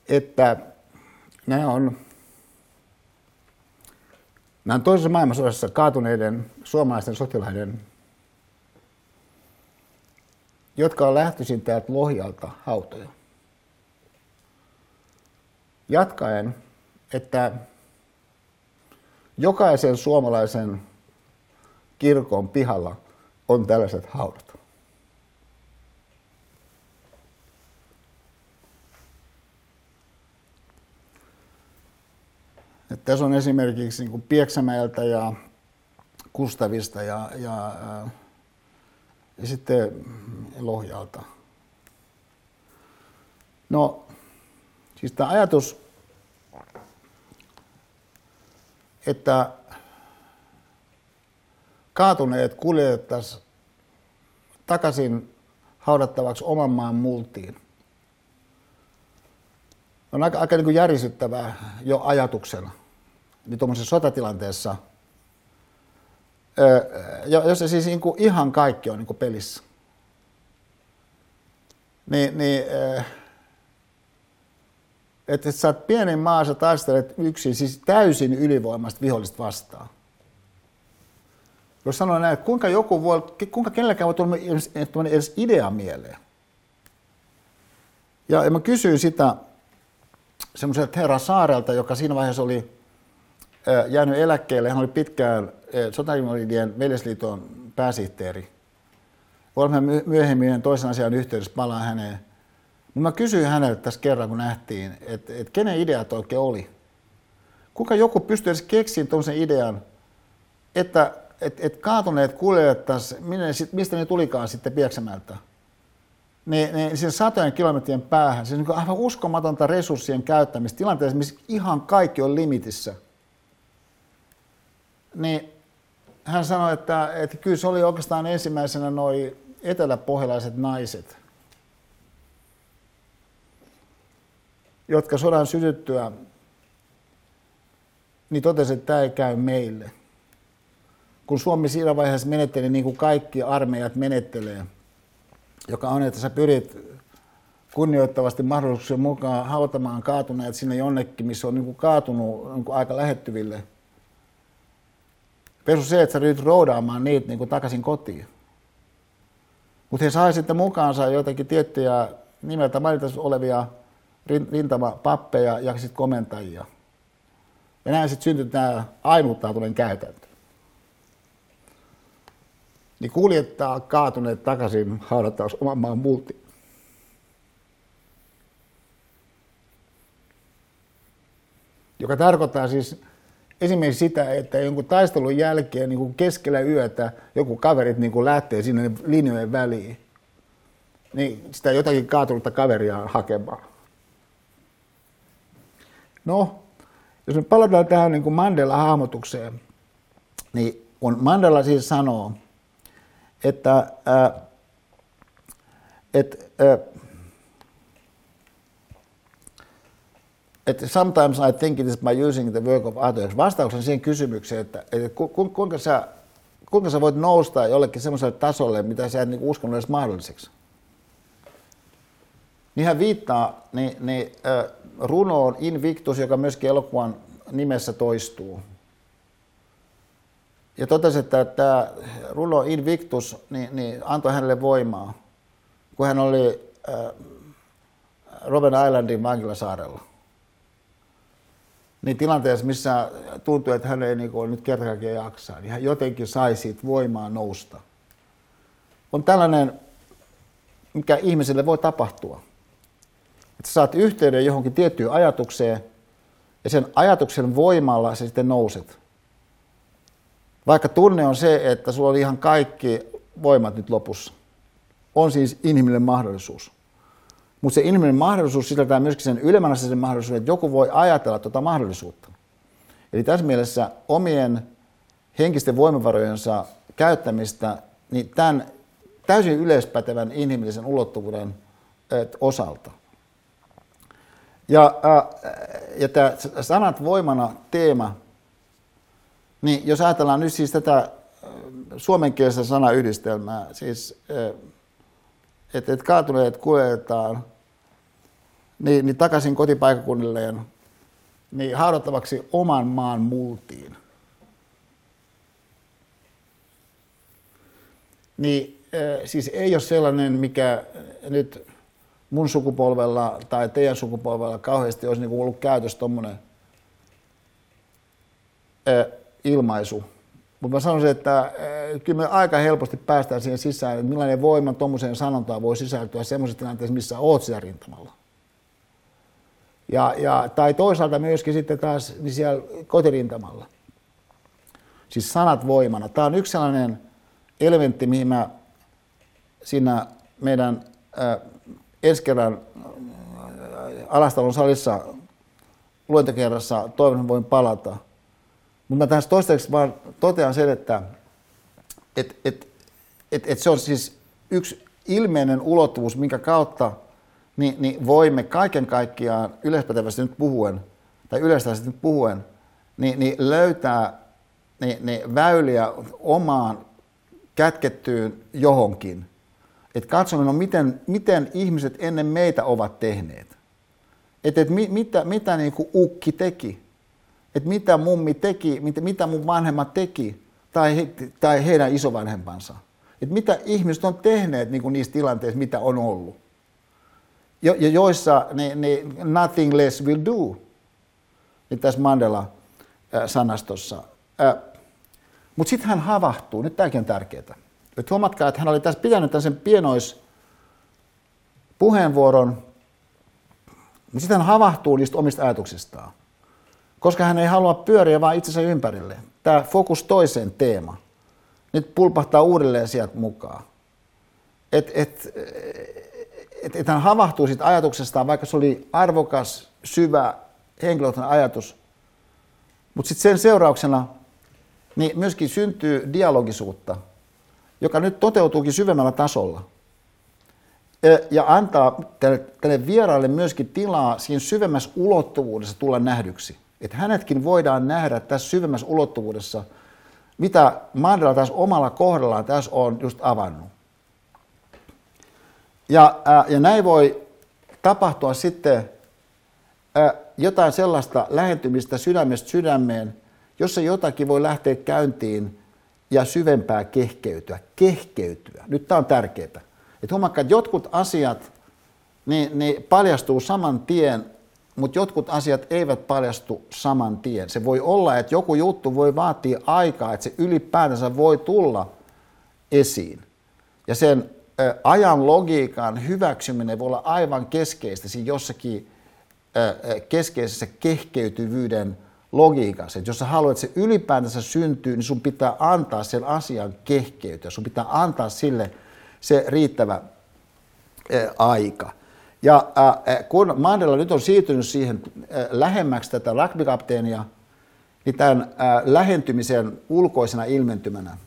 että nämä on, nämä on toisessa maailmansodassa kaatuneiden suomalaisten sotilaiden, jotka on lähtöisin täältä Lohjalta hautoja jatkaen, että jokaisen suomalaisen kirkon pihalla on tällaiset haudat. Että tässä on esimerkiksi niin Pieksämäeltä ja Kustavista ja, ja, ja sitten Lohjalta. No, Siis tämä ajatus, että kaatuneet kuljetettaisiin takaisin haudattavaksi oman maan multiin, on aika, aika niin kuin järisyttävää jo ajatuksena. Niin tuommoisessa sotatilanteessa, jos se siis niin kuin ihan kaikki on niin kuin pelissä, niin, niin että sä oot pienen maa, sä taistelet yksin, siis täysin ylivoimasta vihollista vastaan. Jos sanoo näin, että kuinka joku voi, kuinka kenelläkään voi tulla edes, edes idea mieleen. Ja, ja mä kysyin sitä semmoiselta herra Saarelta, joka siinä vaiheessa oli jäänyt eläkkeelle. Hän oli pitkään Sotainvalidien veljesliiton pääsihteeri. Olemme myöhemmin toisen asian yhteydessä palaan häneen. Mutta mä kysyin häneltä tässä kerran, kun nähtiin, että, että kenen idea toi oikein oli. Kuka joku pystyy edes keksiin tuollaisen idean, että et, et kaatuneet kuljettaisiin, mistä ne tulikaan sitten Pieksämältä, niin, niin sen satojen kilometrien päähän, on niin aivan uskomatonta resurssien käyttämistä tilanteessa, missä ihan kaikki on limitissä. Niin hän sanoi, että, että kyllä se oli oikeastaan ensimmäisenä noin eteläpohjalaiset naiset, jotka sodan sytyttyä, niin totesi, että tämä ei käy meille. Kun Suomi siinä vaiheessa menetteli niin kuin kaikki armeijat menettelee, joka on, että sä pyrit kunnioittavasti mahdollisuuksien mukaan hautamaan kaatuneet sinne jonnekin, missä on niin kuin kaatunut niin kuin aika lähettyville. Pesu se, että sä ryhdyt roudaamaan niitä niin kuin takaisin kotiin. Mutta he sai sitten mukaansa joitakin tiettyjä nimeltä mainita olevia rintamapappeja ja sitten komentajia. Ja näin sitten syntyi tämä ainutlaatuinen käytäntö. Niin kuljettaa kaatuneet takaisin haudattaisi oman maan multi. joka tarkoittaa siis esimerkiksi sitä, että jonkun taistelun jälkeen niin keskellä yötä joku kaverit niin lähtee sinne linjojen väliin, niin sitä jotakin kaatunutta kaveria hakemaan. No, jos me palataan tähän niin Mandela-hahmotukseen, niin kun Mandela siis sanoo, että, ää, että ää, että sometimes I think it is by using the work of others. Vastauksen siihen kysymykseen, että, että ku, ku, kuinka, sä, kuinka sä voit nousta jollekin semmoiselle tasolle, mitä sä et niin uskonut edes mahdolliseksi. Niin hän viittaa niin, niin, äh, runoon Invictus, joka myöskin elokuvan nimessä toistuu. Ja totesi, että tämä runo Invictus niin, niin antoi hänelle voimaa, kun hän oli äh, Robben Islandin vankilasaarella niin tilanteessa, missä tuntuu, että hän ei niin kuin, nyt kertakaikkiaan jaksaa, niin hän jotenkin sai siitä voimaa nousta. On tällainen, mikä ihmiselle voi tapahtua. Että saat yhteyden johonkin tiettyyn ajatukseen, ja sen ajatuksen voimalla sä sitten nouset. Vaikka tunne on se, että sulla oli ihan kaikki voimat nyt lopussa. On siis inhimillinen mahdollisuus. Mutta se inhimillinen mahdollisuus sisältää myöskin sen ylemmän mahdollisuuden, että joku voi ajatella tuota mahdollisuutta. Eli tässä mielessä omien henkisten voimavarojensa käyttämistä niin tämän täysin yleispätevän inhimillisen ulottuvuuden osalta. Ja, ja tämä sanat voimana teema, niin jos ajatellaan nyt siis tätä suomenkielistä sanayhdistelmää, siis että et kaatuneet kuljetetaan niin, niin takaisin kotipaikakunnilleen niin haudattavaksi oman maan multiin. Niin siis ei ole sellainen, mikä nyt mun sukupolvella tai teidän sukupolvella kauheasti olisi niin ollut käytössä tuommoinen ilmaisu mutta mä sanoisin, että kyllä me aika helposti päästään siihen sisään, että millainen voima tuommoiseen sanontaan voi sisältyä semmoisessa tilanteessa, missä oot siellä rintamalla. Ja, ja, tai toisaalta myöskin sitten taas niin siellä kotirintamalla. Siis sanat voimana. Tämä on yksi sellainen elementti, mihin mä siinä meidän äh, ensi kerran äh, Alastalon salissa luentokerrassa toivon, että voin palata – mutta mä tässä toistaiseksi vaan totean sen, että et, et, et, et se on siis yksi ilmeinen ulottuvuus, minkä kautta niin, niin voimme kaiken kaikkiaan yleispätevästi nyt puhuen, tai yleistävästi nyt puhuen, niin, niin löytää niin, niin väyliä omaan kätkettyyn johonkin. Että katsomme, no miten, miten ihmiset ennen meitä ovat tehneet. Että et mitä, mitä niin kuin ukki teki että mitä mummi teki, mitä, mitä mun vanhemmat teki, tai, he, tai heidän isovanhempansa. Että mitä ihmiset on tehneet niin kuin niissä tilanteissa, mitä on ollut. Jo, ja joissa ne, ne nothing less will do, niin tässä Mandela-sanastossa. Mutta sitten hän havahtuu, nyt tämäkin on tärkeää. Et huomatkaa, että hän oli tässä pitänyt tämän pienois puheenvuoron, mutta sitten hän havahtuu niistä omista ajatuksistaan koska hän ei halua pyöriä vaan itsensä ympärille. Tämä fokus toiseen teema. Nyt pulpahtaa uudelleen sieltä mukaan. Että et, et, et hän havahtuu siitä ajatuksestaan, vaikka se oli arvokas, syvä, henkilökohtainen ajatus. Mutta sitten sen seurauksena niin myöskin syntyy dialogisuutta, joka nyt toteutuukin syvemmällä tasolla. Ja antaa tälle, tälle vieraalle myöskin tilaa siinä syvemmässä ulottuvuudessa tulla nähdyksi. Että hänetkin voidaan nähdä tässä syvemmässä ulottuvuudessa, mitä Mandela taas omalla kohdallaan tässä on just avannut. Ja, ää, ja näin voi tapahtua sitten ää, jotain sellaista lähentymistä sydämestä sydämeen, jossa jotakin voi lähteä käyntiin ja syvempää kehkeytyä. Kehkeytyä. Nyt tämä on tärkeää. Että huomakka, että jotkut asiat niin, niin paljastuu saman tien mutta jotkut asiat eivät paljastu saman tien. Se voi olla, että joku juttu voi vaatia aikaa, että se ylipäätänsä voi tulla esiin. Ja sen ajan logiikan hyväksyminen voi olla aivan keskeistä siinä jossakin keskeisessä kehkeytyvyyden logiikassa, että jos sä haluat, että se ylipäätänsä syntyy, niin sun pitää antaa sen asian kehkeytyä, sun pitää antaa sille se riittävä aika. Ja kun Mandela nyt on siirtynyt siihen lähemmäksi tätä rugbykapteenia, niin tämän lähentymisen ulkoisena ilmentymänä,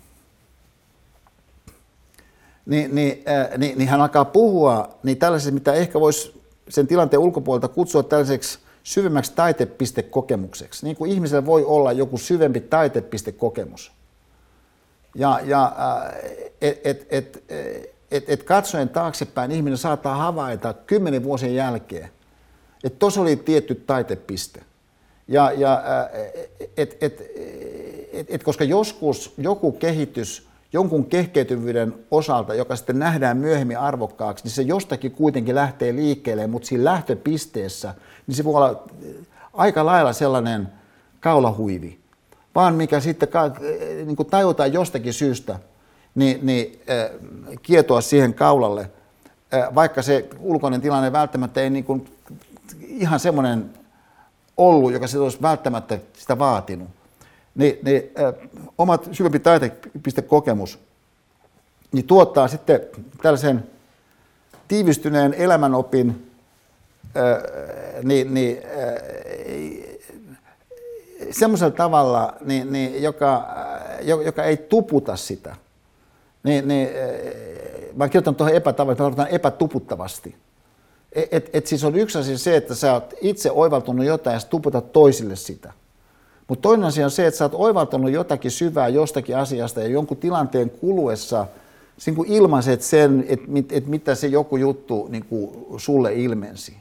niin, niin, niin, niin hän alkaa puhua niin tällaisesta, mitä ehkä voisi sen tilanteen ulkopuolelta kutsua tällaiseksi syvemmäksi taitepistekokemukseksi. Niin kuin ihmisellä voi olla joku syvempi taitepistekokemus. Ja, ja et, et, et, et, et katsoen taaksepäin ihminen saattaa havaita kymmenen vuosien jälkeen, että tuossa oli tietty taitepiste. Ja, ja et, et, et, et, koska joskus joku kehitys jonkun kehkeytyvyyden osalta, joka sitten nähdään myöhemmin arvokkaaksi, niin se jostakin kuitenkin lähtee liikkeelle, mutta siinä lähtöpisteessä, niin se voi olla aika lailla sellainen kaulahuivi, vaan mikä sitten niin kuin tajutaan jostakin syystä, niin, niin äh, kietoa siihen kaulalle, vaikka se ulkoinen tilanne välttämättä ei niin kuin, ihan semmoinen ollut, joka se olisi välttämättä sitä vaatinut. Niin, niin äh, omat syvempi taitepistekokemus niin tuottaa sitten tällaisen tiivistyneen elämänopin, äh, niin, niin, äh, semmoisella tavalla, niin, niin, joka, joka ei tuputa sitä. Niin, niin, mä oon kirjoittanut tuohon epätavoitteeseen, epätuputtavasti. Et, et, et siis on yksi asia se, että sä oot itse oivaltunut jotain ja tuputat toisille sitä. Mutta toinen asia on se, että sä oot oivaltanut jotakin syvää jostakin asiasta ja jonkun tilanteen kuluessa niin ilmaiset sen, että mit, et mitä se joku juttu niin sulle ilmensi.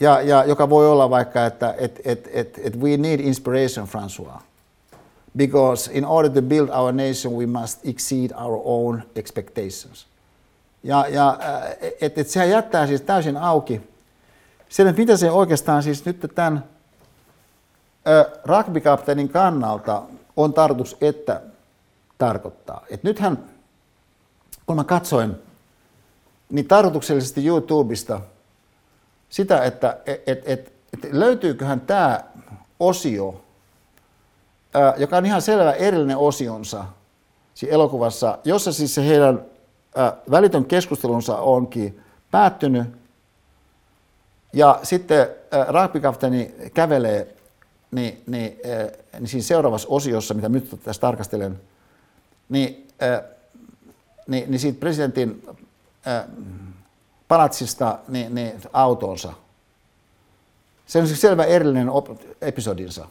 Ja, ja joka voi olla vaikka, että et, et, et, et we need inspiration, François. Because in order to build our nation, we must exceed our own expectations. Ja, ja että et sehän jättää siis täysin auki sen, että mitä se oikeastaan siis nyt tämän rugbykapteenin kannalta on tarkoitus, että tarkoittaa. Et nythän, kun mä katsoin, niin tarkoituksellisesti YouTubesta sitä, että et, et, et, et löytyyköhän tämä osio, ää, joka on ihan selvä erillinen osionsa siinä elokuvassa, jossa siis se heidän ää, välitön keskustelunsa onkin päättynyt, ja sitten rugbykapteeni kävelee niin, niin, äh, niin siinä seuraavassa osiossa, mitä nyt tässä tarkastelen, niin, äh, niin, niin siitä presidentin äh, palatsista niin, niin autoonsa. Se on siis selvä erillinen op- episodinsa.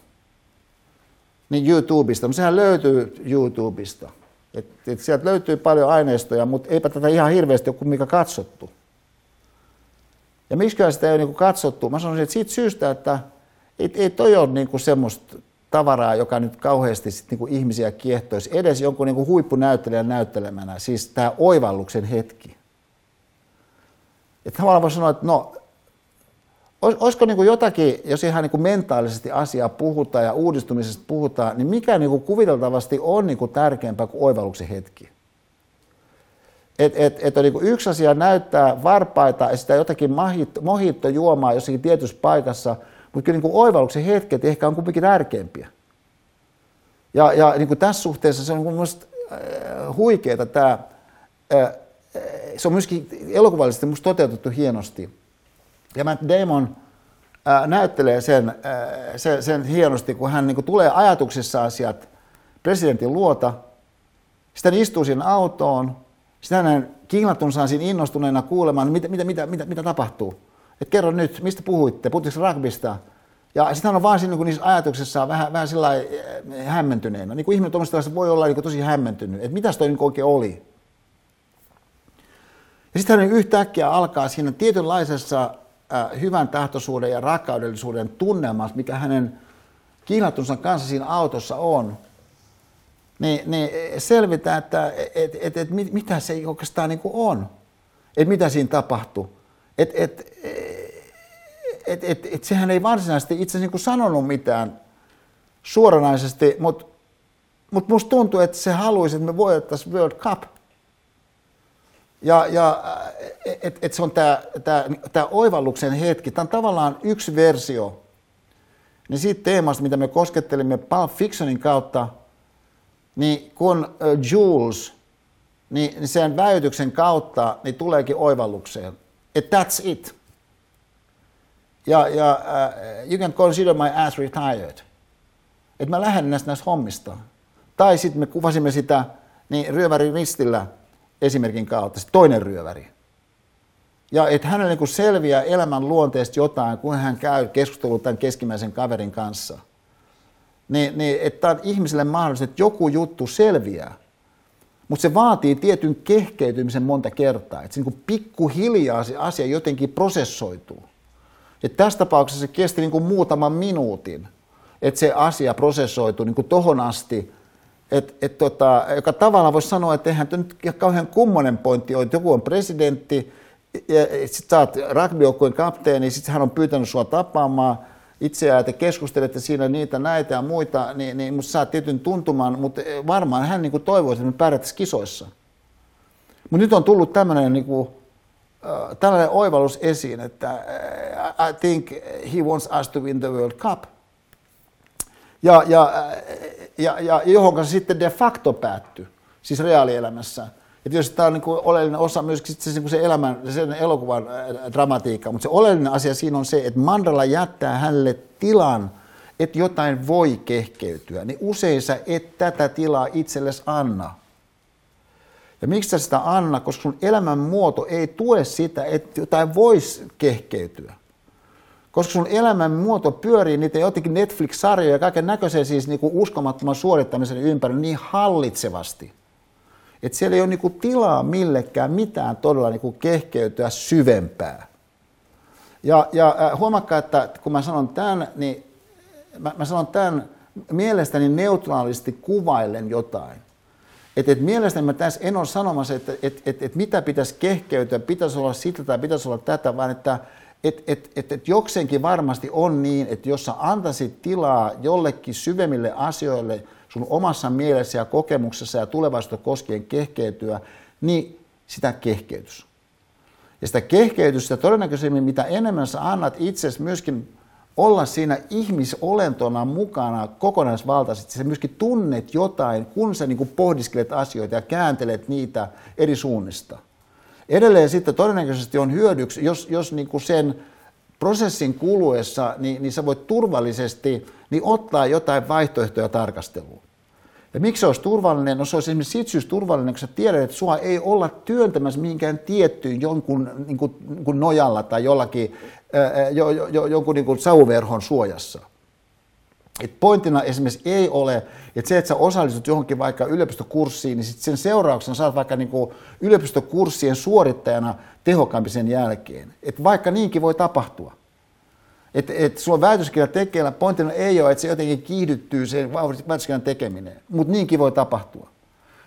Niin YouTubesta, mutta sehän löytyy YouTubesta. Et, et sieltä löytyy paljon aineistoja, mutta eipä tätä ihan hirveästi ole mikä katsottu. Ja miksi sitä ei ole niin katsottu? Mä sanoisin, että siitä syystä, että ei, ei toi ole niin kuin semmoista tavaraa, joka nyt kauheasti sit niin kuin ihmisiä kiehtoisi edes jonkun niin kuin huippunäyttelijän näyttelemänä, siis tämä oivalluksen hetki. Että tavallaan voi sanoa, että no, olisiko niin jotakin, jos ihan niin mentaalisesti asiaa puhutaan ja uudistumisesta puhutaan, niin mikä niin kuin kuviteltavasti on niin kuin tärkeämpää kuin oivalluksen hetki? Että et, et on niin yksi asia näyttää varpaita ja sitä jotakin mohittojuomaa jossakin tietyssä paikassa – mutta kyllä niin oivalluksen hetket ehkä on kuitenkin tärkeimpiä. Ja, ja niin tässä suhteessa se on niin minusta äh, huikeaa tämä, äh, se on myöskin elokuvallisesti minusta toteutettu hienosti. Ja Matt Damon äh, näyttelee sen, äh, sen, sen hienosti, kun hän niin kuin tulee ajatuksissa asiat presidentin luota, sitten hän istuu siinä autoon, sitten hänen kihlattunsa siinä innostuneena kuulemaan, mitä, mitä, mitä, mitä, mitä tapahtuu että kerro nyt, mistä puhuitte, puhutteko rugbysta? Ja sitten hän on vaan siinä niin niissä ajatuksissa vähän, vähän sillä eh, hämmentyneenä. Niin kuin ihminen tuommoista voi olla niin tosi hämmentynyt, että mitä toi niin oikein oli. Ja sitten hän yhtäkkiä alkaa siinä tietynlaisessa äh, hyvän tahtoisuuden ja rakkaudellisuuden tunnelmassa, mikä hänen kiinattunsa kanssa siinä autossa on, niin, niin selvitään, että et, et, et, mit, mitä se oikeastaan niin on. Että mitä siinä tapahtuu. Et, et, et, et, et sehän ei varsinaisesti itse niin sanonut mitään suoranaisesti, mutta mut musta tuntuu, että se haluaisi, että me voitettaisiin World Cup. Ja, ja että et se on tämä oivalluksen hetki. Tämä on tavallaan yksi versio niin siitä teemasta, mitä me koskettelimme Pulp Fictionin kautta, niin kun Jules, niin, niin sen väytyksen kautta niin tuleekin oivallukseen, että that's it. Ja, ja uh, you can consider my ass retired. Että mä lähden näistä, näistä hommista. Tai sitten me kuvasimme sitä niin ryöväri ristillä esimerkin kautta, se toinen ryöväri. Ja että hänelle niin selviää elämän luonteesta jotain, kun hän käy keskustelua tämän keskimmäisen kaverin kanssa. Niin, niin että on ihmiselle mahdollista, että joku juttu selviää. Mutta se vaatii tietyn kehkeytymisen monta kertaa. Että se niin pikkuhiljaa se asia jotenkin prosessoituu. Ja tässä tapauksessa se kesti niin kuin muutaman minuutin, että se asia prosessoituu niin kuin tohon asti, et, et tota, joka tavallaan voisi sanoa, että eihän nyt kauhean kummonen pointti ole, että joku on presidentti, ja sitten sä oot rugbyjoukkueen kapteeni, sitten hän on pyytänyt sua tapaamaan itseään, että keskustelette siinä niitä, näitä ja muita, niin, niin musta saat tietyn tuntuman, mutta varmaan hän niin toivoisi, että me pärjättäisiin kisoissa. Mutta nyt on tullut tämmöinen niin kuin, tällainen oivallus esiin, että I think he wants us to win the World Cup. Ja, ja, ja, ja johon se sitten de facto päättyi, siis reaalielämässä. Ja tietysti tämä on niin oleellinen osa myöskin se, se, se elämän, sen elokuvan dramatiikka, mutta se oleellinen asia siinä on se, että Mandala jättää hänelle tilan, että jotain voi kehkeytyä, niin usein sä et tätä tilaa itsellesi anna. Ja miksi sä sitä anna? Koska sun elämän muoto ei tue sitä, että jotain voisi kehkeytyä. Koska sun elämän muoto pyörii niitä jotenkin Netflix-sarjoja ja kaiken näköisen siis niin kuin uskomattoman suorittamisen ympärillä niin hallitsevasti – että siellä ei ole niinku tilaa millekään mitään todella niinku kehkeytyä syvempää. Ja, ja äh, huomakkaa, että kun mä sanon tämän, niin mä, mä sanon tämän mielestäni neutraalisti kuvaillen jotain. Että et mielestäni mä tässä en ole sanomassa, että et, et, et mitä pitäisi kehkeytyä, pitäisi olla sitä tai pitäisi olla tätä, vaan että et, et, et, et jokseenkin varmasti on niin, että jos sä antaisit tilaa jollekin syvemmille asioille – sun omassa mielessä ja kokemuksessa ja tulevaisuutta koskien kehkeytyä, niin sitä kehkeytys. Ja sitä kehkeytystä todennäköisemmin, mitä enemmän sä annat itsesi myöskin olla siinä ihmisolentona mukana kokonaisvaltaisesti, sä myöskin tunnet jotain, kun sä niin pohdiskelet asioita ja kääntelet niitä eri suunnista. Edelleen sitten todennäköisesti on hyödyksi, jos, jos niin kuin sen prosessin kuluessa, niin, niin sä voit turvallisesti niin ottaa jotain vaihtoehtoja tarkasteluun. Ja miksi se olisi turvallinen? No se olisi esimerkiksi siitä syystä turvallinen, kun sä tiedät, että sua ei olla työntämässä mihinkään tiettyyn jonkun niin kuin, niin kuin nojalla tai jollakin, ää, jo, jo, jo, jonkun niin kuin sauverhon suojassa. Et pointtina esimerkiksi ei ole, että se, että sä osallistut johonkin vaikka yliopistokurssiin, niin sit sen seurauksena saat vaikka niin kuin yliopistokurssien suorittajana tehokkaampi sen jälkeen. Et vaikka niinkin voi tapahtua. Että et sulla on väitöskirja tekeillä, pointtina ei ole, että se jotenkin kiihdyttyy se väitöskirjan tekeminen, mutta niinkin voi tapahtua.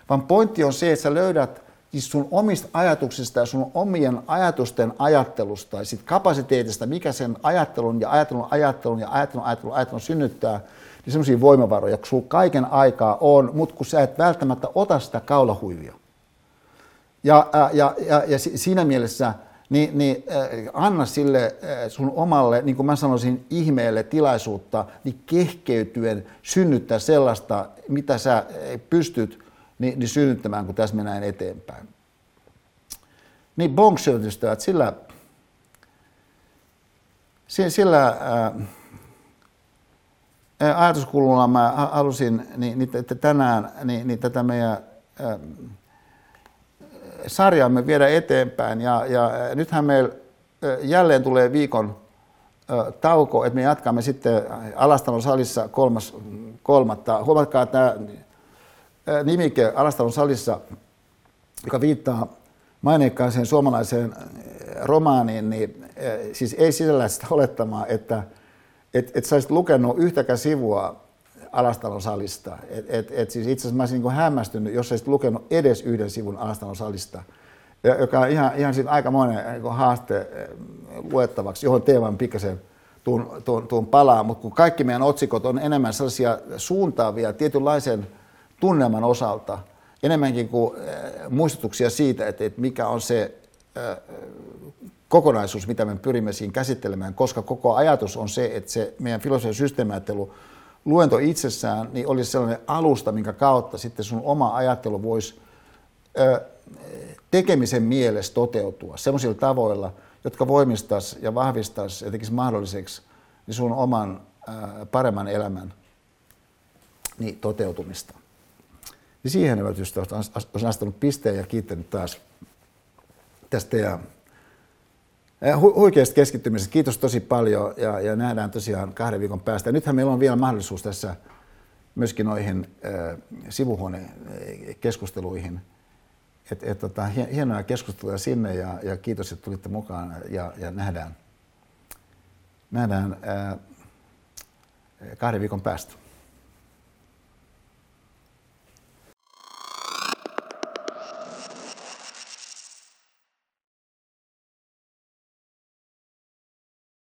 Vaan pointti on se, että sä löydät siis sun omista ajatuksista ja sun omien ajatusten ajattelusta ja sit kapasiteetista, mikä sen ajattelun ja ajattelun ajattelun ja ajattelun ajattelun, ajattelun synnyttää, niin semmoisia voimavaroja, kun sulla kaiken aikaa on, mutta kun sä et välttämättä ota sitä kaulahuivia. Ja, ja, ja, ja siinä mielessä niin, niin äh, anna sille äh, sun omalle, niin kuin mä sanoisin, ihmeelle tilaisuutta, niin kehkeytyen synnyttää sellaista, mitä sä pystyt niin, niin synnyttämään, kun tässä mennään eteenpäin. Niin että sillä, sillä ää, ajatuskululla mä halusin niin, niin, että tänään niin, niin tätä meidän ää, sarjaamme viedä eteenpäin. Ja, ja nythän meillä jälleen tulee viikon tauko, että me jatkamme sitten Alastalon salissa kolmas, kolmatta. Huomatkaa, että tämä nimike Alastalon salissa, joka viittaa maineikkaaseen suomalaiseen romaaniin, niin siis ei sisällä sitä olettamaa, että et, et sä olisit lukenut yhtäkään sivua Alastalon salista. Et, et, et siis itse asiassa mä olisin niin hämmästynyt, jos olisit lukenut edes yhden sivun Alastalon salista, joka on ihan, ihan siis aikamoinen niin haaste luettavaksi, johon teeman pikkasen tuun, tuun, tuun palaa, mutta kun kaikki meidän otsikot on enemmän sellaisia suuntaavia tietynlaisen tunnelman osalta, enemmänkin kuin muistutuksia siitä, että, mikä on se kokonaisuus, mitä me pyrimme siinä käsittelemään, koska koko ajatus on se, että se meidän filosofian systeemiajattelu luento itsessään niin olisi sellainen alusta, minkä kautta sitten sun oma ajattelu voisi tekemisen mielessä toteutua sellaisilla tavoilla, jotka voimistaisi ja vahvistaisi ja tekisi mahdolliseksi niin sun oman paremman elämän niin toteutumista. Niin siihen ovat just olisi astanut pisteen ja kiittänyt taas tästä ja huikeasta keskittymisestä. Kiitos tosi paljon ja, ja nähdään tosiaan kahden viikon päästä. Ja nythän meillä on vielä mahdollisuus tässä myöskin noihin äh, sivuhuonekeskusteluihin. Et, et, tota, hienoja keskusteluja sinne ja, ja kiitos, että tulitte mukaan ja, ja nähdään, nähdään äh, kahden viikon päästä.